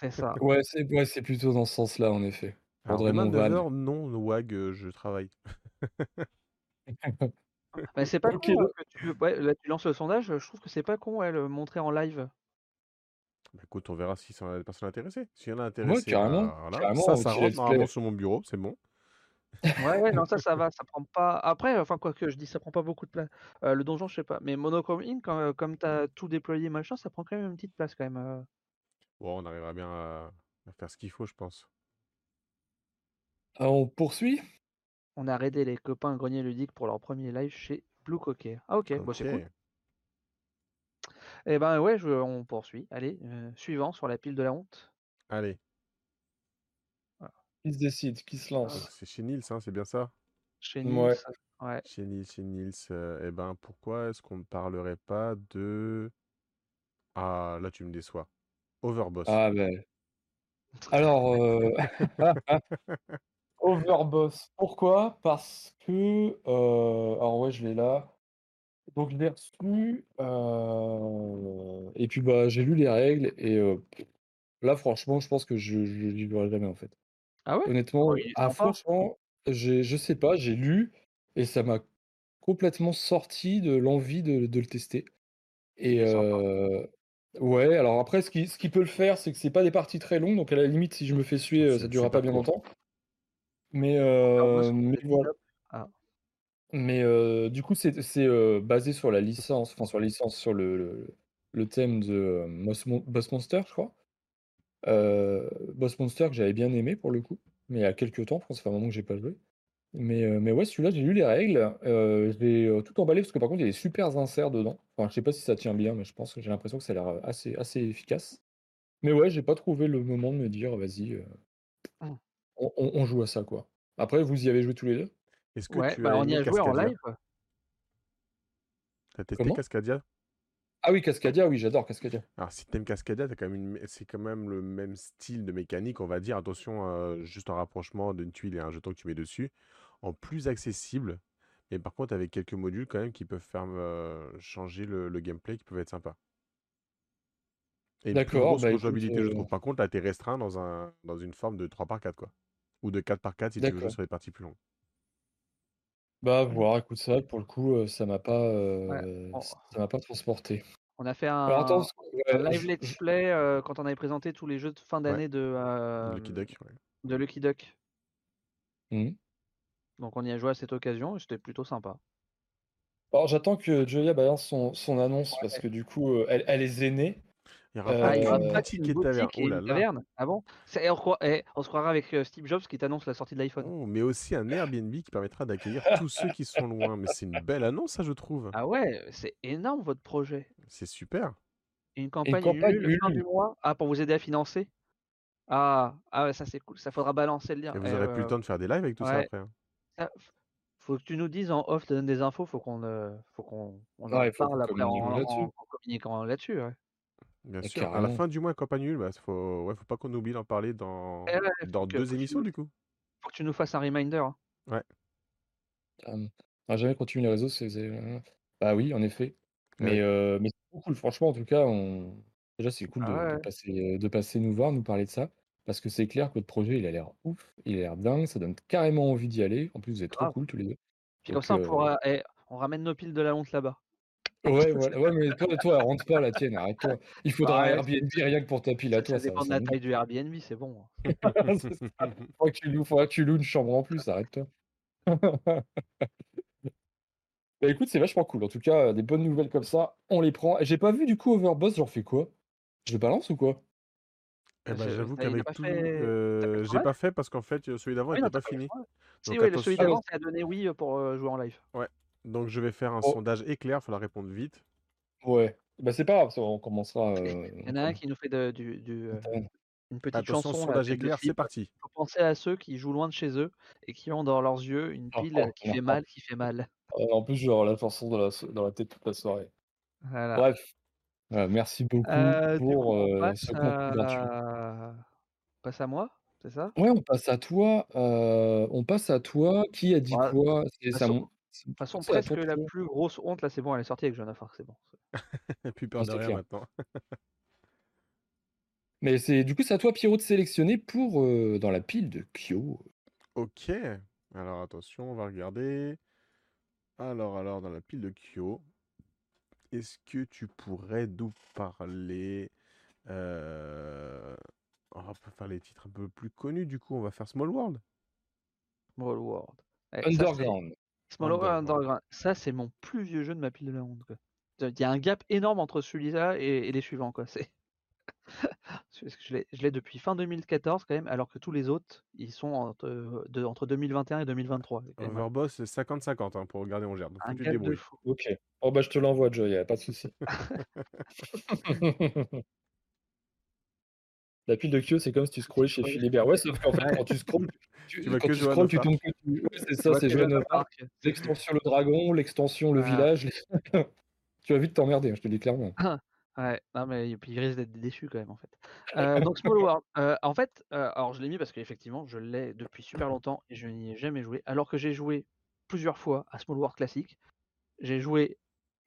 C'est ça. Ouais, c'est ouais, plutôt dans ce sens-là, en effet. Alors, demain, 9h, non, WAG, euh, je travaille. Bah, c'est pas con hein, que tu... Ouais, là, tu lances le sondage, je trouve que c'est pas con, ouais, le montrer en live. Bah, écoute, on verra si ça a des personnes intéressées. S'il y en a intéressé, ouais, carrément, bah, carrément, ça, ça rentre normalement sur mon bureau, c'est bon. Ouais, ouais, non, ça, ça va, ça prend pas. Après, enfin, quoi que je dis, ça prend pas beaucoup de place. Euh, le donjon, je sais pas. Mais Monochrome Inc, quand, euh, comme t'as tout déployé, machin, ça prend quand même une petite place, quand même. Euh. Bon, on arrivera bien à faire ce qu'il faut, je pense. Ah, on poursuit? On a raidé les copains Grenier Ludique pour leur premier live chez Blue Cocker. Ah ok, bon, c'est cool. Eh ben ouais, je, on poursuit. Allez, euh, suivant sur la pile de la honte. Allez. Qui se décide Qui se lance C'est chez Nils, hein, c'est bien ça? Chez Nils. Ouais. Chez Nils, chez Nils. Euh, eh ben pourquoi est-ce qu'on ne parlerait pas de... Ah, là tu me déçois. Overboss. Ah ben. Alors, euh... Overboss. Pourquoi? Parce que... Euh... Alors ouais, je l'ai là. Donc je l'ai reçu. Euh... Et puis bah j'ai lu les règles et euh, là franchement je pense que je ne vivrai jamais en fait. Ah ouais? Honnêtement, ah, franchement, je sais pas, j'ai lu et ça m'a complètement sorti de l'envie de, le tester. Et euh, ouais, alors après, ce qui, ce qui peut le faire, c'est que c'est pas des parties très longues, donc à la limite, si je me fais suer, ça ne durera pas bien longtemps. Mais, euh, mais voilà. Ah. Mais euh, du coup, c'est basé sur la licence, enfin sur la licence, sur le, le, thème de Boss Monster, je crois. Boss Monster que j'avais bien aimé pour le coup, mais il y a quelques temps, je pense que ça fait un moment que j'ai pas joué. Mais, mais ouais, celui-là, j'ai lu les règles, j'ai tout emballé parce que par contre, il y a des super inserts dedans. Enfin, je sais pas si ça tient bien, mais je pense que j'ai l'impression que ça a l'air assez, assez efficace. Mais ouais, j'ai pas trouvé le moment de me dire: «Vas-y, mmh. on joue à ça, quoi». Après, vous y avez joué tous les deux? Est-ce que tu bah, on y a joué en live, T'as testé Cascadia? Ah oui, Cascadia, oui, j'adore Cascadia. Alors, si t'aimes Cascadia, quand même c'est quand même le même style de mécanique, on va dire. Attention, juste un rapprochement d'une tuile et un jeton que tu mets dessus. En plus accessible, mais par contre avec quelques modules quand même qui peuvent faire changer le, gameplay, qui peuvent être sympas. Et D'accord, bah, jouabilité, je trouve. Par contre, là, t'es restreint dans, un, dans une forme de 3x4, quoi. Ou de 4x4 si tu veux jouer sur les parties plus longues. Bah, voir, écoute, ça, pour le coup, ça m'a pas, ça m'a pas transporté. On a fait un, live let's play quand on avait présenté tous les jeux de fin d'année de, Lucky Duck, de Lucky Duck. Mmh. Donc on y a joué à cette occasion et c'était plutôt sympa. Alors j'attends que Joya balance son, son annonce parce que du coup, elle, elle est zénée. Il y aura pas une boutique et taverne. Oh là là. Ah bon? On, eh, on, se croira avec euh, Steve Jobs qui t'annonce la sortie de l'iPhone. Oh, mais aussi un Airbnb qui permettra d'accueillir tous ceux qui sont loin. Mais c'est une belle annonce, ça, je trouve. Ah ouais, c'est énorme votre projet. C'est super. une campagne, une campagne Ulule, fin du mois Ah, pour vous aider à financer? Ah, ah ouais, ça c'est cool. Ça faudra balancer le lien. Et vous aurez plus le temps de faire des lives avec tout ça après. Hein. faut que tu nous dises en off, te donnes des infos, faut qu'on euh, faut qu'on on en parle après en, en, communiquant là-dessus. Ouais. Bien sûr, à la fin du mois, campagne nulle, bah, faut... Ouais, faut pas qu'on oublie d'en parler dans, eh dans deux émissions, du coup. Faut que tu nous fasses un reminder. Hein. Ouais. va jamais continuer les réseaux, c'est. Euh, bah oui, en effet. Mais, euh, mais c'est cool, franchement, en tout cas, on... déjà, c'est cool ah de, passer, de passer nous voir, nous parler de ça. Parce que c'est clair que votre projet, il a l'air ouf, il a l'air dingue, ça donne carrément envie d'y aller. En plus, vous êtes trop cool tous les deux. Puis comme ça, on, pourra... Eh, on ramène nos piles de la honte là-bas. Ouais, voilà. ouais, mais toi, toi, rentre pas la tienne, arrête-toi. Il faudra un Airbnb rien que pour ta pile à toi. Ça, dépend de la taille du Airbnb, c'est bon. Il faudra, que tu loues, faudra que tu loues une chambre en plus, arrête-toi. bah écoute, c'est vachement cool. En tout cas, des bonnes nouvelles comme ça, on les prend. J'ai pas vu du coup Overboss, j'en fais quoi? Je le balance ou quoi? Eh ben, J'avoue qu'avec tout, euh, j'ai pas fait parce qu'en fait, celui d'avant il n'était pas fini. Si, oui, celui d'avant, ça a donné oui pour euh, jouer en live. Ouais. Donc je vais faire un oh. sondage éclair, il faut la répondre vite. Ouais. Bah c'est pas grave, on commencera. Il y en a un qui nous fait de, du, du euh, une petite Attention, chanson. sondage éclair, c'est parti. Faut penser à ceux qui jouent loin de chez eux et qui ont dans leurs yeux une oh, pile oh, qui fait mal, qui fait mal. en plus, j'aurai la chanson dans la, dans la tête toute la soirée. Bref. Euh, merci beaucoup euh, pour ce à... On passe à moi, c'est ça? Ouais, on passe à toi. on passe à toi. Qui a dit quoi? C'est ça. De toute façon, presque la plus grosse honte, là, c'est bon, elle est sortie avec Jonah c'est bon. Plus peur de rien maintenant. Mais c'est du coup, c'est à toi, Pierrot, de sélectionner pour euh, dans la pile de Kyo. Ok. Alors attention, on va regarder. Alors, alors, dans la pile de Kyo, est-ce que tu pourrais nous parler euh, On va faire les titres un peu plus connus, du coup, on va faire Small World. Small World. Underground. Small Underground. Ça, c'est mon plus vieux jeu de ma pile de la honte. Il y a un gap énorme entre celui-là et, les suivants. Quoi. je l'ai depuis fin 2014 quand même, alors que tous les autres, ils sont entre, de, entre 2021 et 2023. Overboss, c'est 50-50 hein, pour regarder en gerbe. Un Ok. Oh bah je te l'envoie, Joe, y a pas de souci. La pile de Kyo, c'est comme si tu scrollais chez Philibert. Ouais, sauf qu'en fait, quand tu scrolles, tu, quand tu scrolles, tu tombes que tu. Ouais, c'est ça, c'est Joanne L'extension le dragon, l'extension le village. tu vas vite t'emmerder, hein, je te dis clairement. Ouais, non mais puis il risque d'être déçu quand même en fait. Euh, donc Small World, euh, en fait, euh, alors je l'ai mis parce qu'effectivement je l'ai depuis super longtemps et je n'y ai jamais joué, alors que j'ai joué plusieurs fois à Small World classique. J'ai joué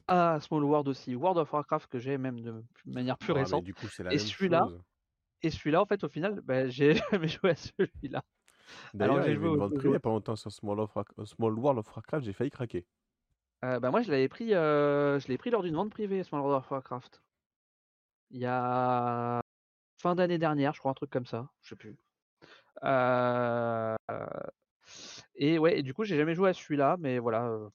à Small World aussi, World of Warcraft que j'ai même de manière plus récente. du coup, c'est la et celui-là, et celui-là en fait au final, bah, j'ai jamais joué à celui-là. D'ailleurs, j'ai joué une vente privée il pas longtemps sur Small, World of Warcraft, j'ai failli craquer. bah moi je l'avais pris, je l'ai pris lors d'une vente privée Small World of Warcraft. Il y a fin d'année dernière, je crois, un truc comme ça, je sais plus. et ouais, et du coup, j'ai jamais joué à celui-là, mais voilà.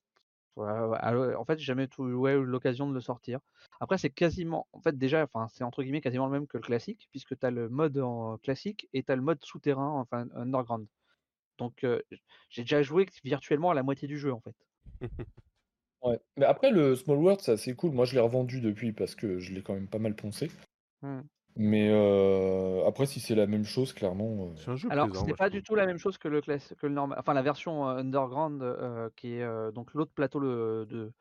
En fait, j'ai jamais eu l'occasion de le sortir. Après, c'est quasiment, en fait, déjà, enfin, c'est entre guillemets quasiment le même que le classique, puisque tu as le mode en classique et tu as le mode souterrain, enfin, underground. Donc, j'ai déjà joué virtuellement à la moitié du jeu, en fait. Ouais. Mais après, le Small World, c'est assez cool. Moi, je l'ai revendu depuis parce que je l'ai quand même pas mal poncé. Mmh. Mais après, si c'est la même chose, clairement. C'est un jeu Alors, ce n'est pas du tout la même chose que le, class... que le normal. Enfin, la version Underground, qui est donc l'autre plateau le... de.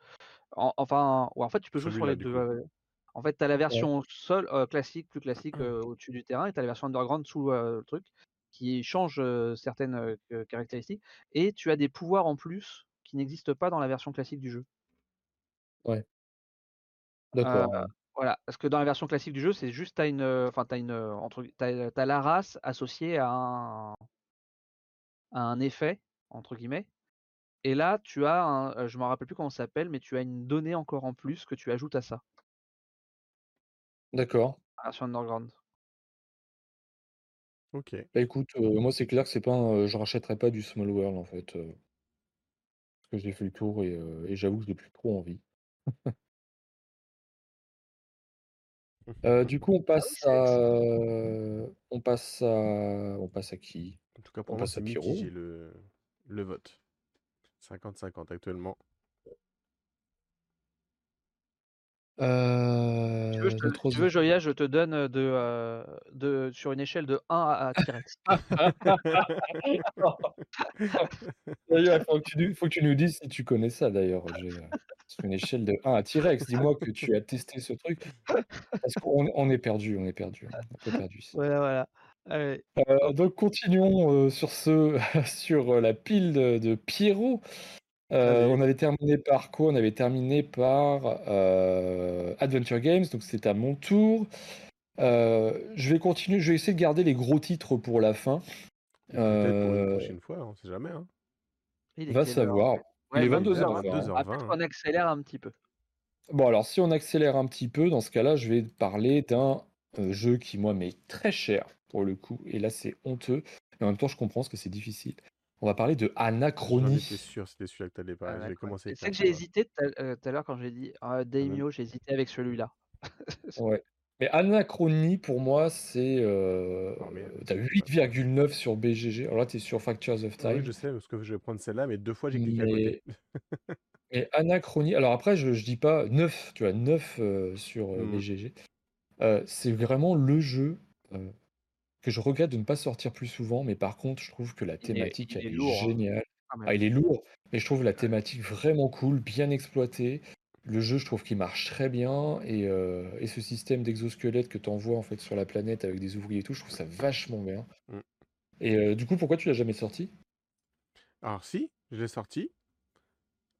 Enfin, en fait, tu peux jouer sur les deux. En fait, tu as la version seule, classique, plus classique, au-dessus du terrain, et tu as la version Underground sous le truc, qui change certaines caractéristiques. Et tu as des pouvoirs en plus qui n'existent pas dans la version classique du jeu. Ouais. D'accord, voilà, parce que dans la version classique du jeu, c'est juste tu une, enfin tu une, entre tu la race associée à un un «effet» entre guillemets et là tu as un, je me rappelle plus comment ça s'appelle, mais tu as une donnée encore en plus que tu ajoutes à ça. D'accord. version underground. OK. Bah, écoute, moi c'est clair que c'est pas je rachèterai pas du Small World en fait, parce que j'ai fait le tour et et j'avoue que j'ai plus trop envie. du coup, on ah passe à, on passe à on passe à qui? En tout cas, pour moi, c'est mitigé le le vote. 50-50 actuellement. Tu veux, je te tu veux, Joya, je te donne de, de sur une échelle de 1 à T-Rex. D'ailleurs, faut que tu faut que tu nous dises si tu connais ça d'ailleurs, sur une échelle de 1 à T-Rex, dis-moi que tu as testé ce truc. Parce qu'on on est perdu, on est perdu, on est perdu Voilà, voilà. Euh, donc continuons, euh, sur ce sur, euh, la pile de de Pierrot. On avait terminé par quoi? On avait terminé par, Adventure Games, donc c'est à mon tour. je vais continuer, je vais essayer de garder les gros titres pour la fin. Peut-être pour une prochaine fois, on sait jamais, hein. va savoir. Il est 22h20. peut-être qu'on accélère un petit peu. Bon, alors si on accélère un petit peu, dans ce cas-là, je vais parler d'un euh, jeu qui, moi, m'est très cher pour le coup. Et là, c'est honteux. Mais en même temps, je comprends ce que c'est difficile. On va parler de Anachronie. J'étais sûr, c'était celui-là que tu allais parler. C'est que j'ai hésité tout à euh, l'heure quand j'ai dit ah, Daimyo, j'ai hésité avec celui-là. ouais. Mais Anachronie, pour moi, c'est. Euh, T'as 8,9 sur BGG. Alors là, tu es sur Factures of Time. Oui, je sais, parce que je vais prendre celle-là, mais deux fois, j'ai cliqué à côté. mais Anachronie. Alors après, je, je dis pas 9, tu vois, 9 euh, sur euh, mmh. BGG. Euh, c'est vraiment le jeu que je regrette de ne pas sortir plus souvent, mais par contre, je trouve que la thématique est, hein. géniale. Ah, ah, il est lourd, mais je trouve la thématique vraiment cool, bien exploitée. Le jeu, je trouve qu'il marche très bien et, euh, et ce système d'exosquelette que tu envoies en fait sur la planète avec des ouvriers et tout, je trouve ça vachement bien. Mm. Et euh, du coup, pourquoi tu l'as jamais sorti? Alors si, je l'ai sorti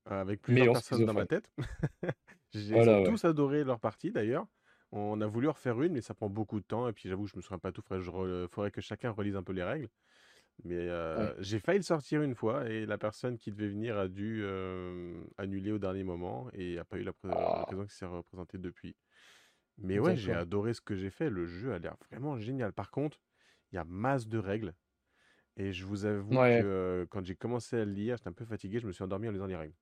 euh, avec plusieurs personnes dans ma tête. J'ai ont tous adoré leur partie d'ailleurs. On a voulu en refaire une, mais ça prend beaucoup de temps. Et puis j'avoue, je me souviens pas tout. Il faudrait que chacun relise un peu les règles. Mais j'ai failli le sortir une fois et la personne qui devait venir a dû annuler au dernier moment et n'a pas eu la ah. l'occasion qui s'est représentée depuis. Mais ouais, j'ai adoré ce que j'ai fait. Le jeu a l'air vraiment génial. Par contre, il y a masse de règles. Et je vous avoue que quand j'ai commencé à le lire, j'étais un peu fatigué, je me suis endormi en lisant les règles.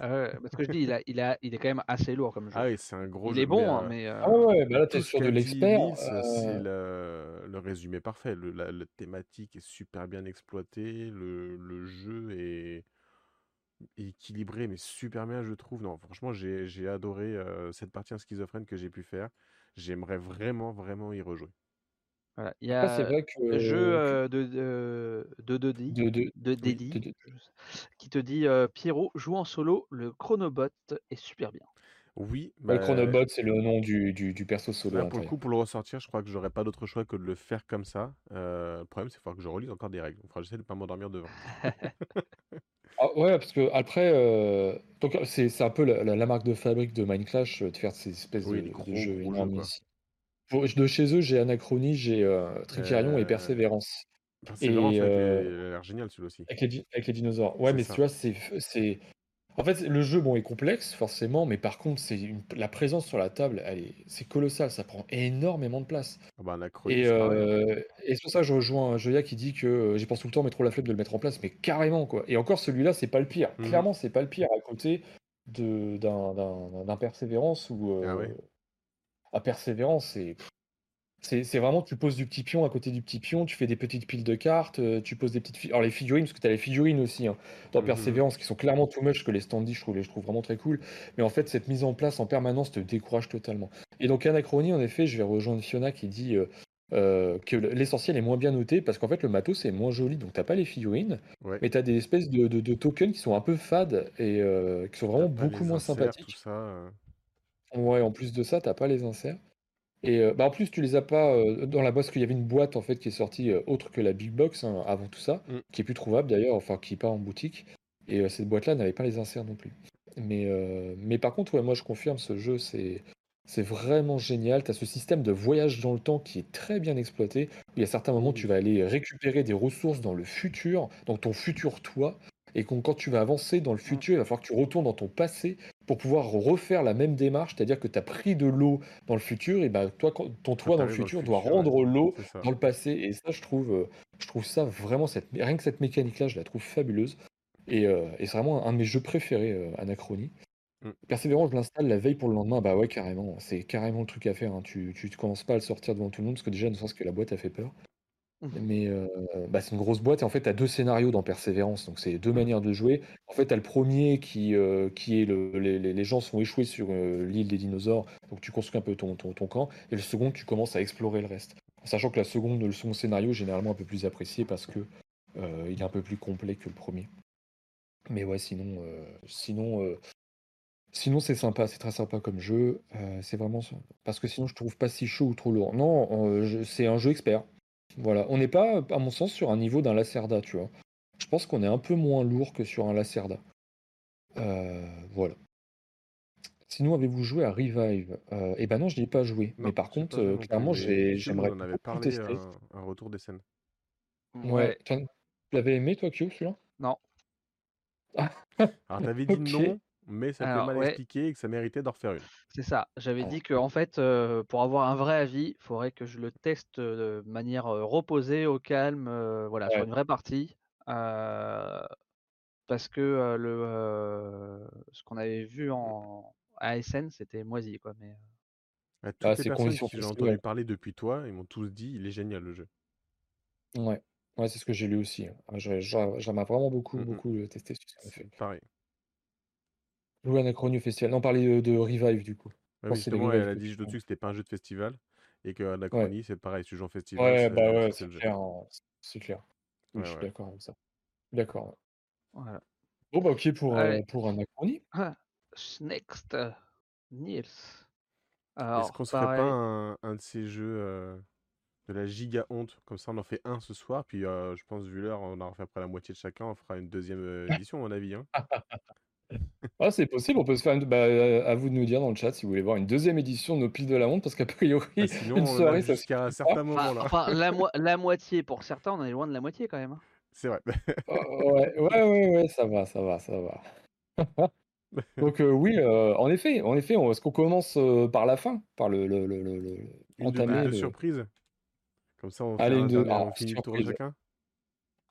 Ah parce que je dis, il, a, il, a, il est quand même assez lourd comme jeu. Ah oui, c'est un gros il jeu. est bon, hein, mais. Ah ouais, bah là, t'es sur de l'expert. C'est le, résumé parfait. Le, la, thématique est super bien exploitée. Le, le jeu est équilibré, mais super bien, je trouve. Non, franchement, j'ai adoré cette partie en schizophrène que j'ai pu faire. J'aimerais vraiment, vraiment y rejouer. Voilà. Il y a vrai que, le jeu de, de, de, de, de, qui te dit Pierrot joue en solo, le Chronobot est super bien. Oui, le bah, Chronobot, c'est le nom du, du, du perso solo. pour le coup, pour le ressortir, je crois que j'aurais pas d'autre choix que de le faire comme ça. le problème, c'est qu'il faut que je relise encore des règles. Enfin, j'essaie de pas m'endormir devant. Ah ouais, parce que après, euh, donc c'est un peu la, marque de fabrique de Minecraft de faire ces espèces de, jeux énormes ici. De chez eux, j'ai Anachronie, j'ai euh, Tricarion et Persévérance. Persévérance, Et, euh, l'air génial celui-là aussi. avec les, avec les dinosaures. Ouais, mais tu vois, c'est c'est en fait, le jeu, bon, est complexe, forcément, mais par contre, c'est la présence sur la table, c'est colossal, ça prend énormément de place. Ah bah, et, euh, et c'est pour ça que je rejoins Joya qui dit que euh, j'y pense tout le temps, mais trop la flemme de le mettre en place, mais carrément, quoi. Et encore, celui-là, c'est pas le pire. Mmh Clairement, c'est pas le pire à côté d'un persévérance ou ah euh, à persévérance, c'est c'est vraiment, tu poses du petit pion à côté du petit pion, tu fais des petites piles de cartes, euh, tu poses des petites. Alors, les figurines, parce que tu as les figurines aussi, hein, dans mmh Persévérance, qui sont clairement too much, que les standees, je trouve, je trouve vraiment très cool. Mais en fait, cette mise en place en permanence te décourage totalement. Et donc, Anachronie, en effet, je vais rejoindre Fiona qui dit euh, euh, que l'essentiel est moins bien noté, parce qu'en fait, le matos est moins joli. Donc, t'as pas les figurines, mais tu as des espèces de, tokens qui sont un peu fades et qui sont vraiment beaucoup moins sympathiques. Ouais, en plus de ça, t'as pas les inserts. Et bah, en plus, tu les as pas dans la boîte, parce qu'il y avait une boîte en fait qui est sortie autre que la Big Box hein, avant tout ça, mmh. qui est plus trouvable d'ailleurs, enfin qui est pas en boutique. Et cette boîte-là n'avait pas les inserts non plus. Mais, mais par contre, ouais, moi je confirme, ce jeu c'est c'est vraiment génial. Tu as ce système de voyage dans le temps qui est très bien exploité. Il y a certains moments, tu vas aller récupérer des ressources dans le futur, dans ton futur toi. Et quand, tu vas avancer dans le futur, il va falloir que tu retournes dans ton passé pour pouvoir refaire la même démarche, c'est-à-dire que tu as pris de l'eau dans le futur, et ben toi, ton toi dans le futur doit rendre l'eau dans le passé. Et ça, je trouve, euh, je trouve ça vraiment, cette, rien que cette mécanique-là, je la trouve fabuleuse. Et, euh, c'est vraiment un de mes jeux préférés, euh, Anachronie. Persévérance, je l'installe la veille pour le lendemain, bah ouais, carrément, c'est carrément le truc à faire. Hein. Tu, tu commences pas à le sortir devant tout le monde, parce que déjà, ne serait-ce que la boîte a fait peur. Mmh Mais bah, c'est une grosse boîte et en fait, tu as deux scénarios dans Persévérance, donc c'est deux manières de jouer. En fait, tu as le premier qui, qui est le les gens sont échoués sur, l'île des dinosaures, donc tu construis un peu ton ton camp et le second, tu commences à explorer le reste. sachant que la seconde le second scénario est généralement un peu plus apprécié parce que, il est un peu plus complet que le premier. Mais ouais, sinon, sinon, sinon c'est sympa, c'est très sympa comme jeu, c'est vraiment parce que sinon je trouve pas si chaud ou trop lourd. Non, c'est un jeu expert. Voilà, on n'est pas, à mon sens, sur un niveau d'un Lacerda, tu vois. Je pense qu'on est un peu moins lourd que sur un Lacerda. Euh, voilà. Sinon, avez-vous joué à Revive? Euh, Eh ben non, je n'y ai pas joué. mais par contre, euh, clairement, j'aimerais On avait parlé un, retour des scènes. Ouais. Tu l'avais aimé, toi, Q, celui-là? Non. Alors, t'avais dit non, mais ça peut mal expliqué et que ça méritait d'en refaire une. C'est ça. J'avais dit que en fait, pour avoir un vrai avis, il faudrait que je le teste de manière reposée, au calme, voilà, sur une vraie partie. parce que le, ce qu'on avait vu en ASN, c'était moisi, quoi. Mais toutes ah, les personnes qui j'ai entendu parler depuis toi, ils m'ont tous dit, il est génial le jeu. Ouais, ouais, c'est ce que j'ai lu aussi. Hein. Ah, j'aimerais vraiment beaucoup, mmh beaucoup le tester. Pareil. Jouer Anachronie au festival. Non, parler de, Revive du coup. oui, justement, elle a dit juste dessus que c'était pas un jeu de festival et que Anachronie, c'est pareil, joues en festival, Ouais, bah ouais, c'est clair. Hein, c'est clair. je suis d'accord avec ça. D'accord. Voilà. Bon, bah ok pour, euh, pour Anachronie. Ah, next, Niels. Est-ce qu'on serait pas un, un de ces jeux euh, de la giga honte? Comme ça, on en fait un ce soir, puis euh, je pense, vu l'heure, on en fait après la moitié de chacun, on fera une deuxième édition, à mon avis. Hein. Ah, c'est possible, on peut se faire une... bah, à vous de nous dire dans le chat si vous voulez voir une deuxième édition de nos piles de la honte, parce qu'a priori, ah, sinon, une soirée, ça jusqu'à un certain moment là. Enfin, la, la, moitié, pour certains, on est loin de la moitié quand même. Hein. C'est vrai. Oh, ouais, ouais, ouais, ouais, ça va, ça va, ça va. Donc euh, oui, euh, en effet, en effet, est-ce qu'on commence euh, par la fin, par le, le, le, le une entamer de, surprise Comme ça, on, Allez, fait une de... on finit le tour de chacun.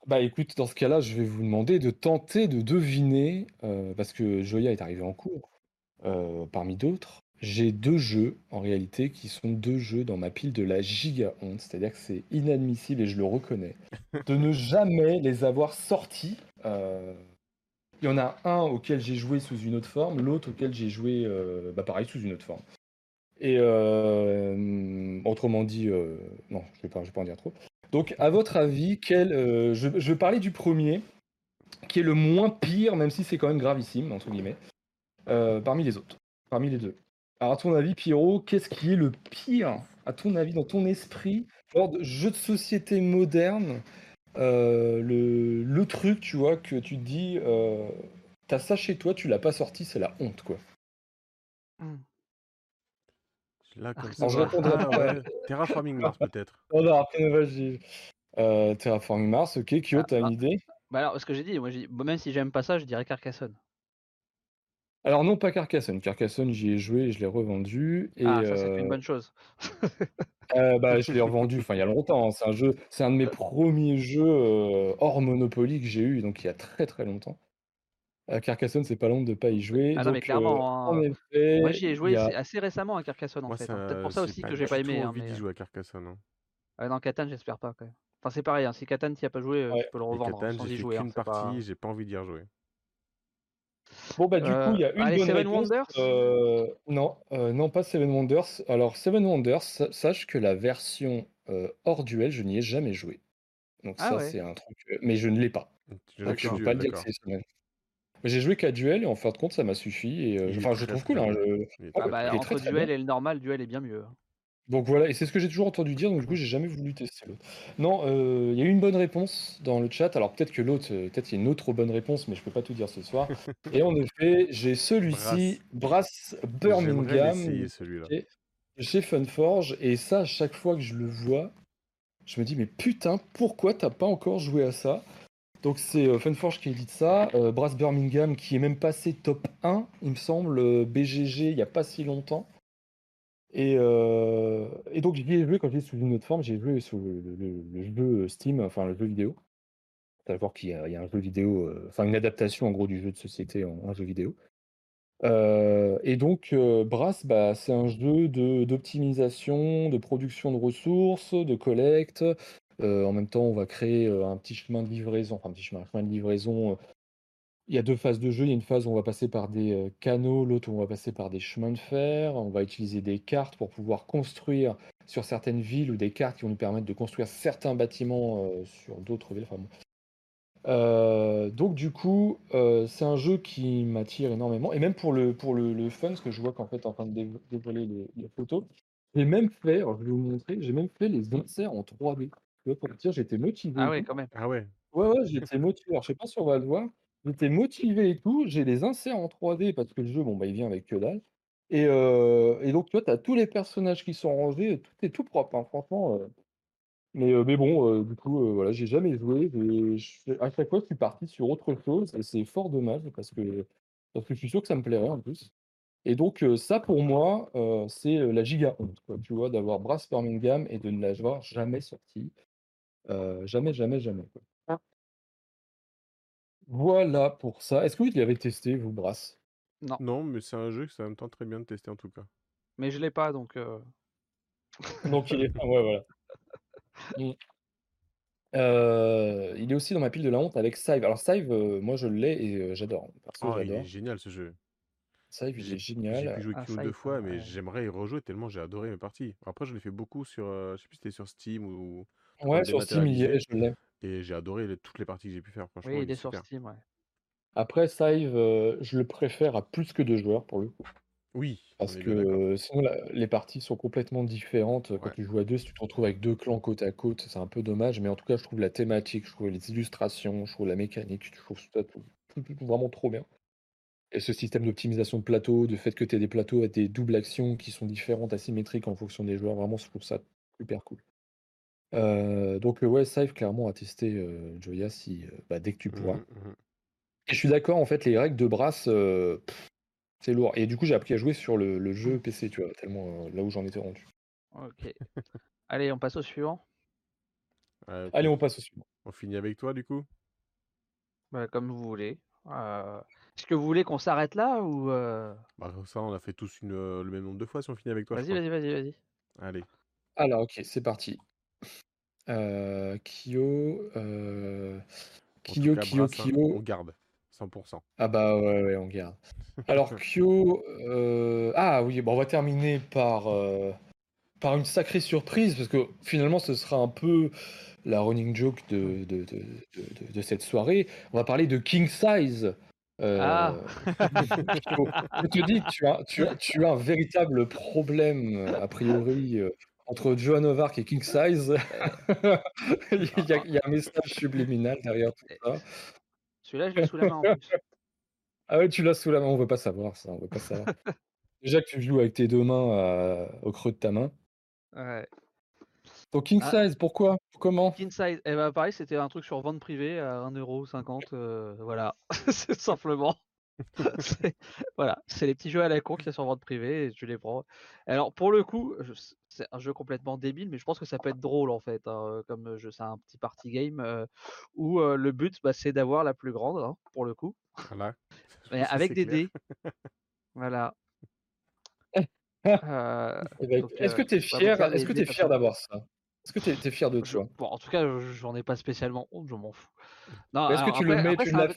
Bah écoute, dans ce cas-là, je vais vous demander de tenter de deviner, parce que Joya est arrivé en cours, parmi d'autres. J'ai deux jeux, en réalité, qui sont deux jeux dans ma pile de la giga honte. C'est-à-dire que c'est inadmissible, et je le reconnais, de ne jamais les avoir sortis. Euh, il y en a un auquel j'ai joué sous une autre forme, l'autre auquel j'ai joué, euh, bah pareil, sous une autre forme. Et euh, autrement dit, non, je ne vais, pas en dire trop. Donc, à votre avis, quel, je, je vais parler du premier, qui est le moins pire, même si c'est quand même gravissime, entre guillemets, parmi les autres, parmi les deux. Alors, à ton avis, Pierrot, qu'est-ce qui est le pire, à ton avis, dans ton esprit, genre de jeu de société moderne euh, le, truc, tu vois, que tu te dis, euh, t'as ça chez toi, tu l'as pas sorti, c'est la honte, quoi. Hmm. Là, comme ça. je répondrai ah, Terraforming Mars, peut-être. Non, non, après, vas-y. Euh, Terraforming Mars, ok. Kyo, ah, t'as une ah. idée? Bah alors, ce que j'ai dit, moi, j'ai même si j'aime pas ça, je dirais Carcassonne. Alors non, pas Carcassonne. Carcassonne, j'y ai joué et je l'ai revendu et Ah, ça, c'est une bonne chose. Euh, bah, je l'ai revendu, enfin, il y a longtemps, hein. C'est un jeu c'est un de mes premiers jeux, euh, hors Monopoly que j'ai eu, donc il y a très, très longtemps. Euh, Carcassonne, c'est pas long de pas y jouer, Ah non, mais clairement, hein, moi, j'y ai joué assez récemment à Carcassonne, en fait, hein. Peut-être pour ça aussi que j'ai pas aimé, envie d'y jouer à Carcassonne, hein. Ah non, Catan, j'espère pas. Enfin, c'est pareil, si Catan, tu as pas joué, tu peux le revendre, sans y jouer, qu'une partie, j'ai pas envie d'y rejouer. Bon, bah, du coup, il y a euh, une allez, bonne Seven Wonders euh, non, euh, non, pas Seven Wonders. Alors, Seven Wonders, sache que la version hors duel, je n'y ai jamais joué. Donc, ah ça, c'est un truc. Mais je ne l'ai pas. Donc, je ne peux pas le dire que c'est J'ai joué qu'à duel et en fin de compte, ça m'a suffi. Et, enfin, je trouve cool. Hein, ah, bah, entre duel et le normal, duel est bien mieux. Hein. Donc voilà, et c'est ce que j'ai toujours entendu dire, donc du coup, j'ai jamais voulu tester l'autre. Non, euh, il y a eu une bonne réponse dans le chat. Alors peut-être que l'autre, euh, peut-être il y a une autre bonne réponse, mais je peux pas tout dire ce soir. Et en effet, j'ai celui-ci, Brass Birmingham, chez Funforge, et ça, à chaque fois que je le vois, je me dis, mais putain, pourquoi t'as pas encore joué à ça? Donc c'est euh, Funforge qui édite ça, Brass Birmingham qui est même passé top 1, il me semble, BGG il y a pas si longtemps. Et, euh, donc j'y ai joué quand j'étais sous une autre forme, j'ai joué sur le, jeu Steam, enfin le jeu vidéo. Savoir qu'il y, a un jeu vidéo, euh, enfin une adaptation en gros du jeu de société en, jeu vidéo. Euh, et donc Brass, bah, c'est un jeu d'optimisation, de, production de ressources, de collecte. En même temps, on va créer un petit chemin de livraison, enfin un petit chemin, de livraison il y a deux phases de jeu. Il y a une phase où on va passer par des canaux, l'autre où on va passer par des chemins de fer. On va utiliser des cartes pour pouvoir construire sur certaines villes ou des cartes qui vont nous permettre de construire certains bâtiments sur d'autres villes. donc du coup, c'est un jeu qui m'attire énormément. Et même pour le, pour le, fun, parce que je vois qu'en fait, en train de dévoiler les, photos, j'ai même fait, je vais vous montrer, j'ai même fait les inserts en 3D. Pour dire, j'étais motivé. Ah ouais, quand même. Ah ouais. Ouais, ouais, j'étais motivé. Alors, je sais pas si on va le voir. J'étais motivé et tout, j'ai les inserts en 3D parce que le jeu, bon, bah, il vient avec que dalle. Et, et donc, tu vois, tu as tous les personnages qui sont rangés, tout est tout propre, hein, franchement. Mais, mais bon, du coup, voilà, j'ai jamais joué. à chaque fois, je suis parti sur autre chose et c'est fort dommage parce que, parce que je suis sûr que ça me plairait en plus. Et donc, ça pour moi, c'est la giga honte, quoi, tu vois, d'avoir Brass Birmingham et de ne l'avoir jamais sorti. Jamais, jamais, jamais. Quoi. Voilà pour ça. Est-ce que vous l'avez testé, vous, Brass? Non. Non, mais c'est un jeu que ça me tente très bien de tester en tout cas. Mais je l'ai pas, donc. Euh. Donc il est. Ouais, voilà. Mm. Euh, il est aussi dans ma pile de la honte avec Sive. Alors Sive, euh, moi je l'ai et j'adore. Oh, il est génial ce jeu. Sive, il est J'ai génial. pu jouer ah, deux fois, mais j'aimerais y rejouer tellement j'ai adoré mes parties. Après, je l'ai fait beaucoup sur, je sais plus si c'était sur Steam ou, Ouais, sur Steam, il est, je l'ai. Et j'ai adoré toutes les parties que j'ai pu faire. Franchement, Oui, il est sur Steam, ouais. Après, Sive, euh, je le préfère à plus que deux joueurs pour le coup. Oui, Parce que sinon, les parties sont complètement différentes. Quand tu joues à deux, si tu te retrouves avec deux clans côte à côte, c'est un peu dommage. Mais en tout cas, je trouve la thématique, je trouve les illustrations, je trouve la mécanique, je trouve tout, tout, tout vraiment trop bien. Et ce système d'optimisation de plateau, du fait que tu aies des plateaux avec des doubles actions qui sont différentes, asymétriques en fonction des joueurs, vraiment, je trouve ça super cool. Euh, donc, ouais, Scythe, clairement, à tester, euh, Joya, si, euh, bah, dès que tu mmh pourras. Mmh et je suis d'accord, en fait, les règles de brasse, c'est lourd. Et du coup, j'ai appris à jouer sur le, jeu PC, tu vois, tellement là où j'en étais rendu. Ok. Allez, on passe au suivant. Allez, on passe au suivant. On finit avec toi, du coup? Bah, comme vous voulez. Est-ce que vous voulez qu'on s'arrête là ou Bah, ça, on a fait tous une, le même nombre de fois si on finit avec toi, Vas-y, vas-y, vas-y, vas-y. Allez. Alors, OK, c'est parti. Euh, Kyo, euh... Kyo, Kyo, Kyo. On garde, 100%. Ah bah ouais, ouais, on garde. Alors, Kyo... Euh... Ah oui, bon, on va terminer par, euh, par une sacrée surprise, parce que finalement, ce sera un peu la running joke de, de, de, de, de cette soirée. On va parler de King Size. Euh, ah. je te dis que tu as, tu, as, tu as un véritable problème, a priori, euh, entre Joan Ovark et King Size. il, y a, un message subliminal derrière tout ça. Celui-là, je l'ai sous la main en plus. Ah ouais, tu l'as sous la main, on veut pas savoir ça, on veut pas savoir. Déjà que tu joues avec tes deux mains euh, au creux de ta main. Ouais. Donc King ah. Size, pourquoi? Comment? King Size, eh ben, pareil, c'était un truc sur vente privée à 1,50€, euh, voilà, c'est simplement. voilà, c'est les petits jeux à la con qui sont sur vente privée et tu les prends. Alors pour le coup, c'est un jeu complètement débile, mais je pense que ça peut être drôle en fait, hein, comme jeu, c'est un petit party game euh, où euh, le but bah, c'est d'avoir la plus grande hein, pour le coup. Voilà. Mais avec des dés. voilà. Euh, eh ben, est-ce que tu es fier, est-ce que tu es fier d'avoir ça? Est-ce que tu es, fier de toi? bon, En tout cas, j'en ai pas spécialement honte, je m'en fous. Non, est-ce que tu le mets,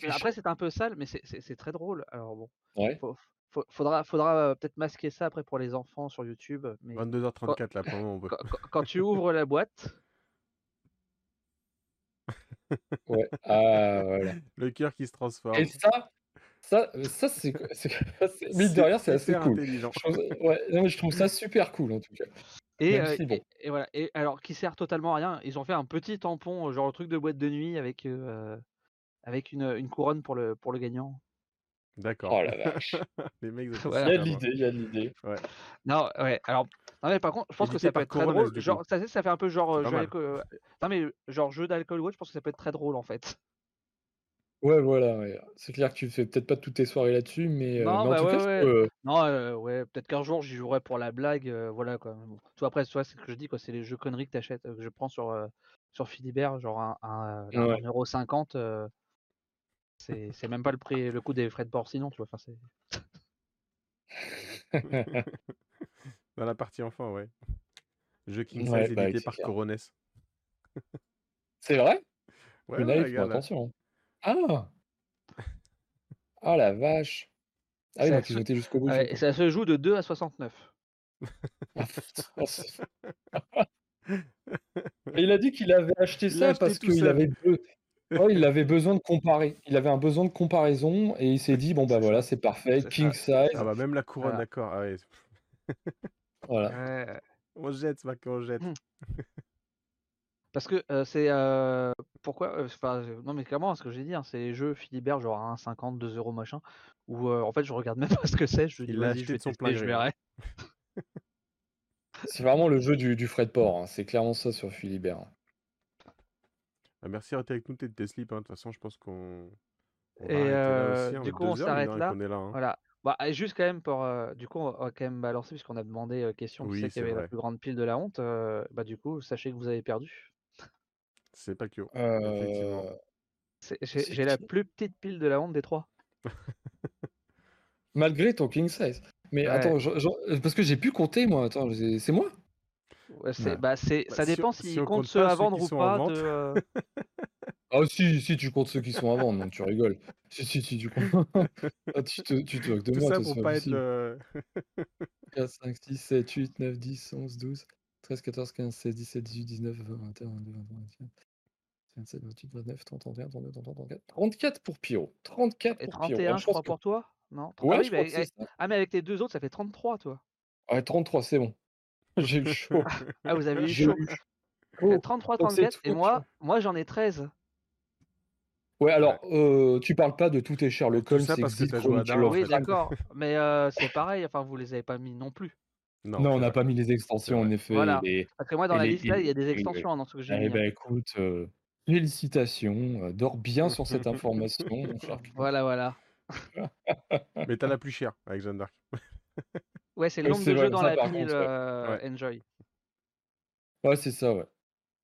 Après, c'est un peu sale, mais c'est très drôle. Alors bon, ouais. faudra, faudra euh, peut-être masquer ça après pour les enfants sur YouTube. Mais 22h34 là, pour on quand, quand, tu ouvres la boîte. ouais. Ah, voilà. Le cœur qui se transforme. Et ça, ça, ça c'est. Mine de rien, c'est assez cool. Je trouve, ouais, non, mais je trouve ça super cool en tout cas. Et, euh, et, voilà. Et alors, qui sert totalement à rien, ils ont fait un petit tampon, genre le truc de boîte de nuit avec, euh, avec une, une, couronne pour le, pour le gagnant. D'accord. Oh la vache. Les mecs, il y a de l'idée, il y a de l'idée. Ouais. Non, ouais. Alors, non, mais par contre, je pense que ça peut être très drôle. Genre, ça, ça fait un peu genre. Jeu non, mais genre jeu d'alcool watch, je pense que ça peut être très drôle en fait. Ouais, voilà, c'est clair que tu fais peut-être pas toutes tes soirées là-dessus, mais, Non, en bah, tout ouais, cas, ouais. Non, ouais, peut-être qu'un jour j'y jouerai pour la blague, voilà quoi. bon. Toi après, toi, c'est ce que je dis quoi, c'est les jeux conneries que t'achètes, que je prends sur, sur Philibert, genre un, un, Ouais. 1,50€, c'est c'est même pas le prix, le coût des frais de port sinon, tu vois. Enfin, c'est. Dans la partie enfant, ouais. Jeu King Size bah, édité par Corones. C'est vrai? Ouais, ouais, attention. Ah! Oh la vache! Ah oui, donc ils ont été jusqu'au bout. et ça se joue de 2 à 69. Et il a dit qu'il avait acheté ça parce qu'il avait, il avait besoin de comparer. Il avait un besoin de comparaison et il s'est dit bon bah voilà, c'est parfait, king size. Ah bah même la couronne, d'accord. Ah ouais. Voilà. On jette, c'est pas jette. Parce que c'est pourquoi enfin non mais clairement ce que j'ai dit hein, c'est les jeux Philibert genre 1,50, 2 euros machin où en fait je regarde même pas ce que c'est, je dis vas-y je vais son plein je verrai. c'est vraiment le jeu du, du frais de port, hein, c'est clairement ça sur Philibert. Bah, merci d'être avec nous, t'es Sleep, hein. de toute façon je pense qu'on. Et aussi, du coup on s'arrête là. Voilà. Bah, juste quand même pour du coup on va quand même balancer puisqu'on a demandé question qui c'est qui avait la plus grande pile de la honte. bah du coup sachez que vous avez perdu. C'est pas que. Euh... J'ai la plus petite pile de la honte des trois. Malgré ton king size. Mais attends, parce que j'ai pu compter moi. Attends, c'est moi? Ouais, bah, bah ça dépend s'ils si comptent ceux à vendre ou pas. De, euh ah si, si tu comptes ceux qui sont à vendre, donc tu rigoles. Si, si, si tu comptes. ah, tu te, tu te moques de Tout moi. Ça pour pas être 4, 5, 6, 7, 8, 9, 10, 11, 12. 13, 14, 15, 16, 17, 18, 19, 20, 21, 22, 23, 24, 27, 28, 29, 30, 31, 32, 33, 34. 34 pour Pio. 34 Et pour 31, je crois, pour toi Non Ouais, ah, je crois que c'est ça. ah, mais avec les deux autres, ça fait 33, toi. Ouais, 33, c'est bon. J'ai eu chaud. ah, vous avez eu chaud. Eu... 33, 34, et moi, moi j'en ai 13. Ouais, alors, euh, tu parles pas de tout est cher le col, c'est parce que t'as joué à Oui, d'accord, mais euh, c'est pareil, enfin, vous les avez pas mis non plus. Non, on n'a pas mis les extensions en effet. Voilà. Parce que moi, dans la liste, là, il y a des extensions hein, dans ce que j'ai Eh ben, écoute, euh, félicitations. dors bien sur cette information, Voilà, voilà. Mais t'as la plus chère avec Jeanne d'Arc. ouais, c'est le nombre de jeux dans la pile Enjoy. Ouais, c'est ça, ouais.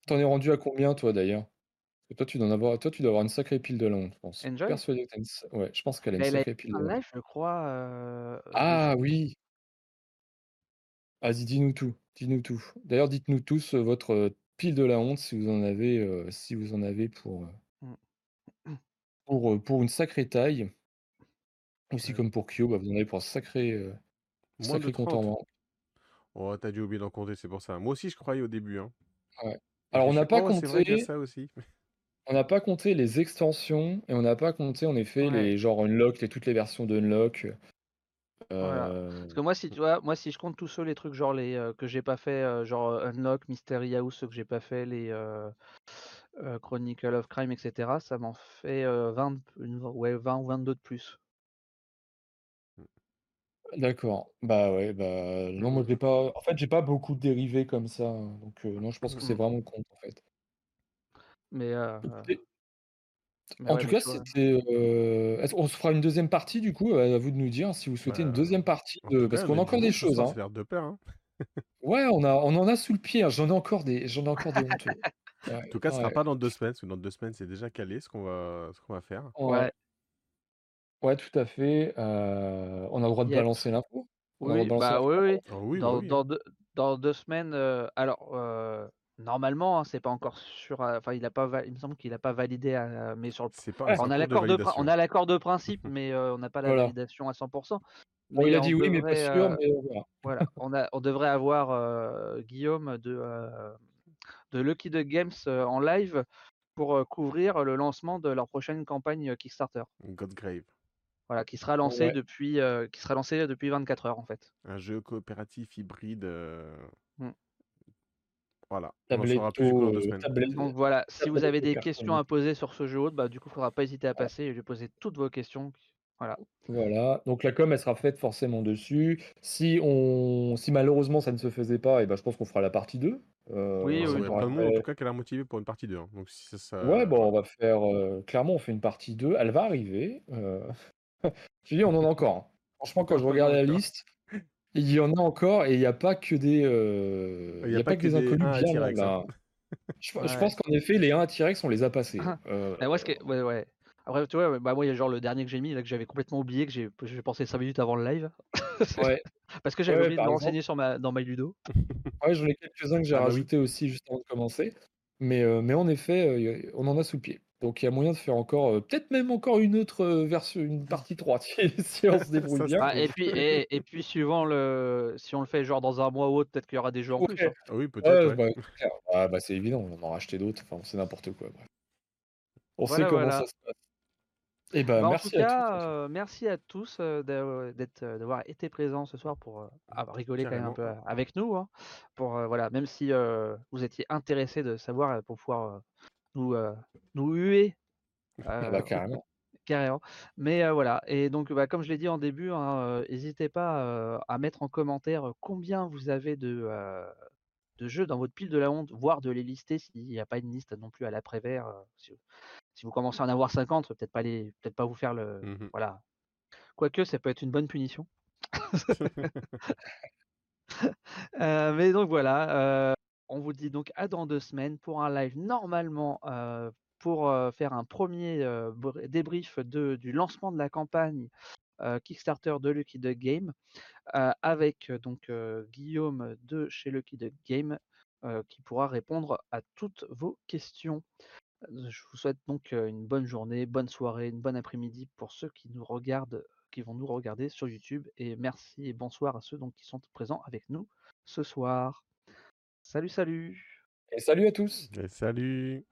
T'en es rendu à combien, toi, d'ailleurs? Toi, tu dois avoir, toi, tu dois avoir une sacrée pile de langue, je pense. Persuadé que une... Ouais, je pense qu'elle a une sacrée pile de langue. live, je crois. Euh, ah oui. Vas-y, dis-nous tout. Dis-nous tout. D'ailleurs, dites-nous tous euh, votre euh, pile de la honte si vous en avez, si vous en avez pour, mmh. pour, pour une sacrée taille. Aussi comme pour Kyo, bah, vous en avez pour un sacré, sacré compte en Oh, t'as dû oublier d'en compter, c'est pour ça. Moi aussi, je croyais au début. Hein. Ouais. Alors, on n'a pas compté. ça aussi. On n'a pas compté les extensions et on n'a pas compté en effet les genre Unlock, les, toutes les versions de Unlock. Euh, Parce que moi, si tu vois, moi, si je compte tous ceux les trucs genre les euh, que j'ai pas fait, euh, genre Unlock, Mystery House, ceux que j'ai pas fait, les Chronicle of Crime, etc., ça m'en fait 20, ouais, 20 ou 22 de plus. D'accord. Bah ouais, bah non, moi j'ai pas. En fait, j'ai pas beaucoup de dérivés comme ça. Hein, donc non, je pense que c'est vraiment le compte en fait. Mais en tout cas, c'était. on se fera une deuxième partie du coup? À vous de nous dire si vous souhaitez une bah, deuxième partie de. Parce qu'on a encore des choses. Hein. de peur, hein. Ouais, on a, on en a sous le pied. Hein. J'en ai encore des, j'en ai encore des honteux. En tout cas, ce sera pas dans deux semaines, parce que dans deux semaines, c'est déjà calé ce qu'on va, ce qu'on va faire. Ouais. Ouais, tout à fait. on a le droit de balancer l'info. Oui, bah oui, oui. Ah dans, Dans, deux, dans, deux, semaines. alors, Normalement, hein, c'est pas encore sûr. Enfin, il a pas. Il me semble qu'il a pas validé. mais sur le. Pas, on, a l'accord de, on a l'accord de principe, mais on n'a pas la validation à 100%. Bon, il a dit oui, mais pas sûr. Mais voilà. on a, on devrait avoir Guillaume de de Lucky the Games en live pour couvrir le lancement de leur prochaine campagne Kickstarter. Godgrave. Voilà, qui sera lancé depuis qui sera lancé depuis 24 heures en fait. Un jeu coopératif hybride. Mmh. Voilà. Donc voilà, si vous avez des questions à poser sur ce jeu autre, bah, du coup, il ne faudra pas hésiter à passer et je vais poser toutes vos questions. Voilà. Voilà. Donc la com, elle sera faite forcément dessus. Si on, si malheureusement ça ne se faisait pas, et eh ben, je pense qu'on fera la partie 2. Euh, oui, oui. en tout cas qu'elle a motivé pour une partie 2. Hein. Donc, si ça, Ouais, bon, on va faire. Euh, clairement, on fait une partie 2. Elle va arriver. Euh... je dis, on en a encore. Hein. Franchement, quand je regarde la liste, il y en a encore et il n'y a pas que des, euh, il y a, pas, que des inconnus bien là. Je, pense qu'en effet, les 1 à T-Rex, on les a passés. Ah. Euh, ouais, ouais, ouais. Après, tu vois, bah, moi, il y a genre le dernier que j'ai mis, là, que j'avais complètement oublié, que j'ai pensé 5 minutes avant le live. ouais. Parce que j'avais oublié de me renseigner sur ma, dans Ludo. ouais, j'en ai quelques-uns que j'ai ah, bah rajoutés aussi juste avant de commencer. Mais, euh, mais en effet, on en a sous le pied. Donc il y a moyen de faire encore, peut-être même encore une autre version, une partie 3 si, on se débrouille bien. Ah, et puis et, puis suivant le, si on le fait genre dans un mois ou autre, peut-être qu'il y aura des jeux en plus. Hein. Oui, peut-être. Bah, ah, bah, c'est évident, on en a acheté d'autres. Enfin, c'est n'importe quoi. On sait comment ça se passe. Et eh bah, merci, en tout cas, à merci à tous d'être, d'avoir été présents ce soir pour avoir rigolé quand même un peu avec nous. Hein. pour voilà, même si vous étiez intéressés de savoir pour pouvoir nous, nous huer. Ah bah, carrément. Carrément. Mais voilà. Et donc, bah, comme je l'ai dit en début, hein, n'hésitez pas à mettre en commentaire combien vous avez de, de jeux dans votre pile de la honte, voire de les lister s'il n'y a pas une liste non plus à l'après-vert. Si, si, vous commencez à en avoir 50, peut-être pas les, peut-être pas vous faire le, mmh voilà. Quoique, ça peut être une bonne punition. mais donc voilà, on vous dit donc à dans deux semaines pour un live normalement pour faire un premier débrief de, du lancement de la campagne Kickstarter de Lucky Duck Game avec donc Guillaume de chez Lucky Duck Game qui pourra répondre à toutes vos questions. Je vous souhaite donc une bonne journée, bonne soirée, une bonne après-midi pour ceux qui nous regardent, qui vont nous regarder sur YouTube. Et merci et bonsoir à ceux qui sont présents avec nous ce soir. Salut, salut. Et salut à tous. Et salut.